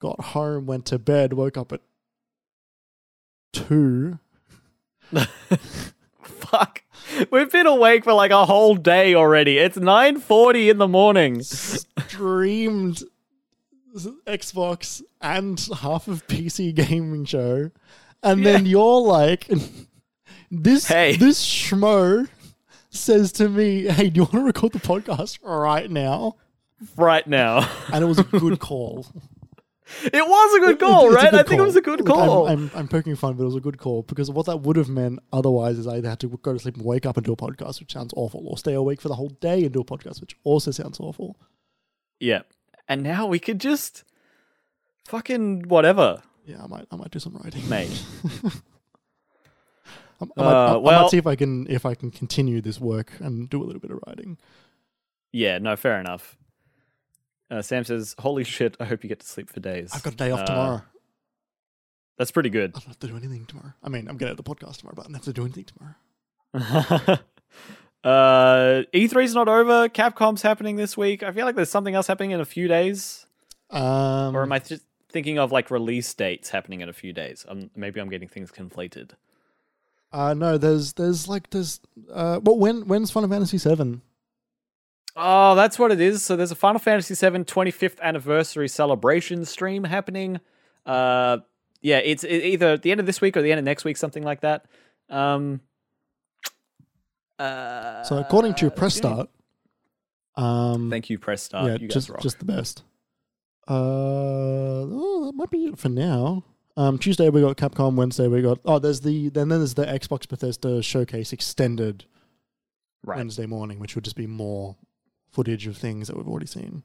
Got home, went to bed, woke up at two. Fuck. We've been awake for like a whole day already. It's 9:40 in the morning. streamed Xbox and half of PC gaming show, and then you're like, this Hey. this schmo says to me, "Hey, do you want to record the podcast right now?" Right now. And it was a good call. It was a good call, it's a right? good I think it was a good Look, I'm- call. I'm, I'm, poking fun, but it was a good call because what that would have meant otherwise is I either had to go to sleep and wake up and do a podcast, which sounds awful, or stay awake for the whole day and do a podcast, which also sounds awful. yeah. And now we could just fucking whatever, Yeah, I might I might do some writing. mate. I, I, might, Uh, I might see if I can if I can continue this work and do a little bit of writing. Yeah, no, fair enough. Uh, Sam says, "Holy shit! I hope you get to sleep for days." I've got a day off Uh, tomorrow. That's pretty good. I don't have to do anything tomorrow. I mean, I'm getting out the podcast tomorrow, but I don't have to do anything tomorrow. uh, E3's not over. Capcom's happening this week. I feel like there's something else happening in a few days. Um, Or am I just thinking of like release dates happening in a few days? Um, maybe I'm getting things conflated. Uh, no, there's there's like there's uh, well, when when's Final Fantasy Seven? Oh, that's what it is. So there's a Final Fantasy VII 25th anniversary celebration stream happening. Uh, yeah, it's either at the end of this week or the end of next week, something like that. Um, uh, So according to Press yeah. Start, um, Thank you, Press Start. yeah, you guys just rock. just the best. Uh, oh, that might be it for now. Um, Tuesday we got Capcom. Wednesday we got oh, there's the then there's the Xbox Bethesda showcase extended right. Wednesday morning, which would just be more footage of things that we've already seen.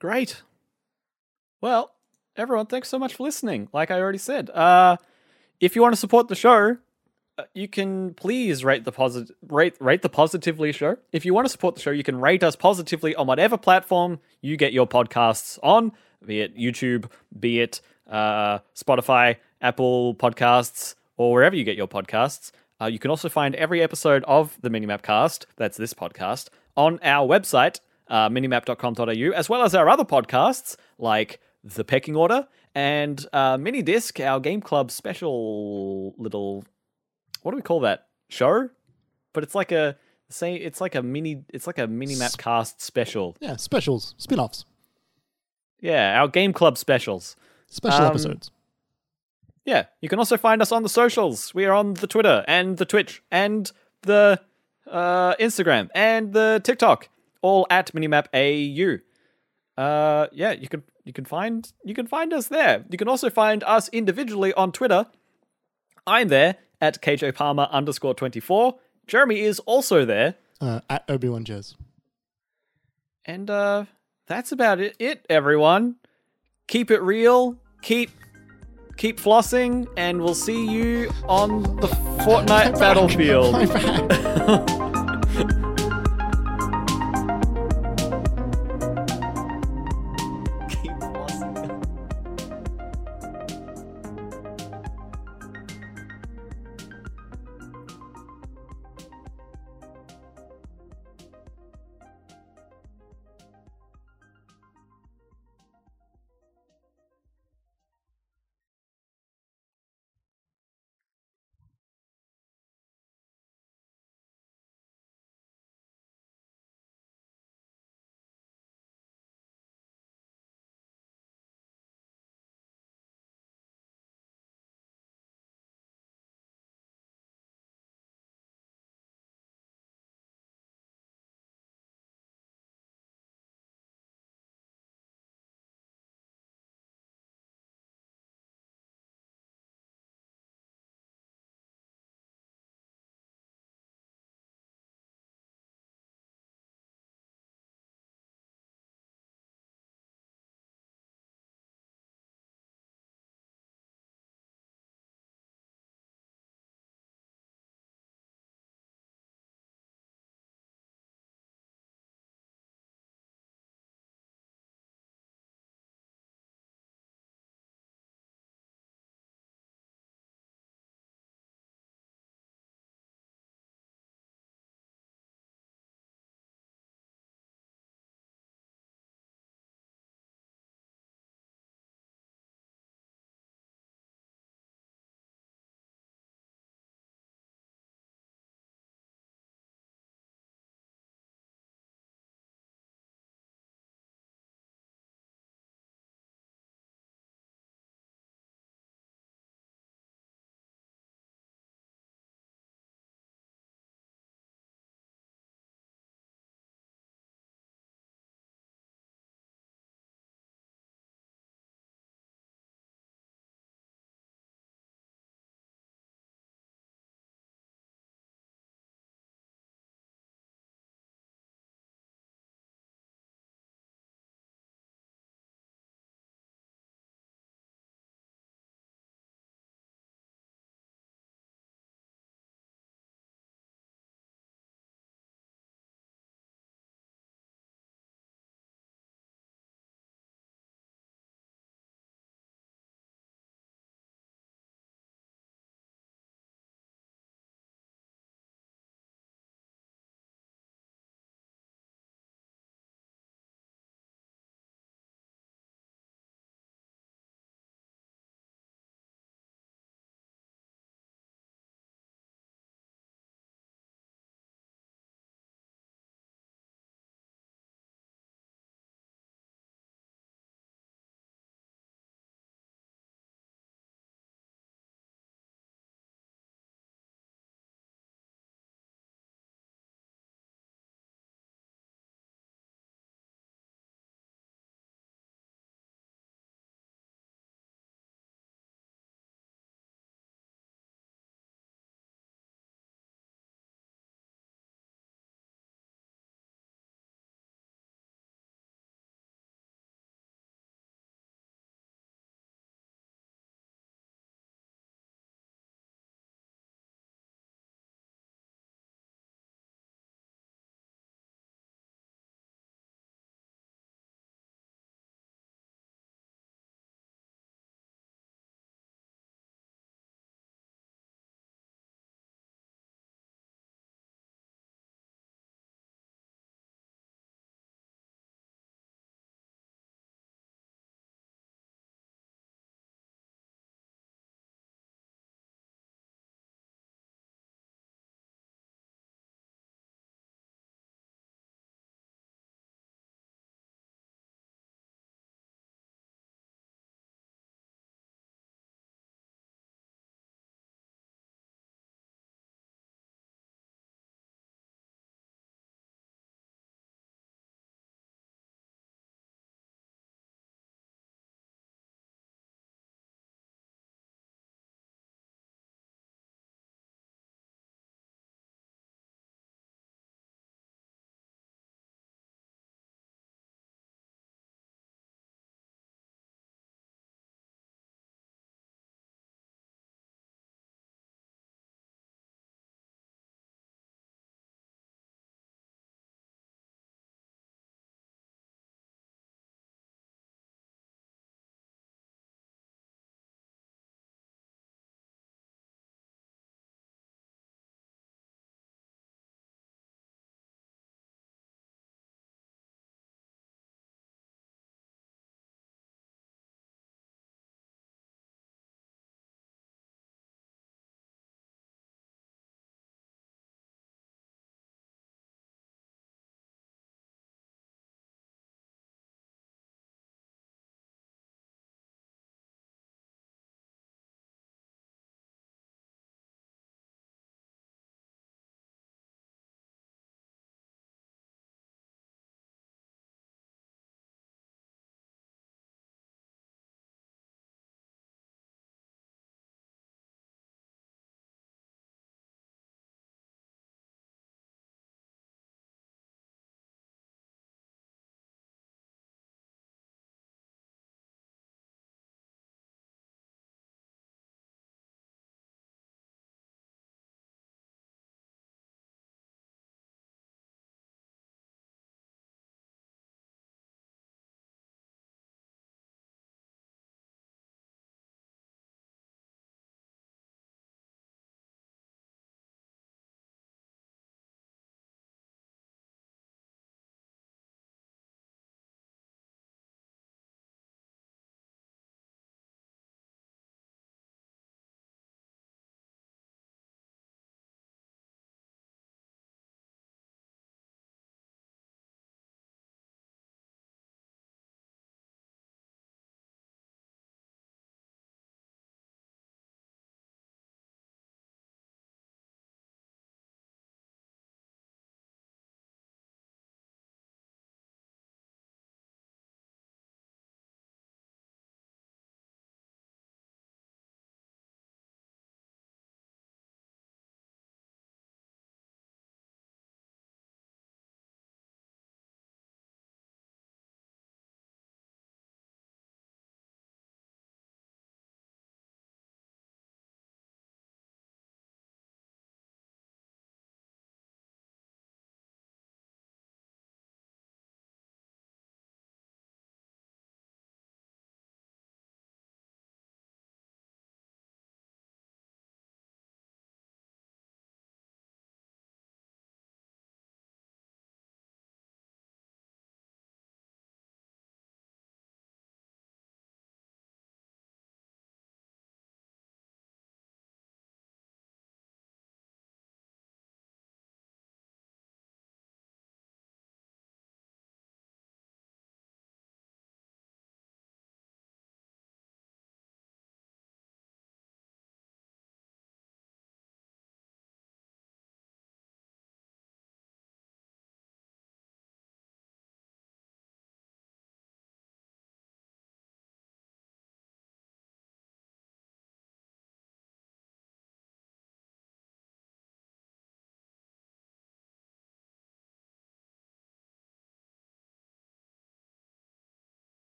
Great. Well, everyone, thanks so much for listening. Like I already said, uh, if you want to support the show, uh, you can please rate the positive rate rate the positively show. If you want to support the show, you can rate us positively on whatever platform you get your podcasts on, be it YouTube, be it uh, Spotify, Apple Podcasts, or wherever you get your podcasts. Uh, you can also find every episode of the Minimap Cast, that's this podcast, on our website, uh, minimap.com.au, as well as our other podcasts like The Pecking Order and uh, Mini Disc, our Game Club special little what do we call that show? But it's like a say it's like a mini it's like a mini map cast special. Yeah, specials, spin-offs, Yeah, our game club specials. special Um, episodes. Yeah, you can also find us on the socials. We are on the Twitter and the Twitch and the uh, Instagram and the TikTok, all at Minimap AU. Uh, yeah, you can you can find you can find us there. You can also find us individually on Twitter. I'm there at KJ Palmer underscore twenty four. Jeremy is also there, Uh, at Obi Wan Jez. and uh, that's about it. It everyone, keep it real. Keep keep flossing, and we'll see you on the Fortnite battlefield.